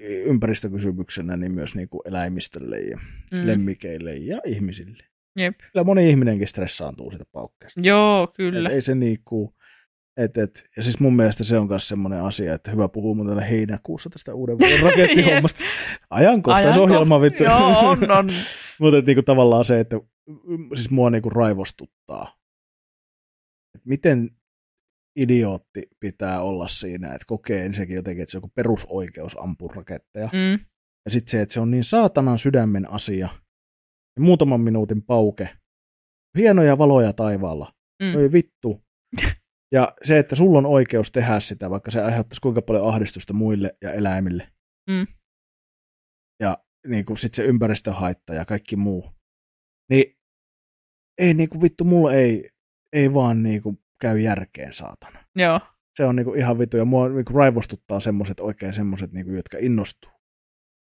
ympäristökysymyksenä, niin myös niin kuin eläimistölle ja mm. mm, lemmikeille ja ihmisille. jep. Kyllä moni ihminenkin stressaantuu sitä paukkeesta. Joo, kyllä. Et ei se niinku, et, et, ja siis mun mielestä se on myös semmoinen asia, että hyvä puhua mun täällä heinäkuussa tästä uuden vuoden rakettihommasta. Ajankohtaisohjelma vittu. Joo, on, on. Mutta niinku tavallaan se, että siis mua niinku raivostuttaa. Et miten idiootti pitää olla siinä, että kokee ensinnäkin jotenkin, että se on joku perusoikeus ampua raketteja. Mm, Ja sitten se, että se on niin saatanan sydämen asia. Ja muutaman minuutin pauke. Hienoja valoja taivaalla. mm, Oi vittu. Ja se, että sulla on oikeus tehdä sitä, vaikka se aiheuttaisi kuinka paljon ahdistusta muille ja eläimille. Mm. Ja niin kuin sit se ympäristöhaitta ja kaikki muu. Niin ei niin kuin vittu, mulla ei, ei vaan niin kuin käy järkeen saatana. joo, Se on niin kuin ihan vittu ja mua niin kuin raivostuttaa semmoset oikein semmoset, niin kuin, jotka innostuu.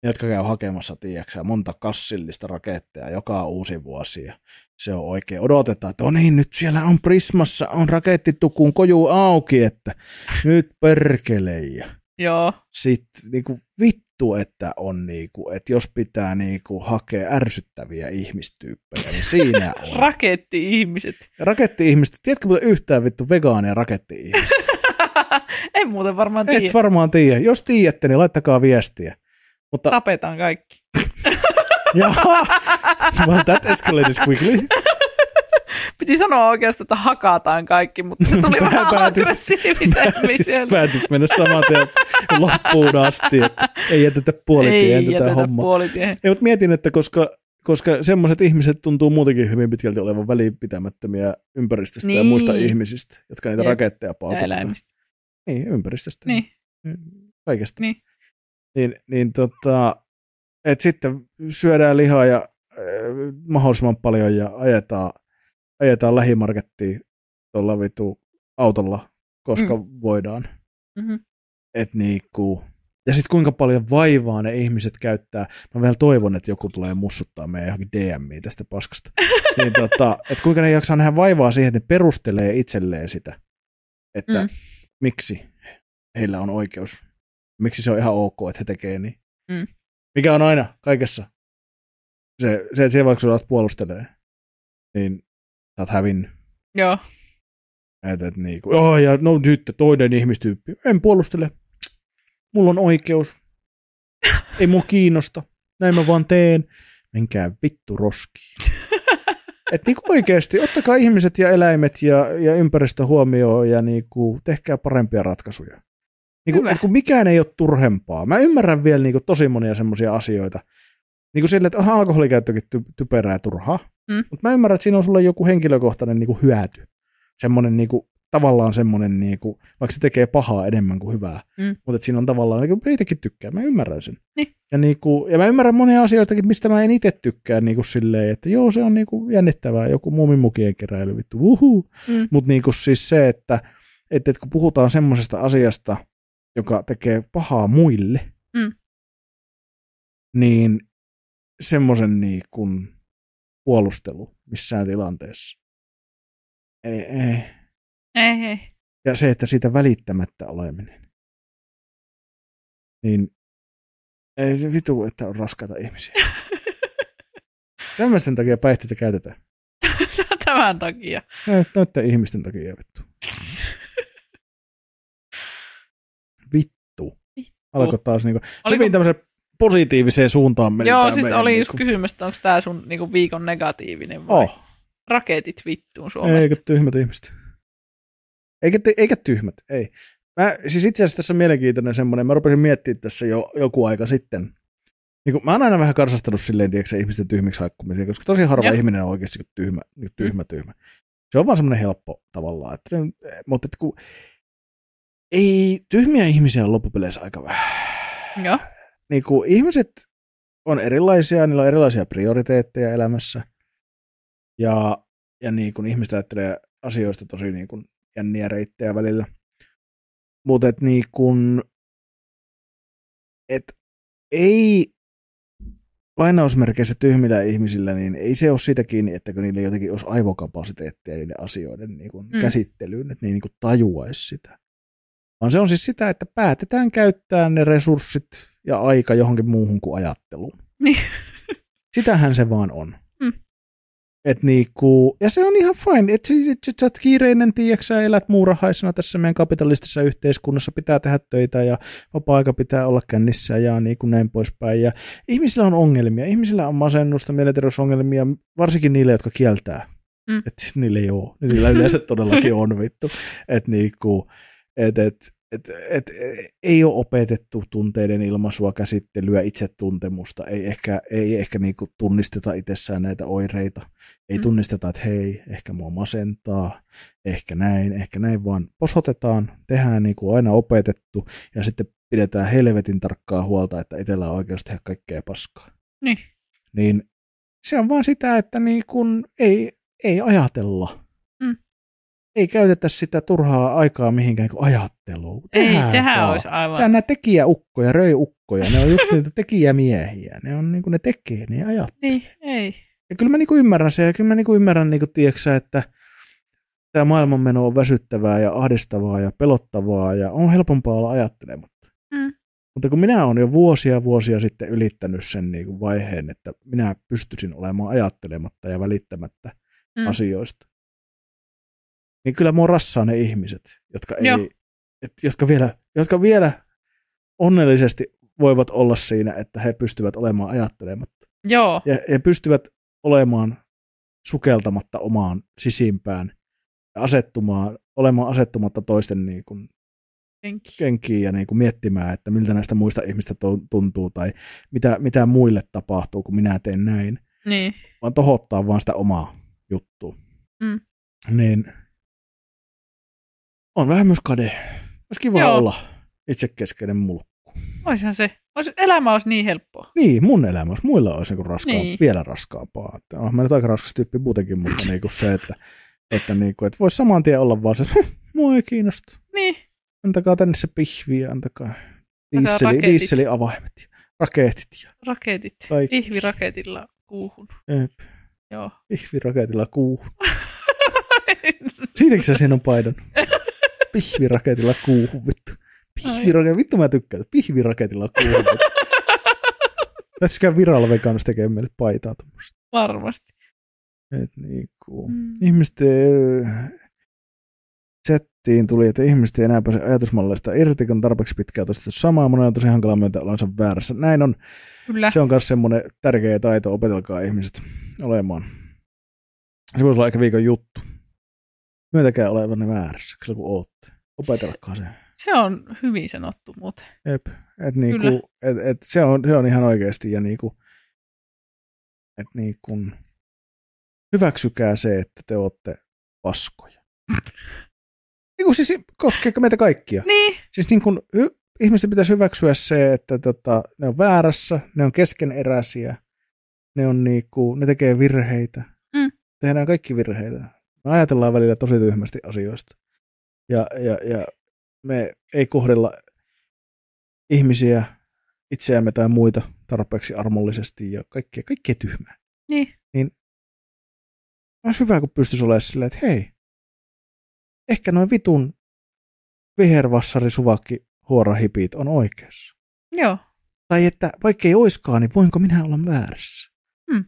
Ne, jotka käy hakemassa, tiiäksä, monta kassillista raketteja joka uusi vuosi. Ja se on oikein. Odotetaan, että no niin, nyt siellä on Prismassa, on rakettitukun koju auki, että nyt perkele. Ja joo, sitten niinku, vittu, että on niinku, että jos pitää niinku, hakea ärsyttäviä ihmistyyppejä, niin siinä on. raketti-ihmiset. Raketti-ihmiset, tiedätkö muuten yhtään vittu vegaania raketti-ihmistä? en muuten varmaan tiedä. Et varmaan tiedä. Jos tiedätte, niin laittakaa viestiä. Mutta Tapetaan kaikki. Jaha, well, that escalated quickly. Piti sanoa oikeastaan, että hakataan kaikki, mutta se tuli vähän Päätit- sieltä. Päätit mennä saman tien loppuun asti, että ei jätetä puolitien Ei tätä hommaa. puolitien. Ei, mutta mietin, että koska, koska semmoiset ihmiset tuntuu muutenkin hyvin pitkälti olevan välinpitämättömiä ympäristöstä niin. ja Niin. muista ihmisistä, jotka niitä Jep. raketteja Ja paukuttaa. Niin, ympäristöstä. Niin. Kaikesta. Niin. Niin, niin tota, et sitten syödään lihaa ja äh, mahdollisimman paljon ja ajetaan, ajetaan lähimarkettiin tuolla vitu autolla, koska mm. voidaan. Mm-hmm. Et niinku, ja sitten kuinka paljon vaivaa ne ihmiset käyttää. Mä vielä toivon, että joku tulee mussuttaa meidän johonkin DMiin tästä paskasta. niin tota, että kuinka ne jaksaa nähdä vaivaa siihen, että ne perustelee itselleen sitä, että mm. Miksi heillä on oikeus. Miksi se on ihan ok, että he tekee niin. Mm. Mikä on aina kaikessa. Se, se että siellä vaikka sä puolustelee, niin sä oot hävinnyt. Joo. Että, että niinku, oh, ja no sitten toinen ihmistyyppi. En puolustele. Mulla on oikeus. Ei mua kiinnosta. Näin mä vaan teen. Menkää vittu roskiin. Et niinku oikeasti, ottakaa ihmiset ja eläimet ja, ja ympäristö huomioon ja niinku, tehkää parempia ratkaisuja. Niinku, et kun mikään ei ole turhempaa. Mä ymmärrän vielä niinku tosi monia semmoisia asioita. Niinku sille, että onhan alkoholikäyttökin ty- typerää ja turhaa. Mm. Mutta mä ymmärrän, että siinä on sulla joku henkilökohtainen niinku hyöty. Semmoinen niinku, tavallaan semmoinen, niinku, vaikka se tekee pahaa enemmän kuin hyvää. Mm. Mutta siinä on tavallaan, niinku, itsekin tykkää, mä ymmärrän sen. Niin. Ja, niinku, ja mä ymmärrän monia asioitakin, mistä mä en itse tykkää niinku silleen, että joo, se on niinku jännittävää, joku muumimukien keräily, vittu, uhu. Mm. Mutta niinku siis se, että, että, että kun puhutaan semmoisesta asiasta, joka tekee pahaa muille, Mm. niin semmoisen niin kuin puolustelu missään tilanteessa. Ei, ei. Ei, ei. Ja se, että siitä välittämättä oleminen. Niin ei se vitu, että on raskaita ihmisiä. Tämmöisten takia päihteitä käytetään. Tämän takia. Noitten ihmisten takia vittu. Vittu. Alkoi taas niinku, Oliko, hyvin tämmöiseen positiiviseen suuntaan meni joo, siis oli just niinku- kysymys, että onko tämä sun niinku, viikon negatiivinen vai Oh, raketit vittuun Suomesta. eikä tyhmät ihmiset. Eikä, ty- eikä tyhmät, ei. Mä, siis itse asiassa tässä on mielenkiintoinen semmoinen, mä rupesin miettimään tässä jo joku aika sitten. Niin kun, mä oon aina vähän karsastanut silleen, tiedätkö, ihmisten tyhmiksi haikkumiseen, koska tosi harva Joo. ihminen on oikeasti tyhmä, niin tyhmä, tyhmä. Se on vaan semmoinen helppo tavallaan. Että, mutta että kun, ei, tyhmiä ihmisiä on loppupeleissä aika vähän. Joo. Niin kuin ihmiset on erilaisia, niillä on erilaisia prioriteetteja elämässä. Ja, ja niin kuin ihmiset ajattelee asioista tosi niin kuin jänniä reittejä välillä. Mutta et niin kuin, et ei lainausmerkeissä tyhmillä ihmisillä, niin ei se ole siitä kiinni, että kun niillä jotenkin olisi aivokapasiteettia niiden asioiden niin kuin Mm. käsittelyyn, että ne ei niin kuin tajuaisi sitä. Vaan se on siis sitä, että päätetään käyttää ne resurssit ja aika johonkin muuhun kuin ajatteluun. Niin. Sitähän se vaan on. Mm. Et niinku, ja se on ihan fine, että et, et, et sä oot kiireinen, tiedätkö sä elät muurahaisena tässä meidän kapitalistisessa yhteiskunnassa, pitää tehdä töitä ja vapaa-aika pitää olla kännissä ja niin kuin näin poispäin. Ja ihmisillä on ongelmia, ihmisillä on masennusta, mielenterveysongelmia, varsinkin niille, jotka kieltää. Mm. Että niillä ei ole, niillä yleensä todellakin on vittu. Että niinku, et, et, et, et, ei ole opetettu tunteiden ilmaisua, käsittelyä, itsetuntemusta, ei ehkä, ei ehkä niinku tunnisteta itsessään näitä oireita, ei Mm. tunnisteta, että hei, ehkä mua masentaa, ehkä näin, ehkä näin, vaan posotetaan, tehdään niin kuin aina opetettu ja sitten pidetään helvetin tarkkaa huolta, että itsellä on oikeus tehdä kaikkea paskaa. Niin. Niin se on vaan sitä, että niin kuin ei, ei ajatella. Ei käytetä sitä turhaa aikaa mihinkään niin kuin ajatteluun. Ei, Tehdään sehän vaan. olisi aivan... Nämä, nämä tekijäukkoja, röiukkoja, ne on just niitä tekijämiehiä. Ne on niin kuin ne tekee, ne ei ajattele. Niin, ei. Ja kyllä mä niinku ymmärrän sen, ja kyllä mä niinku ymmärrän, niinku, tiedätkö, että tämä maailmanmeno on väsyttävää ja ahdistavaa ja pelottavaa, ja on helpompaa olla ajattelematta. Mm. Mutta kun minä olen jo vuosia vuosia sitten ylittänyt sen niinku vaiheen, että minä pystyisin olemaan ajattelematta ja välittämättä Mm. asioista, niin kyllä mua rassaa ne ihmiset, jotka, Joo. ei, et, jotka, vielä, jotka vielä onnellisesti voivat olla siinä, että he pystyvät olemaan ajattelematta Joo, ja, ja pystyvät olemaan sukeltamatta omaan sisimpään ja asettumaan, olemaan asettumatta toisten niin kuin Kenki. kenkiin ja niin kuin miettimään, että miltä näistä muista ihmistä tuntuu tai mitä, mitä muille tapahtuu, kun minä teen näin. Niin. vaan tohottaa vaan sitä omaa juttua. Mm. Niin on vähän myös kade. Olisi kiva Joo. olla itsekeskeinen mulkku. Oishan se. Ois, elämä olisi niin helppoa. Niin, mun elämä olisi muilla olisi niinku raskaa, Niin. vielä raskaampaa. Että on mä nyt aika raskas tyyppi muutenkin, mutta niinku se, että, että, niinku, että voisi saman tien olla vaan se, mua ei kiinnosta. Niin. Antakaa tänne se pihvi ja antakaa diisseli, raketit. diisseliavaimet ja raketit ja Raketit. Kaikki. Ihviraketilla kuuhun. jep, Joo. pihviraketilla kuuhun. Siitäkö sä siinä on paidan? Pihviraketilla kuuhun, vittu. Pihviraketilla, vittu mä tykkään. Pihviraketilla kuuhun. Lähtisikään viralla vegaanista tekemään meille paitaa tuommoista. Varmasti. Et niinku, Mm. ihmisten ö, chattiin tuli, että ihmiset ei enää pääse ajatusmalleista irti, kun tarpeeksi pitkään todistettu samaa. Monen on tosi hankala myöntää olonsa väärässä. Näin on. Kyllä. Se on myös semmoinen tärkeä taito, opetelkaa ihmiset olemaan. Se voisi olla ehkä viikon juttu. Myöntäkää olevanne väärässä, silloin kun ootte. Opetelkaa se. Se on hyvin sanottu muuten. Jep. Et niinku, Kyllä. et, et se, on, se on ihan oikeasti. Ja niinku, et niinku, hyväksykää se, että te olette paskoja. niinku siis koskeeko meitä kaikkia? Niin. Siis niin kuin, hy, ihmisten pitäisi hyväksyä se, että tota, ne on väärässä, ne on keskeneräisiä, ne, on niinku, ne tekee virheitä. Mm. Tehdään kaikki virheitä. Me ajatellaan välillä tosi tyhmästi asioista. Ja, ja, ja me ei kohdella ihmisiä, itseämme tai muita tarpeeksi armollisesti ja kaikkea, kaikkea tyhmää. Niin. Olisi hyvä, kun pystyisi olemaan silleen, että hei, ehkä noin vitun vihervassari suvakki huorahipit on oikeassa. Joo. Tai että vaikka ei oiskaan, niin voinko minä olla väärässä? Hmm.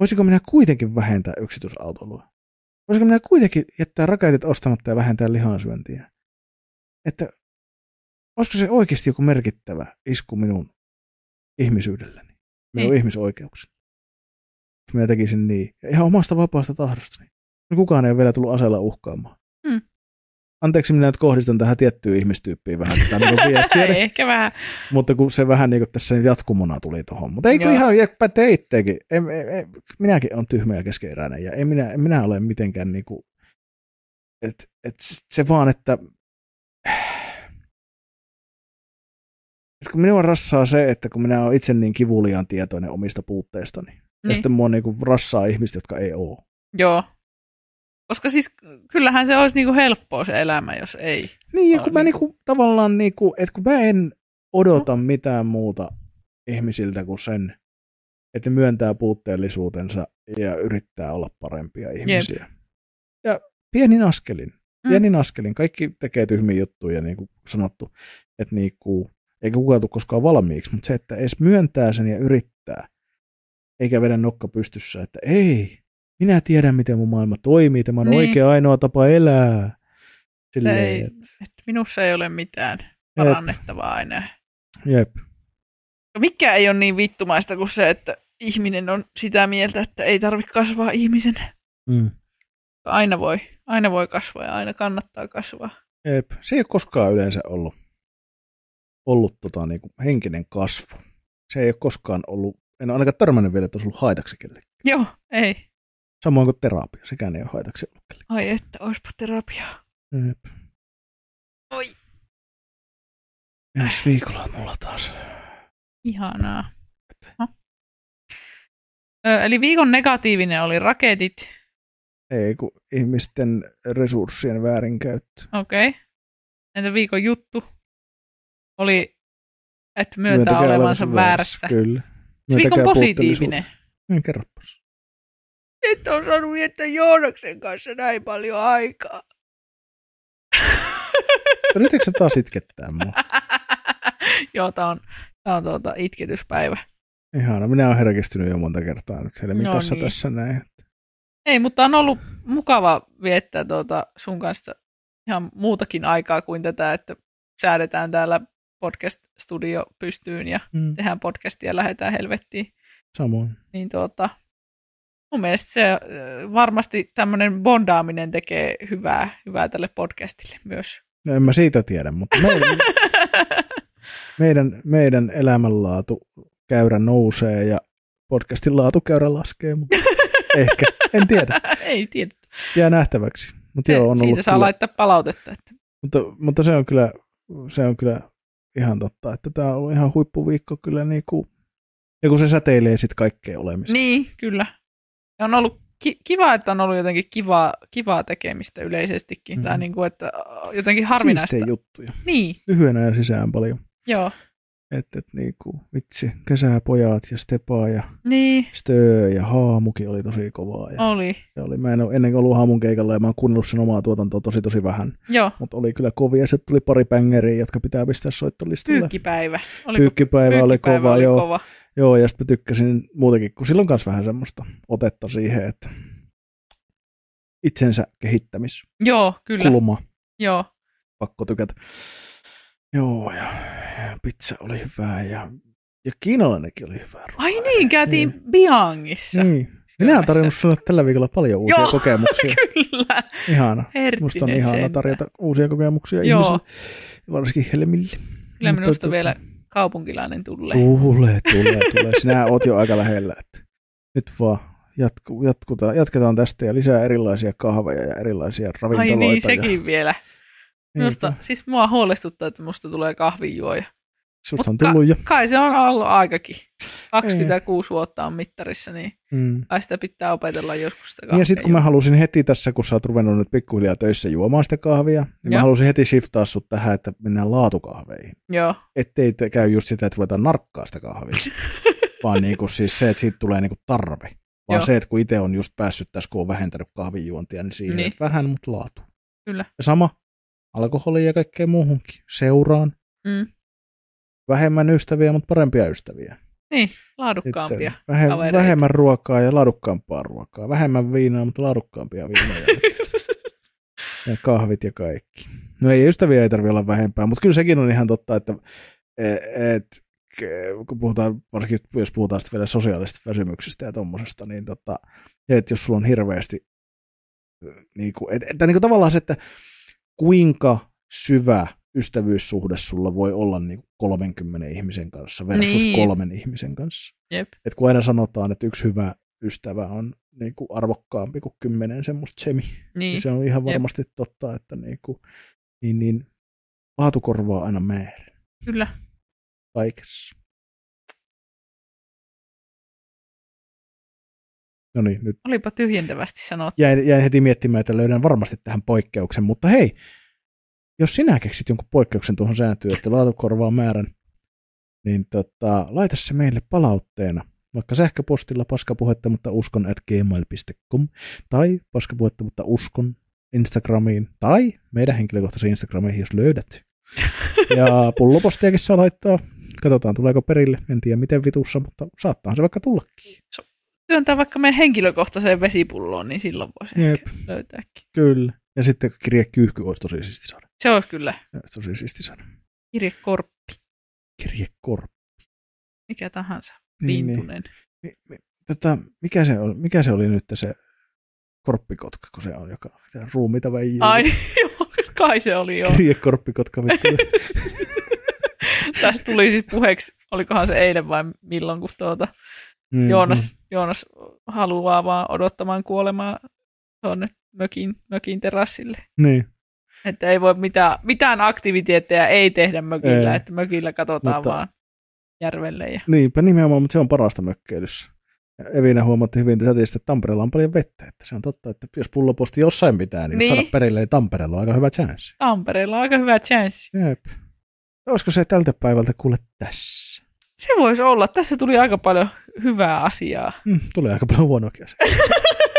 Voisiko minä kuitenkin vähentää yksityisautoilua? Voisiko minä kuitenkin jättää raketit ostamatta ja vähentää lihansyöntiä? Että olisiko se oikeasti joku merkittävä isku minun ihmisyydelleni, minun Niin. ihmisoikeukseni? Jos minä tekisin niin. Ja ihan omasta vapaasta tahdostani. No Kukaan ei ole vielä tullut aseella uhkaamaan. Hmm. Anteeksi, minä nyt kohdistan tähän tiettyyn ihmistyyppiin vähän tätä minun viestiä. Ehkä vähän. Mutta kun se vähän niin kuin tässä jatkumona tuli tuohon. Mutta eikö Joo. ihan pätee itsekin. En, en, en, minäkin olen tyhmä ja keskeeräinen ja en minä, en minä ole mitenkään niin kuin, et, et se vaan, että et kun minua rassaa se, että kun minä olen itse niin kivuliaan tietoinen omista puutteistani. Niin. Ja Niin. sitten mua niin kuin rassaa ihmiset, jotka ei ole. Joo. Koska siis kyllähän se olisi niinku helppoa se elämä, jos ei. Niin, ja kun mä niin niinku, tavallaan, niinku, että kun mä en odota mitään muuta ihmisiltä kuin sen, että myöntää puutteellisuutensa ja yrittää olla parempia ihmisiä. Ja pienin askelin, Mm. pienin askelin. Kaikki tekee tyhmiä juttuja, niin kuin sanottu, että niinku, eikä kukaan tule koskaan valmiiksi, mutta se, että edes myöntää sen ja yrittää, eikä vedä nokka pystyssä, että ei, minä tiedän, miten mun maailma toimii, tämä on Niin. oikea ainoa tapa elää. Silleen, ei, et- että minussa ei ole mitään parannettavaa enää. Jep. Mikä ei ole niin vittumaista kuin se, että ihminen on sitä mieltä, että ei tarvitse kasvaa ihmisen. Mm. Aina voi, aina voi kasvaa ja aina kannattaa kasvaa. Jep. Se ei ole koskaan yleensä ollut, ollut tota, niin kuin henkinen kasvu. Se ei ole koskaan ollut, en ole ainakaan törmännyt vielä, että olisi ollut haitaksi kelle. Joo, ei. Samoin kuin terapia, sekään ei ole haitaksi ollut. Ai että, oispa terapiaa. Jep. Oi. Ensi viikolla on mulla taas. Ihanaa. No. Ö, eli viikon negatiivinen oli raketit. Ei, kun ihmisten resurssien väärinkäyttö. Okei. Okay. Entä viikon juttu? Oli, että myöntää olevansa väärässä. Kyllä. Se viikon Myöntäkää positiivinen. Niin, kerropas. Et on saanut viettää Joonaksen kanssa näin paljon aikaa. Yritätkö sä taas itkettää mua? Joo, tää on, tää on tuota itketyspäivä. Ihana, minä olen herkistynyt jo monta kertaa nyt Helmin No niin. tässä näin. Ei, mutta on ollut mukava viettää tuota sun kanssa ihan muutakin aikaa kuin tätä, että säädetään täällä podcast-studio pystyyn ja Mm. tehdään podcastia ja lähdetään helvettiin. Samoin. Niin tuota, mun mielestä se varmasti tämmöinen bondaaminen tekee hyvää, hyvää tälle podcastille myös. No en mä siitä tiedä, mutta meidän, meidän, meidän elämänlaatu käyrä nousee ja podcastin laatukäyrä laskee, mutta ehkä, en tiedä. Ei tiedä. Jää nähtäväksi. Mutta Se, joo, on siitä saa kyllä, laittaa palautetta. Että. mutta, mutta, se on kyllä, se on kyllä ihan totta, että tämä on ollut ihan huippuviikko kyllä niin kuin, ja kun se säteilee sitten kaikkeen olemiseen. Niin, kyllä. On ollut ki- kiva, että on ollut jotenkin kivaa, kivaa tekemistä yleisestikin. Mm. Tai Mhm. niin kuin, että äh, jotenkin harvinaista. Siistejä juttuja. Niin, Lyhyen ajan sisään paljon. joo. Että et, niinku, vitsi, kesäpojat ja Stepa ja Niin, Stö ja Haamukin oli tosi kovaa. Ja, oli. ja oli, mä en ole ennen ollut Haamun keikalla ja mä oon kuunnellut sen omaa tuotantoa tosi tosi vähän. Joo, Mutta oli kyllä kovia. Sitten tuli pari bängeriä, jotka pitää pistää soittolistalle. pyykkipäivä. Oliko Pyykkipäivä oli pyykkipäivä kova, oli joo. kova. Joo, ja sitten mä tykkäsin muutenkin, kun silloin kanssa vähän semmoista otetta siihen, että itsensä kehittämiskulma, Joo, kyllä. Joo. pakko tykätä. Joo, ja, ja pizza oli hyvää, ja, ja kiinalainenkin oli hyvää. ruokaa. Ai niin, käytiin Biangissa. Niin. Minä olen tarjonnut sinulle tällä viikolla paljon uusia Joo, kokemuksia. Kyllä. Ihana. Herttinen Musta on ihana sentään. tarjota uusia kokemuksia Joo. ihmisille, varsinkin Helmille. Kyllä Mutta minusta tota- vielä kaupunkilainen tulee. Tulee, tulee, tulee. Sinä oot jo aika lähellä. Että nyt vaan jatku, jatkutaan, jatketaan tästä ja lisää erilaisia kahveja ja erilaisia Ai ravintoloita. niin, ja, sekin vielä. Minusta, siis mua huolestuttaa, että musta tulee kahvinjuoja. Susta on tullut jo. Kai se on ollut aikakin. 26 vuotta on mittarissa, niin Mm. sitä pitää opetella joskus sitä Niin ja sitten kun mä halusin heti tässä, kun sä oot ruvennut nyt pikkuhiljaa töissä juomaan sitä kahvia, niin mä Joo. halusin heti shiftaa sut tähän, että mennään laatukahveihin. Joo, Ettei te käy just sitä, että ruvetaan narkkaa sitä kahvia. vaan niinku siis se, että siitä tulee niinku tarve. Vaan Joo. se, että kun itse on just päässyt tässä, kun on vähentänyt kahvinjuontia, niin siihen, Niin. että vähän, mutta laatu. kyllä. Ja sama alkoholi ja kaikkea muuhunkin. Seuraan. Mm. Vähemmän ystäviä, mutta parempia ystäviä. Niin, laadukkaampia. Sitten vähe, kavereita. vähemmän ruokaa ja laadukkaampaa ruokaa. Vähemmän viinaa, mutta laadukkaampia viinoja. ja kahvit ja kaikki. No ei, ystäviä ei tarvitse olla vähempää, mutta kyllä sekin on ihan totta, että et, kun puhutaan, varsinkin jos puhutaan vielä sosiaalisesta väsymyksestä ja tommosesta, niin tota, että jos sulla on hirveästi, niin kuin, että, että niin kuin tavallaan se, että kuinka syvä ystävyyssuhde sulla voi olla niin kuin 30 ihmisen kanssa versus Niin. kolmen ihmisen kanssa. Jep. Et kun aina sanotaan, että yksi hyvä ystävä on niin kuin arvokkaampi kuin kymmenen semmoista semi, niin. Niin, se on ihan Jep. varmasti totta, että niin, kuin, niin, niin laatu korvaa aina määrä kyllä. kaikessa. No niin, nyt Olipa tyhjentävästi sanottu. jäin, jäin heti miettimään, että löydän varmasti tähän poikkeuksen, mutta hei, jos sinä keksit jonkun poikkeuksen tuohon sääntöön, että laatu korvaa määrän, niin tota, laita se meille palautteena, vaikka sähköpostilla paskapuhetta, mutta uskon at gmail.com tai paskapuhetta, mutta uskon Instagramiin tai meidän henkilökohtaisiin Instagramiin, jos löydät. Ja pullopostiakin saa laittaa. Katsotaan, tuleeko perille. En tiedä miten vitussa, mutta saattaa se vaikka tullakin. Työntää vaikka meidän henkilökohtaiseen vesipulloon, niin silloin voisi Jep. löytääkin. Kyllä. Ja sitten kirjekyyhky olisi tosi siisti saada. Se olisi kyllä Olisi tosi siisti saada. kirjekorppi, Kirjekorppi. mikä tahansa, Niin, niin. pintunen. Mi- mi- Tota, mikä, se oli, mikä se oli nyt se korppikotka, kun se on joka pitää ruumita vai Ai, joo, kai se oli joo. Kirjekorppikotka. Tästä tuli siis puheeksi, olikohan se eilen vai milloin, kun tuota, Niin, Joonas, Joonas haluaa vaan odottamaan kuolemaa tuonne mökin, mökin terassille. Niin. Että ei voi mitään, mitään aktiviteetteja ei tehdä mökillä, Ei. että mökillä katsotaan Mutta- vaan järvelle. Ja... Niinpä nimenomaan, mutta se on parasta mökkeilyssä. Evina huomatti hyvin sätistä, että Tampereella on paljon vettä. Että se on totta, että jos pulloposti jossain pitää, niin, Niin. saada perille, niin Tampereella on aika hyvä chanssi. Tampereella on aika hyvä chanssi. Jep. Olisiko se tältä päivältä kuule tässä? Se voisi olla. Tässä tuli aika paljon hyvää asiaa. Hmm, tulee aika paljon huonoakin asioita.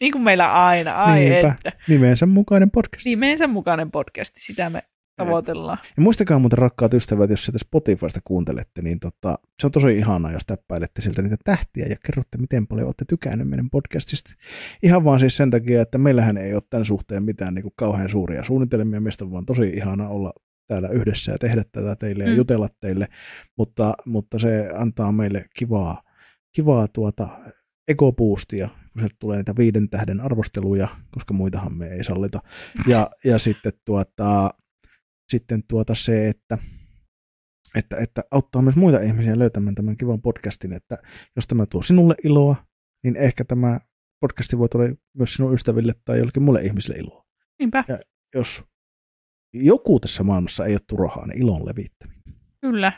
niin kuin meillä aina. Ai Niinpä. että. Nimensä mukainen podcast. Nimensä mukainen podcasti. Sitä me tavoitellaan. Ja muistakaa muuten rakkaat ystävät, jos sieltä Spotifysta kuuntelette, niin tota, se on tosi ihanaa, jos täppäilette sieltä niitä tähtiä ja kerrotte, miten paljon olette tykänneet meidän podcastista. Ihan vaan siis sen takia, että meillähän ei ole tämän suhteen mitään niin kuin kauhean suuria suunnitelmia, mistä on vaan tosi ihanaa olla täällä yhdessä ja tehdä tätä teille ja Mm. jutella teille, mutta, mutta se antaa meille kivaa, kivaa tuota ekoboostia, kun sieltä tulee niitä viiden tähden arvosteluja, koska muitahan me ei sallita. Ja, ja sitten tuota, sitten tuota se, että että, että auttaa myös muita ihmisiä löytämään tämän kivan podcastin, että jos tämä tuo sinulle iloa, niin ehkä tämä podcasti voi tuoda myös sinun ystäville tai jollekin muille ihmisille iloa. Niinpä, Ja jos joku tässä maailmassa ei ole turhaa, niin ilon levittäminen. kyllä.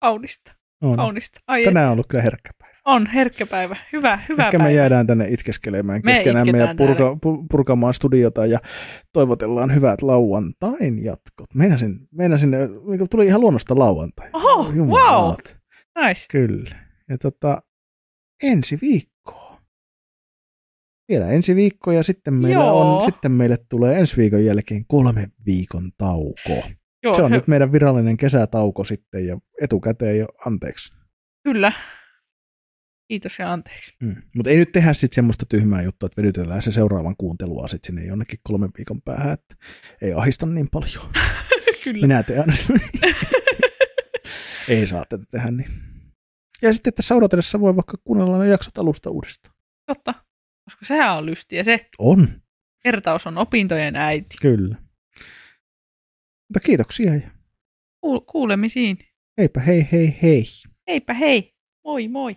Kaunista, On. kaunista. Ai, Tänään on ollut kyllä herkkä päivä. On herkkä päivä. Hyvä, hyvä Ehkä päivä. me jäädään tänne itkeskelemään Me keskenään ja purka, pu- purkamaan studiota ja toivotellaan hyvät lauantain jatkot. Meinasin, meinasin niin tuli ihan luonnosta lauantai. Oho, wow. Nice. Kyllä. Ja tota, ensi viikkoa. Vielä ensi viikko ja sitten meillä Joo. on, sitten meille tulee ensi viikon jälkeen kolme viikon tauko. Joo, se on nyt meidän virallinen kesätauko sitten ja etukäteen jo anteeksi. Kyllä. Kiitos ja anteeksi. Mm. Mutta ei nyt tehdä sitten semmoista tyhmää juttua, että vedytellään se seuraavan kuuntelua sitten sinne jonnekin kolmen viikon päähän, että ei ahista niin paljon. Kyllä. Minä teen aina ei saa tätä tehdä niin. Ja sitten tässä odotellessa voi vaikka kuunnella ne jaksot alusta uudestaan. Totta. Koska sehän on lystiä. Se On, kertaus on opintojen äiti. kyllä. Mutta kiitoksia ja Kuul- kuulemisiin. heipä hei hei hei. Heipä hei. Moi moi.